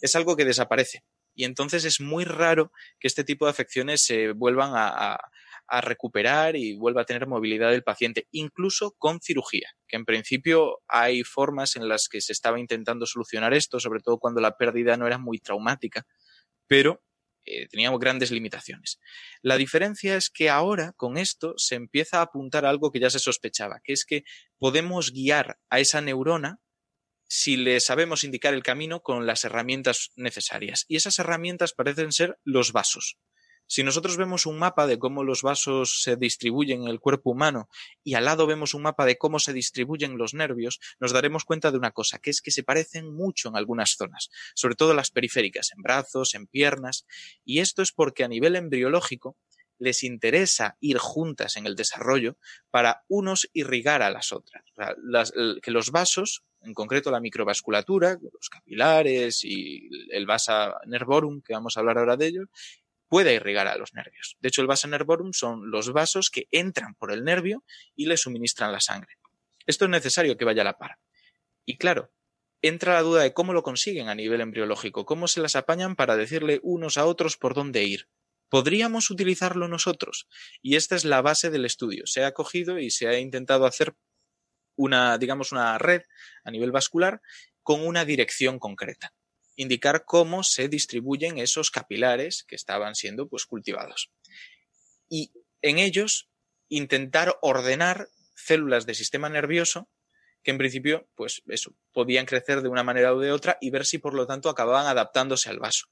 Es algo que desaparece. Y entonces es muy raro que este tipo de afecciones se vuelvan a, a recuperar y vuelva a tener movilidad del paciente, incluso con cirugía, que en principio hay formas en las que se estaba intentando solucionar esto, sobre todo cuando la pérdida no era muy traumática, pero eh, teníamos grandes limitaciones. La diferencia es que ahora con esto se empieza a apuntar a algo que ya se sospechaba, que es que podemos guiar a esa neurona si le sabemos indicar el camino con las herramientas necesarias. Y esas herramientas parecen ser los vasos. Si nosotros vemos un mapa de cómo los vasos se distribuyen en el cuerpo humano y al lado vemos un mapa de cómo se distribuyen los nervios, nos daremos cuenta de una cosa, que es que se parecen mucho en algunas zonas, sobre todo las periféricas, en brazos, en piernas, y esto es porque a nivel embriológico les interesa ir juntas en el desarrollo para unos irrigar a las otras. que los vasos, en concreto la microvasculatura, los capilares y el vasa nervorum, que vamos a hablar ahora de ello, puede irrigar a los nervios. De hecho, el vasa nervorum son los vasos que entran por el nervio y le suministran la sangre. Esto es necesario que vaya a la par. Y claro, entra la duda de cómo lo consiguen a nivel embriológico, cómo se las apañan para decirle unos a otros por dónde ir. ¿Podríamos utilizarlo nosotros? Y esta es la base del estudio. Se ha cogido y se ha intentado hacer una, digamos, una red a nivel vascular con una dirección concreta indicar cómo se distribuyen esos capilares que estaban siendo pues, cultivados. Y en ellos intentar ordenar células del sistema nervioso que en principio, pues eso, podían crecer de una manera u de otra y ver si por lo tanto acababan adaptándose al vaso.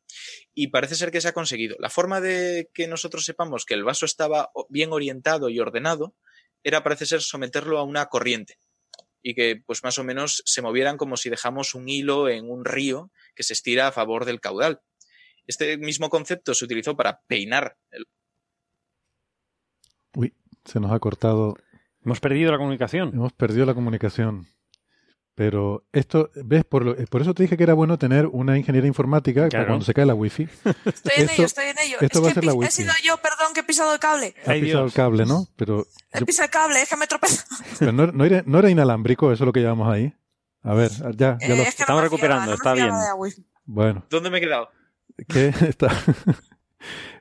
Y parece ser que se ha conseguido. La forma de que nosotros sepamos que el vaso estaba bien orientado y ordenado era, parece ser, someterlo a una corriente y que pues más o menos se movieran como si dejamos un hilo en un río que se estira a favor del caudal. Este mismo concepto se utilizó para peinar el... Uy, se nos ha cortado. Hemos perdido la comunicación. Hemos perdido la comunicación. Pero esto, ¿ves? Por, por eso te dije que era bueno tener una ingeniería informática para cuando se cae la wifi. Estoy en ello, estoy en ello. Esto es va que a ser la he wifi. sido yo, perdón, que he pisado el cable. Ha pisado el cable, ¿no? Pero, He yo- pisado el cable, es que me tropezó. pero no, no era, no era inalámbrico, eso es lo que llevamos ahí. A ver, ya, ya Eh, lo... es que no me fiaba, no me fiaba de la wifi. Bueno, ¿Dónde me he quedado? ¿qué está?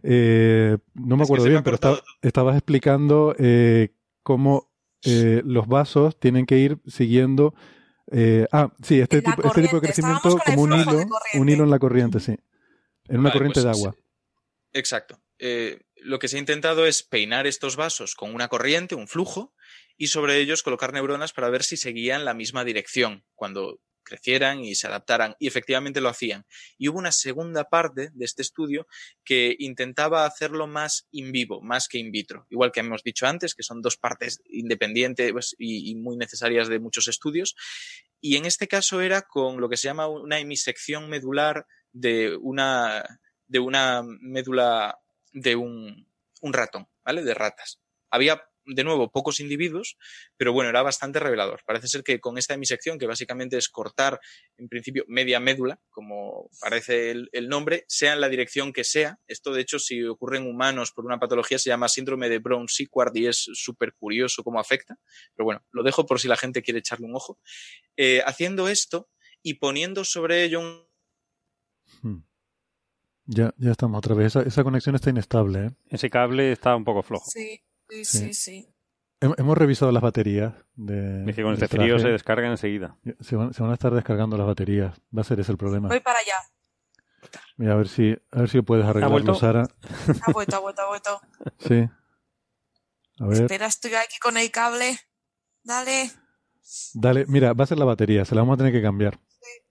Eh, no me Es acuerdo me bien, pero estabas explicando eh, cómo eh, los vasos tienen que ir siguiendo. eh, ah, sí, este tipo, este tipo de crecimiento como un hilo, un hilo en la corriente, sí. En una Vale, corriente pues de sí. agua. Exacto. Eh, lo que se ha intentado es peinar estos vasos con una corriente, un flujo, y sobre ellos colocar neuronas para ver si seguían la misma dirección cuando crecieran y se adaptaran. Y efectivamente lo hacían. Y hubo una segunda parte de este estudio que intentaba hacerlo más in vivo, más que in vitro. Igual que hemos dicho antes, que son dos partes independientes pues, y, muy necesarias de muchos estudios. Y en este caso era con lo que se llama una hemisección medular de una, de una médula de un, un ratón, ¿vale? De ratas. Había, de nuevo, pocos individuos, pero bueno, era bastante revelador. Parece ser que con esta hemisección, que básicamente es cortar, en principio, media médula, como parece el, el nombre, sea en la dirección que sea. Esto, de hecho, si ocurre en humanos por una patología, se llama síndrome de Brown-Sequard y es súper curioso cómo afecta. Pero bueno, lo dejo por si la gente quiere echarle un ojo. Eh, haciendo esto y poniendo sobre ello un Hmm. Ya, ya estamos otra vez. Esa, esa conexión está inestable. ¿eh? Ese cable está un poco flojo. Sí, sí, Sí. sí, sí. Hem- Hemos revisado las baterías. De, Es que con del este frío se descarga enseguida. Se van, se van a estar descargando las baterías. Va a ser ese el problema. Voy para allá. Mira, a ver si, a ver si puedes arreglarlo, Sara. Ha vuelto, ha vuelto, ha vuelto. Sí. A ver. Espera, estoy aquí con el cable. Dale. Dale, mira, va a ser la batería, se la vamos a tener que cambiar.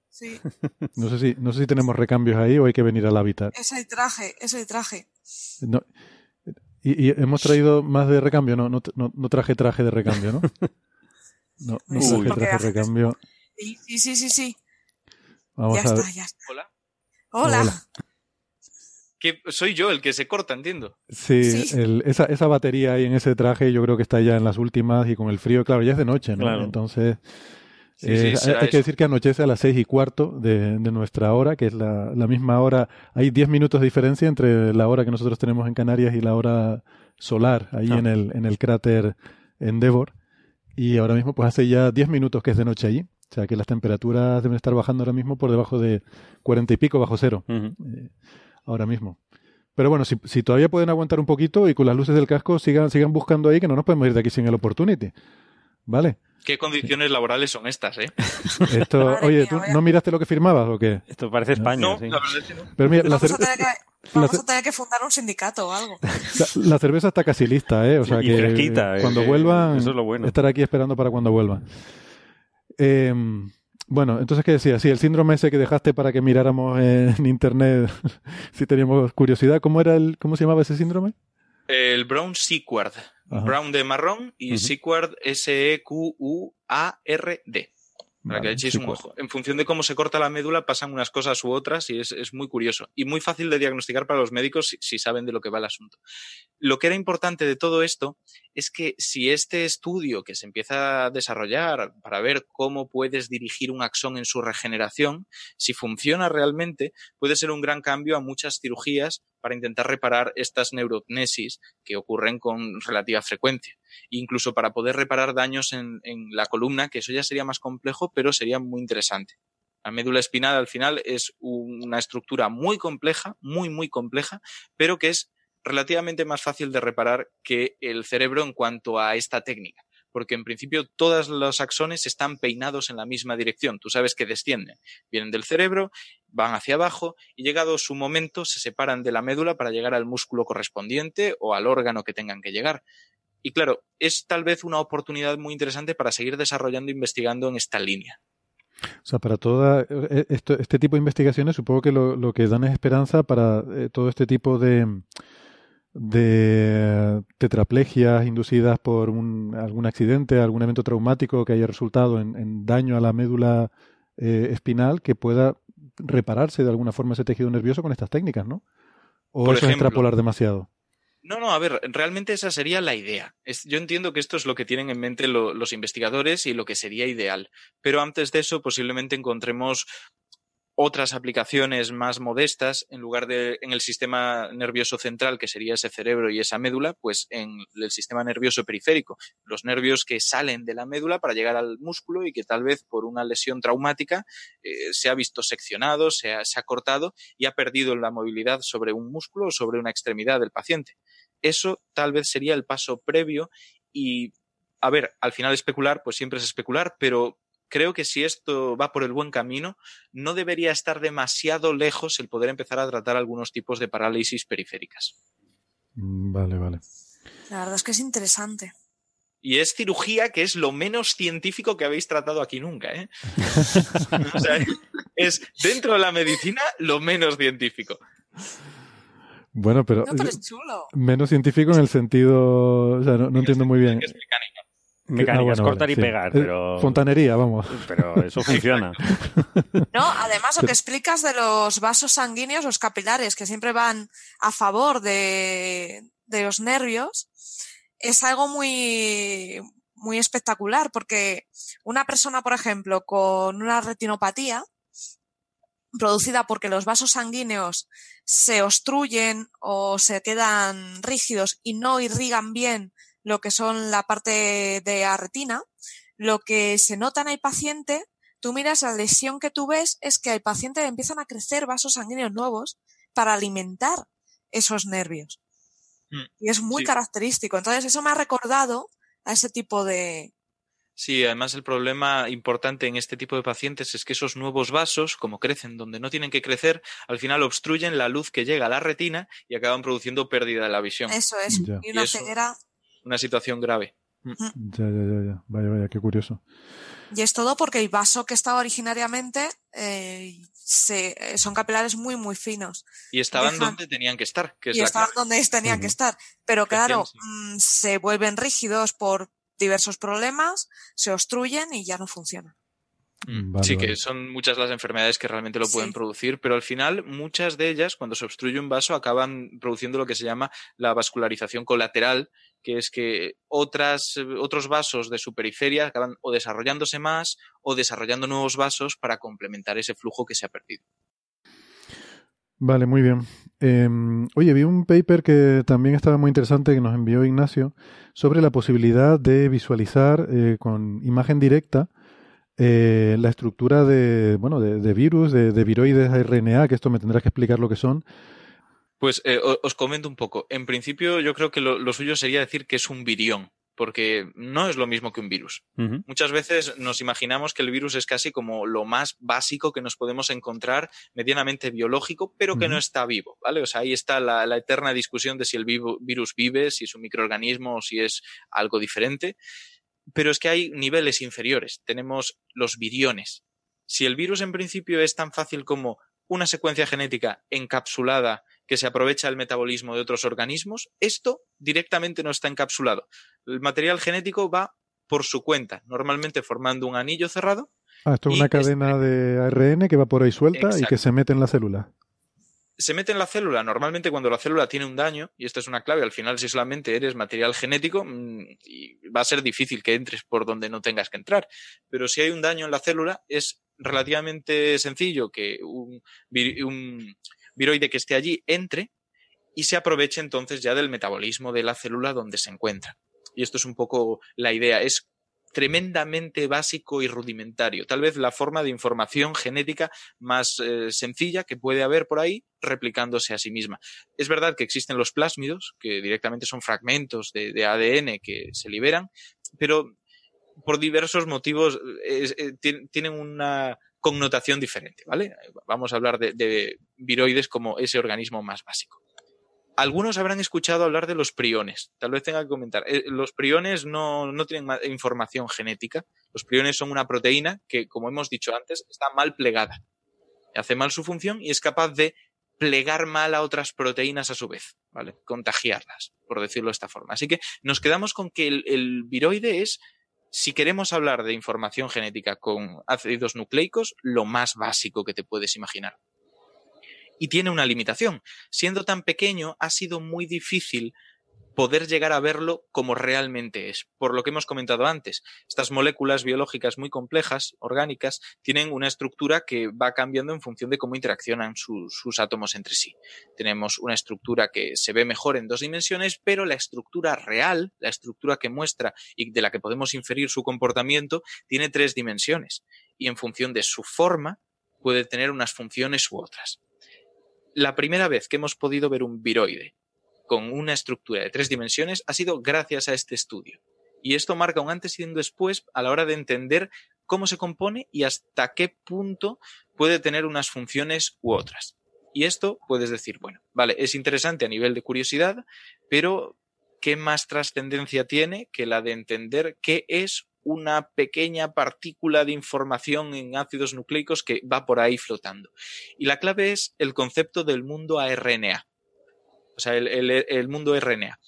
Sí, sí. No sé si, no sé si tenemos recambios ahí o hay que venir al hábitat. Es el traje, es el traje. No, y, y hemos traído más de recambio, no, no, no, no traje traje de recambio, ¿no? No, traje traje de recambio. Sí, sí, sí, sí. sí. Vamos ya a ver. está, ya está. Hola. Hola. Hola. Que soy yo el que se corta, entiendo. Sí, Sí. el- esa, esa batería ahí en ese traje yo creo que está ya en las últimas y con el frío, claro, ya es de noche, ¿no? Claro. Entonces, Sí, eh, sí, hay- que decir que anochece a las seis y cuarto de, de nuestra hora, que es la, la misma hora. Hay diez minutos de diferencia entre la hora que nosotros tenemos en Canarias y la hora solar, ahí Ah. en, el, en el cráter Endeavour. Y ahora mismo, pues hace ya diez minutos que es de noche allí. O sea que las temperaturas deben estar bajando ahora mismo por debajo de cuarenta y pico bajo cero eh, ahora mismo. Pero bueno, si, si todavía pueden aguantar un poquito y con las luces del casco sigan, sigan buscando ahí, que no nos podemos ir de aquí sin el opportunity. ¿Vale? ¿Qué condiciones laborales son estas, eh? Esto, Madre oye, mía, ¿tú no miraste lo que firmabas o qué? Esto parece España, No, sí. la verdad es que no. Pero mira, la, Vamos, a cer- tener que, la vamos cer- a tener que fundar un sindicato o algo. la- la cerveza está casi lista, ¿eh? O sea Y que fresquita, eh, eh, cuando vuelvan, eso es lo bueno. estar aquí esperando para cuando vuelvan. Eh, bueno, entonces, ¿qué decía? Sí, el síndrome ese que dejaste para que miráramos en internet, si teníamos curiosidad. ¿Cómo era el, cómo se llamaba ese síndrome? El Brown Sequard. Ajá. Brown de marrón y Ujú. Sequard S-E-Q-U-A-R-D. Para que Vale, echéis un ojo. En función de cómo se corta la médula, pasan unas cosas u otras y es, es muy curioso. Y muy fácil de diagnosticar para los médicos si, si saben de lo que va el asunto. Lo que era importante de todo esto es que si este estudio que se empieza a desarrollar para ver cómo puedes dirigir un axón en su regeneración, si funciona realmente, puede ser un gran cambio a muchas cirugías para intentar reparar estas neurotnesis que ocurren con relativa frecuencia. Incluso para poder reparar daños en, en la columna, que eso ya sería más complejo, pero sería muy interesante. La médula espinal al final es una estructura muy compleja, muy, muy compleja, pero que es relativamente más fácil de reparar que el cerebro en cuanto a esta técnica. Porque en principio todos los axones están peinados en la misma dirección. Tú sabes que descienden. Vienen del cerebro, van hacia abajo y llegado su momento se separan de la médula para llegar al músculo correspondiente o al órgano que tengan que llegar. Y claro, es tal vez una oportunidad muy interesante para seguir desarrollando e investigando en esta línea. O sea, para toda eh, este tipo de investigaciones, supongo que lo, lo que dan es esperanza para eh, todo este tipo de, de tetraplegias inducidas por un, algún accidente, algún evento traumático que haya resultado en, en daño a la médula eh, espinal, que pueda repararse de alguna forma ese tejido nervioso con estas técnicas, ¿no? O Por eso es ejemplo. extrapolar demasiado. No, no, a ver, realmente esa sería la idea. Es- yo entiendo que esto es lo que tienen en mente lo- los investigadores y lo que sería ideal. Pero antes de eso, posiblemente encontremos otras aplicaciones más modestas, en lugar de en el sistema nervioso central, que sería ese cerebro y esa médula, pues en el sistema nervioso periférico, los nervios que salen de la médula para llegar al músculo y que tal vez por una lesión traumática eh, se ha visto seccionado, se ha, se ha cortado y ha perdido la movilidad sobre un músculo o sobre una extremidad del paciente. Eso tal vez sería el paso previo y, a ver, al final especular, pues siempre es especular, pero creo que si esto va por el buen camino, no debería estar demasiado lejos el poder empezar a tratar algunos tipos de parálisis periféricas. Mm, Vale, vale. La verdad es que es interesante. Y es cirugía que es lo menos científico que habéis tratado aquí nunca, ¿eh? o sea, es dentro de la medicina lo menos científico. Bueno, pero, No, pero es chulo. menos científico en el sentido, o sea, no, no entiendo muy bien. Es mecánica. Mecánicas, Ah, bueno, cortar vale, y sí. pegar, Eh, pero... Fontanería, vamos. Pero eso funciona. No, además lo que explicas de los vasos sanguíneos, los capilares, que siempre van a favor de, de los nervios, es algo muy, muy espectacular, porque una persona, por ejemplo, con una retinopatía, producida porque los vasos sanguíneos se obstruyen o se quedan rígidos y no irrigan bien lo que son la parte de la retina, lo que se nota en el paciente, tú miras la lesión que tú ves es que al paciente le empiezan a crecer vasos sanguíneos nuevos para alimentar esos nervios. Mm, Y es muy sí. característico. Entonces eso me ha recordado a ese tipo de, Sí, además el problema importante en este tipo de pacientes es que esos nuevos vasos, como crecen donde no tienen que crecer, al final obstruyen la luz que llega a la retina y acaban produciendo pérdida de la visión. Eso es, y una ceguera. Una situación grave. Mm. Ya, ya, ya, ya. Vaya, vaya, qué curioso. Y es todo porque el vaso que estaba originariamente eh, se, eh, son capilares muy, muy finos. Y estaban donde tenían que estar. Que es y estaban donde tenían que estar. Pero claro, mm, se vuelven rígidos por diversos problemas, se obstruyen y ya no funcionan. Mm, sí, que son muchas las enfermedades que realmente lo pueden producir, pero al final muchas de ellas, cuando se obstruye un vaso, acaban produciendo lo que se llama la vascularización colateral, que es que otras, otros vasos de su periferia acaban o desarrollándose más o desarrollando nuevos vasos para complementar ese flujo que se ha perdido. Vale, muy bien. Em, oye, vi un paper que también estaba muy interesante que nos envió Ignacio sobre la posibilidad de visualizar eh, con imagen directa eh, la estructura de, bueno, de, virus, de, de, viroides RNA, que esto me tendrás que explicar lo que son. Pues eh, os comento un poco. En principio, yo creo que lo, suyo sería decir que es un virión, porque no es lo mismo que un virus. Muchas veces nos imaginamos que el virus es casi como lo más básico que nos podemos encontrar, medianamente biológico, pero que no está vivo, ¿vale? O sea, ahí está la, la eterna discusión de si el virus vive, si es un microorganismo o si es algo diferente. Pero es que hay niveles inferiores. Tenemos los viriones. Si el virus en principio es tan fácil como una secuencia genética encapsulada que se aprovecha el metabolismo de otros organismos, esto directamente no está encapsulado. El material genético va por su cuenta, normalmente formando un anillo cerrado. Ah, esto es una cadena de ARN que va por ahí suelta y que se mete en la célula se mete en la célula. Normalmente cuando la célula tiene un daño, y esto es una clave, al final si solamente eres material genético, mm, va a ser difícil que entres por donde no tengas que entrar. Pero si hay un daño en la célula, es relativamente sencillo que un, un viroide que esté allí entre y se aproveche entonces ya del metabolismo de la célula donde se encuentra. Y esto es un poco la idea, es tremendamente básico y rudimentario. Tal vez la forma de información genética más eh, sencilla que puede haber por ahí replicándose a sí misma. Es verdad que existen los plásmidos, que directamente son fragmentos de, ADN que se liberan, pero por diversos motivos eh, tienen una connotación diferente, ¿vale? Vamos a hablar de viroides como ese organismo más básico. Algunos habrán escuchado hablar de los priones. Tal vez tenga que comentar. Eh, los priones no, no tienen información genética. Los priones son una proteína que, como hemos dicho antes, está mal plegada. Hace mal su función y es capaz de plegar mal a otras proteínas a su vez, ¿vale? Contagiarlas, por decirlo de esta forma. Así que nos quedamos con que el, el viroide es, si queremos hablar de información genética con ácidos nucleicos, lo más básico que te puedes imaginar y tiene una limitación. Siendo tan pequeño, ha sido muy difícil poder llegar a verlo como realmente es. Por lo que hemos comentado antes, estas moléculas biológicas muy complejas, orgánicas, tienen una estructura que va cambiando en función de cómo interaccionan sus átomos entre sí. Tenemos una estructura que se ve mejor en dos dimensiones, pero la estructura real, la estructura que muestra y de la que podemos inferir su comportamiento, tiene tres dimensiones. Y en función de su forma, puede tener unas funciones u otras la primera vez que hemos podido ver un viroide con una estructura de tres dimensiones ha sido gracias a este estudio. Y esto marca un antes y un después a la hora de entender cómo se compone y hasta qué punto puede tener unas funciones u otras. Y esto puedes decir, bueno, vale, es interesante a nivel de curiosidad, pero ¿qué más trascendencia tiene que la de entender qué es una pequeña partícula de información en ácidos nucleicos que va por ahí flotando. Y la clave es el concepto del mundo ARNA, o sea, el, mundo RNA.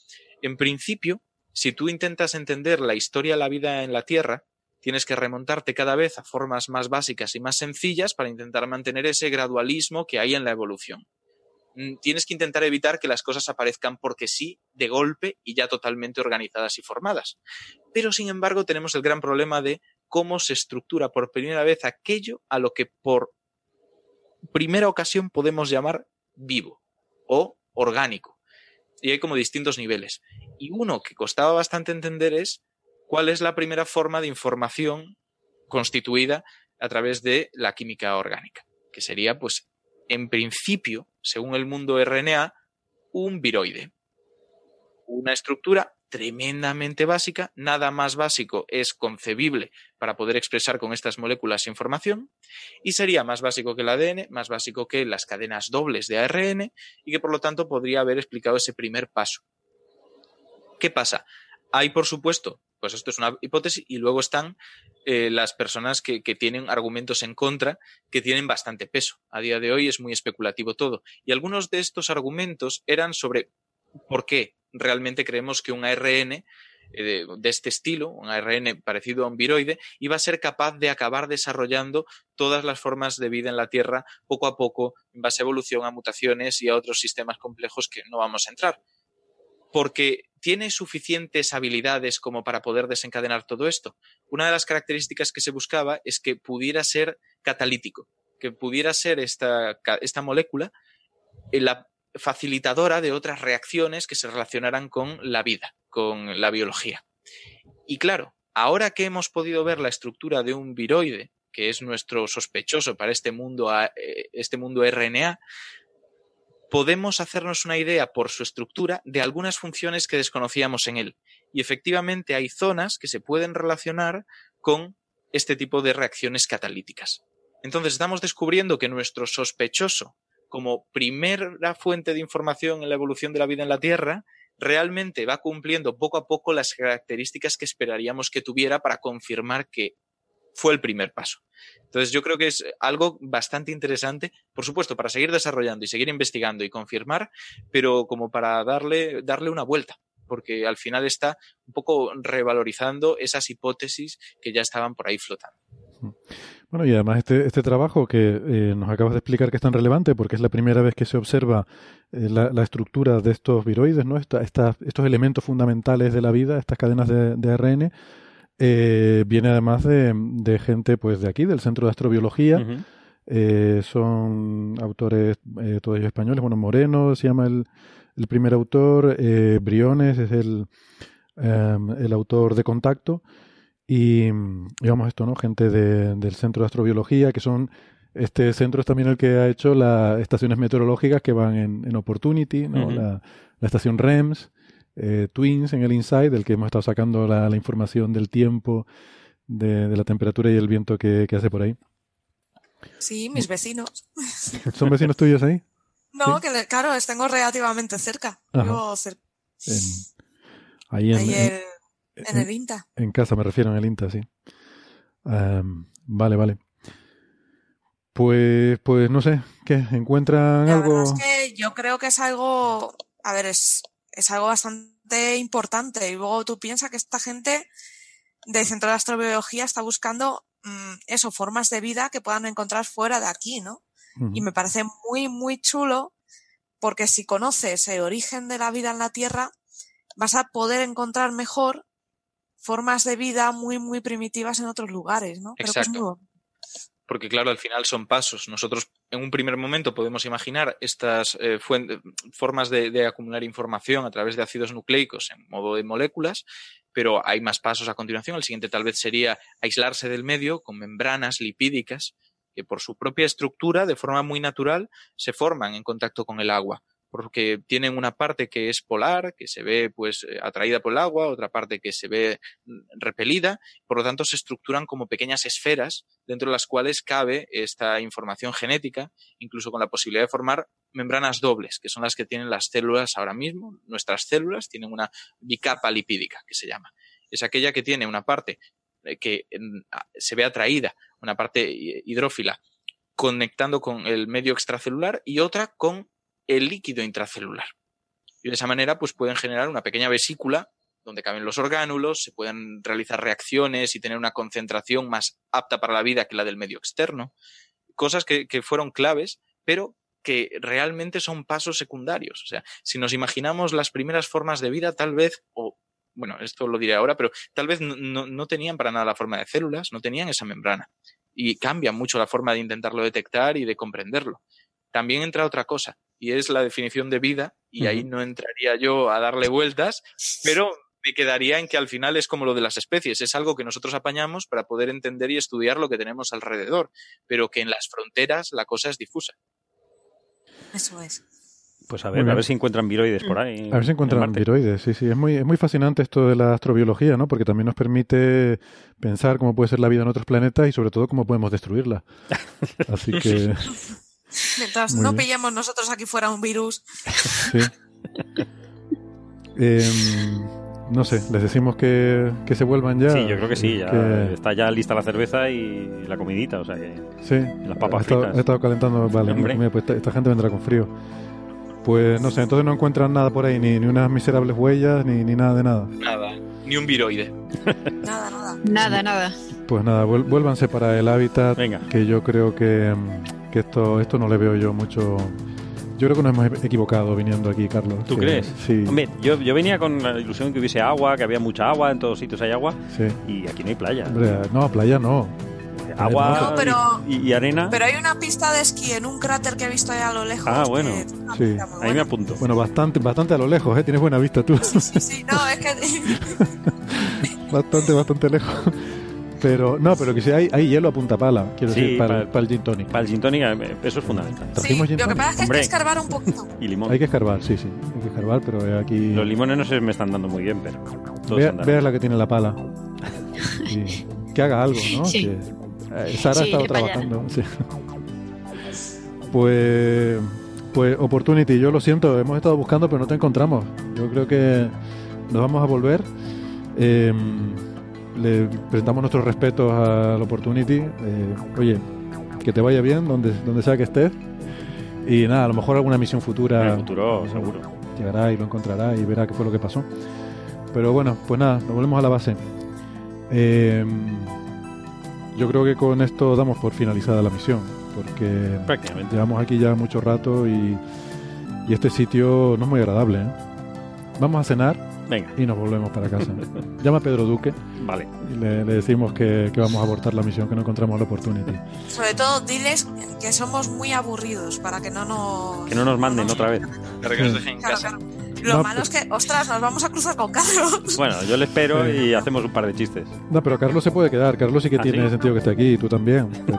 En principio, si tú intentas entender la historia de la vida en la Tierra, tienes que remontarte cada vez a formas más básicas y más sencillas para intentar mantener ese gradualismo que hay en la evolución. Mm, tienes que intentar evitar que las cosas aparezcan porque sí, de golpe y ya totalmente organizadas y formadas. Pero, sin embargo, tenemos el gran problema de cómo se estructura por primera vez aquello a lo que por primera ocasión podemos llamar vivo o orgánico. Y hay como distintos niveles. Y uno que costaba bastante entender es cuál es la primera forma de información constituida a través de la química orgánica, que sería pues en principio, según el mundo RNA, un viroide. Una estructura tremendamente básica, nada más básico es concebible para poder expresar con estas moléculas información, y sería más básico que el ADN, más básico que las cadenas dobles de ARN, y que por lo tanto podría haber explicado ese primer paso. ¿Qué pasa? Hay, por supuesto, pues esto es una hipótesis, y luego están eh, las personas que, tienen argumentos en contra que tienen bastante peso. A día de hoy es muy especulativo todo. Y algunos de estos argumentos eran sobre por qué realmente creemos que un ARN eh, de, este estilo, un ARN parecido a un viroide, iba a ser capaz de acabar desarrollando todas las formas de vida en la Tierra poco a poco, en base a evolución, a mutaciones y a otros sistemas complejos que no vamos a entrar. Porque tiene suficientes habilidades como para poder desencadenar todo esto. Una de las características que se buscaba es que pudiera ser catalítico, que pudiera ser esta, molécula la, facilitadora de otras reacciones que se relacionaran con la vida, con la biología. Y claro, ahora que hemos podido ver la estructura de un viroide, que es nuestro sospechoso para este mundo, eh, este mundo RNA, podemos hacernos una idea por su estructura de algunas funciones que desconocíamos en él. Y efectivamente hay zonas que se pueden relacionar con este tipo de reacciones catalíticas. Entonces estamos descubriendo que nuestro sospechoso como primera fuente de información en la evolución de la vida en la Tierra, realmente va cumpliendo poco a poco las características que esperaríamos que tuviera para confirmar que fue el primer paso. Entonces yo creo que es algo bastante interesante, por supuesto, para seguir desarrollando y seguir investigando y confirmar, pero como para darle, darle una vuelta, porque al final está un poco revalorizando esas hipótesis que ya estaban por ahí flotando. Bueno, y además este, este trabajo que eh, nos acabas de explicar que es tan relevante porque es la primera vez que se observa eh, la, la, estructura de estos viroides, ¿no? Esta, esta, estos elementos fundamentales de la vida, estas cadenas de, de ARN, eh, viene además de, de, gente pues de aquí, del Centro de Astrobiología. Uh -huh. son autores, todos ellos españoles. Bueno, Moreno se llama el, el primer autor, Briones es el, em, el autor de Contacto. Y digamos esto, ¿no? Gente de, del Centro de Astrobiología, que son, este centro es también el que ha hecho las estaciones meteorológicas que van en, en Opportunity, ¿no? Uh -huh. la, la, estación REMS, eh, Twins en el Inside, del que hemos estado sacando la, la información del tiempo, de, de, la temperatura y el viento que, que, hace por ahí. Sí, mis vecinos. ¿Son vecinos tuyos ahí? No, ¿Sí? que claro, les tengo relativamente cerca. Vivo cerca. En, ahí en, ahí el... En el INTA. En casa me refiero, en el INTA, sí. Um, vale, vale. Pues, pues no sé, ¿qué? ¿Encuentran La algo? Es que yo creo que es algo, a ver, es, es algo bastante importante. Y luego tú piensas que esta gente del Centro de Astrobiología está buscando mmm, eso, formas de vida que puedan encontrar fuera de aquí, ¿no? Uh -huh. Y me parece muy, muy chulo porque si conoces el origen de la vida en la Tierra, vas a poder encontrar mejor formas de vida muy, muy primitivas en otros lugares, ¿no? Pero. Muy... Porque claro, al final son pasos. Nosotros en un primer momento podemos imaginar estas eh, formas de, de, acumular información a través de ácidos nucleicos en modo de moléculas, pero hay más pasos a continuación. El siguiente tal vez sería aislarse del medio con membranas lipídicas que por su propia estructura, de forma muy natural, se forman en contacto con el agua porque tienen una parte que es polar, que se ve pues eh, atraída por el agua, otra parte que se ve mm, repelida, por lo tanto se estructuran como pequeñas esferas dentro de las cuales cabe esta información genética, incluso con la posibilidad de formar membranas dobles, que son las que tienen las células ahora mismo. Nuestras células tienen una bicapa lipídica, que se llama. Es aquella que tiene una parte eh, que se ve atraída, una parte hidrófila, conectando con el medio extracelular y otra con el líquido intracelular. Y de esa manera, pues pueden generar una pequeña vesícula donde caben los orgánulos, se pueden realizar reacciones y tener una concentración más apta para la vida que la del medio externo. Cosas que, que fueron claves, pero que realmente son pasos secundarios. O sea, si nos imaginamos las primeras formas de vida, tal vez, o bueno, esto lo diré ahora, pero tal vez no, no, no tenían para nada la forma de células, no tenían esa membrana. Y cambia mucho la forma de intentarlo detectar y de comprenderlo. También entra otra cosa, y es la definición de vida, y uh -huh. ahí no entraría yo a darle vueltas, pero me quedaría en que al final es como lo de las especies, es algo que nosotros apañamos para poder entender y estudiar lo que tenemos alrededor, pero que en las fronteras la cosa es difusa. Eso es. Pues a ver, a ver si encuentran viroides por ahí. A ver si encuentran viroides, sí, sí. Es muy, es muy fascinante esto de la astrobiología, ¿no? Porque también nos permite pensar cómo puede ser la vida en otros planetas y sobre todo cómo podemos destruirla. Así que... Mientras no pillemos nosotros aquí fuera un virus. Sí. Em, no sé, les decimos que, que, se vuelvan ya. Sí, yo creo que sí, ya está ya lista la cerveza y la comidita, o sea que. Sí, las papas he estado, he estado calentando, vale, pues esta, gente vendrá con frío. Pues no sé, entonces no encuentran nada por ahí, ni, ni unas miserables huellas, ni, ni nada de nada. Nada, ni un viroide. nada, nada. Nada, nada. Pues nada, vuélvanse para el hábitat, Venga. que yo creo que, que esto, esto no le veo yo mucho yo creo que nos hemos equivocado viniendo aquí, Carlos. ¿Tú crees? Sí. Hombre, yo, yo venía con la ilusión que hubiese agua, que había mucha agua, en todos sitios hay agua. Sí. Y aquí no hay playa. Hombre, no, playa no. Agua y, arena. Pero hay una pista de esquí en un cráter que he visto allá a lo lejos. Ah, bueno. Sí. Ahí me apunto. Bueno, bastante, bastante a lo lejos, ¿eh? Tienes buena vista tú. Sí, sí, sí. No, es que... bastante, bastante lejos. Pero, no, pero que si hay, hay hielo a punta pala, quiero decir, para, el gin tonic. Para el gin tonic, eh, eso es fundamental. Sí, lo que pasa es que hay que escarbar un poquito. y limón. Hay que escarbar, sí, sí. Hay que escarbar, pero aquí. Los limones no se me están dando muy bien, pero. Vea, la que tiene la pala. que haga algo, ¿no? Sí. Que, eh, Sara ha estado trabajando. Sí. Pues. Pues Opportunity, yo lo siento, hemos estado buscando, pero no te encontramos. Yo creo que nos vamos a volver. Eh, le presentamos nuestros respetos al Opportunity. Eh, oye, que te vaya bien donde, donde sea que estés. Y nada, a lo mejor alguna misión futura. En el futuro, seguro. Llegará y lo encontrará y verá qué fue lo que pasó. Pero bueno, pues nada, nos volvemos a la base. Eh, yo creo que con esto damos por finalizada la misión, porque Prácticamente. llevamos aquí ya mucho rato y, y este sitio no es muy agradable. ¿eh? Vamos a cenar Venga. Y nos volvemos para casa. Llama a Pedro Duque. Vale. Y le, decimos que, vamos a abortar la misión, que no encontramos la oportunidad. Sobre todo, diles que somos muy aburridos para que no nos. Que no nos manden otra vez. Para que nos dejen en casa. Lo malo es que, ostras, nos vamos a cruzar con Carlos. Bueno, yo le espero y hacemos un par de chistes. No, pero Carlos se puede quedar. Carlos sí que ¿Ah, tiene sentido que esté aquí y tú también. Pero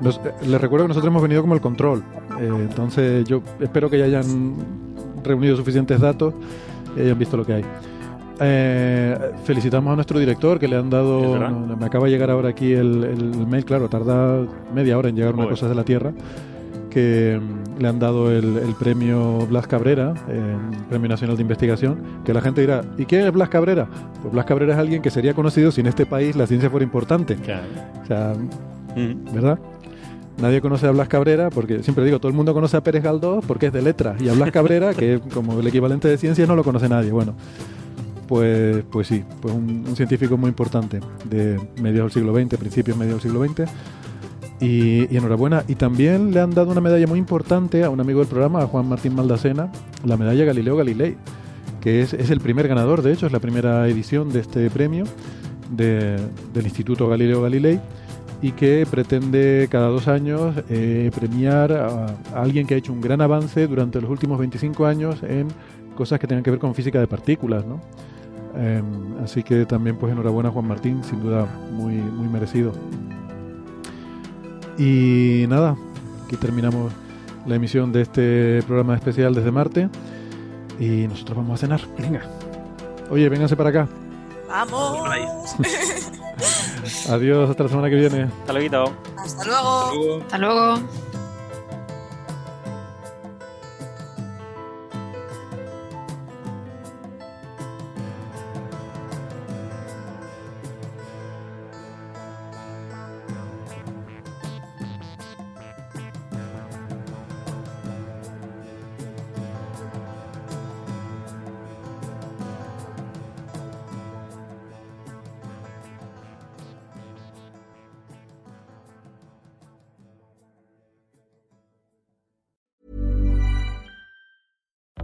les recuerdo que nosotros hemos venido como el control. Eh, entonces, yo espero que ya hayan reunido suficientes datos y hayan visto lo que hay. Eh, felicitamos a nuestro director que le han dado. me acaba de llegar ahora aquí el, mail, claro, tarda media hora en llegar una cosas de la Tierra. Que mm, le han dado el, premio Blas Cabrera, el Premio Nacional de Investigación. Que la gente dirá, ¿y quién es Blas Cabrera? Pues Blas Cabrera es alguien que sería conocido si en este país la ciencia fuera importante. O sea, ¿verdad? Nadie conoce a Blas Cabrera, porque siempre digo, todo el mundo conoce a Pérez Galdós porque es de letras, y a Blas Cabrera, que como el equivalente de ciencia, no lo conoce nadie. Bueno, pues, pues sí, pues un, científico muy importante de mediados del siglo XX, principios mediados del siglo XX. Y, enhorabuena. Y también le han dado una medalla muy importante a un amigo del programa, a Juan Martín Maldacena, la medalla Galileo Galilei, que es, es el primer ganador, de hecho, es la primera edición de este premio del Instituto Galileo Galilei y que pretende cada dos años eh, premiar a, alguien que ha hecho un gran avance durante los últimos 25 años en cosas que tengan que ver con física de partículas, ¿no? Em, así que también pues enhorabuena Juan Martín, sin duda muy, muy merecido. Y nada, aquí terminamos la emisión de este programa especial desde Marte y nosotros vamos a cenar. Venga. Oye, vénganse para acá. Vamos. Adiós, hasta la semana que viene. Hasta luego. Hasta luego. Hasta luego.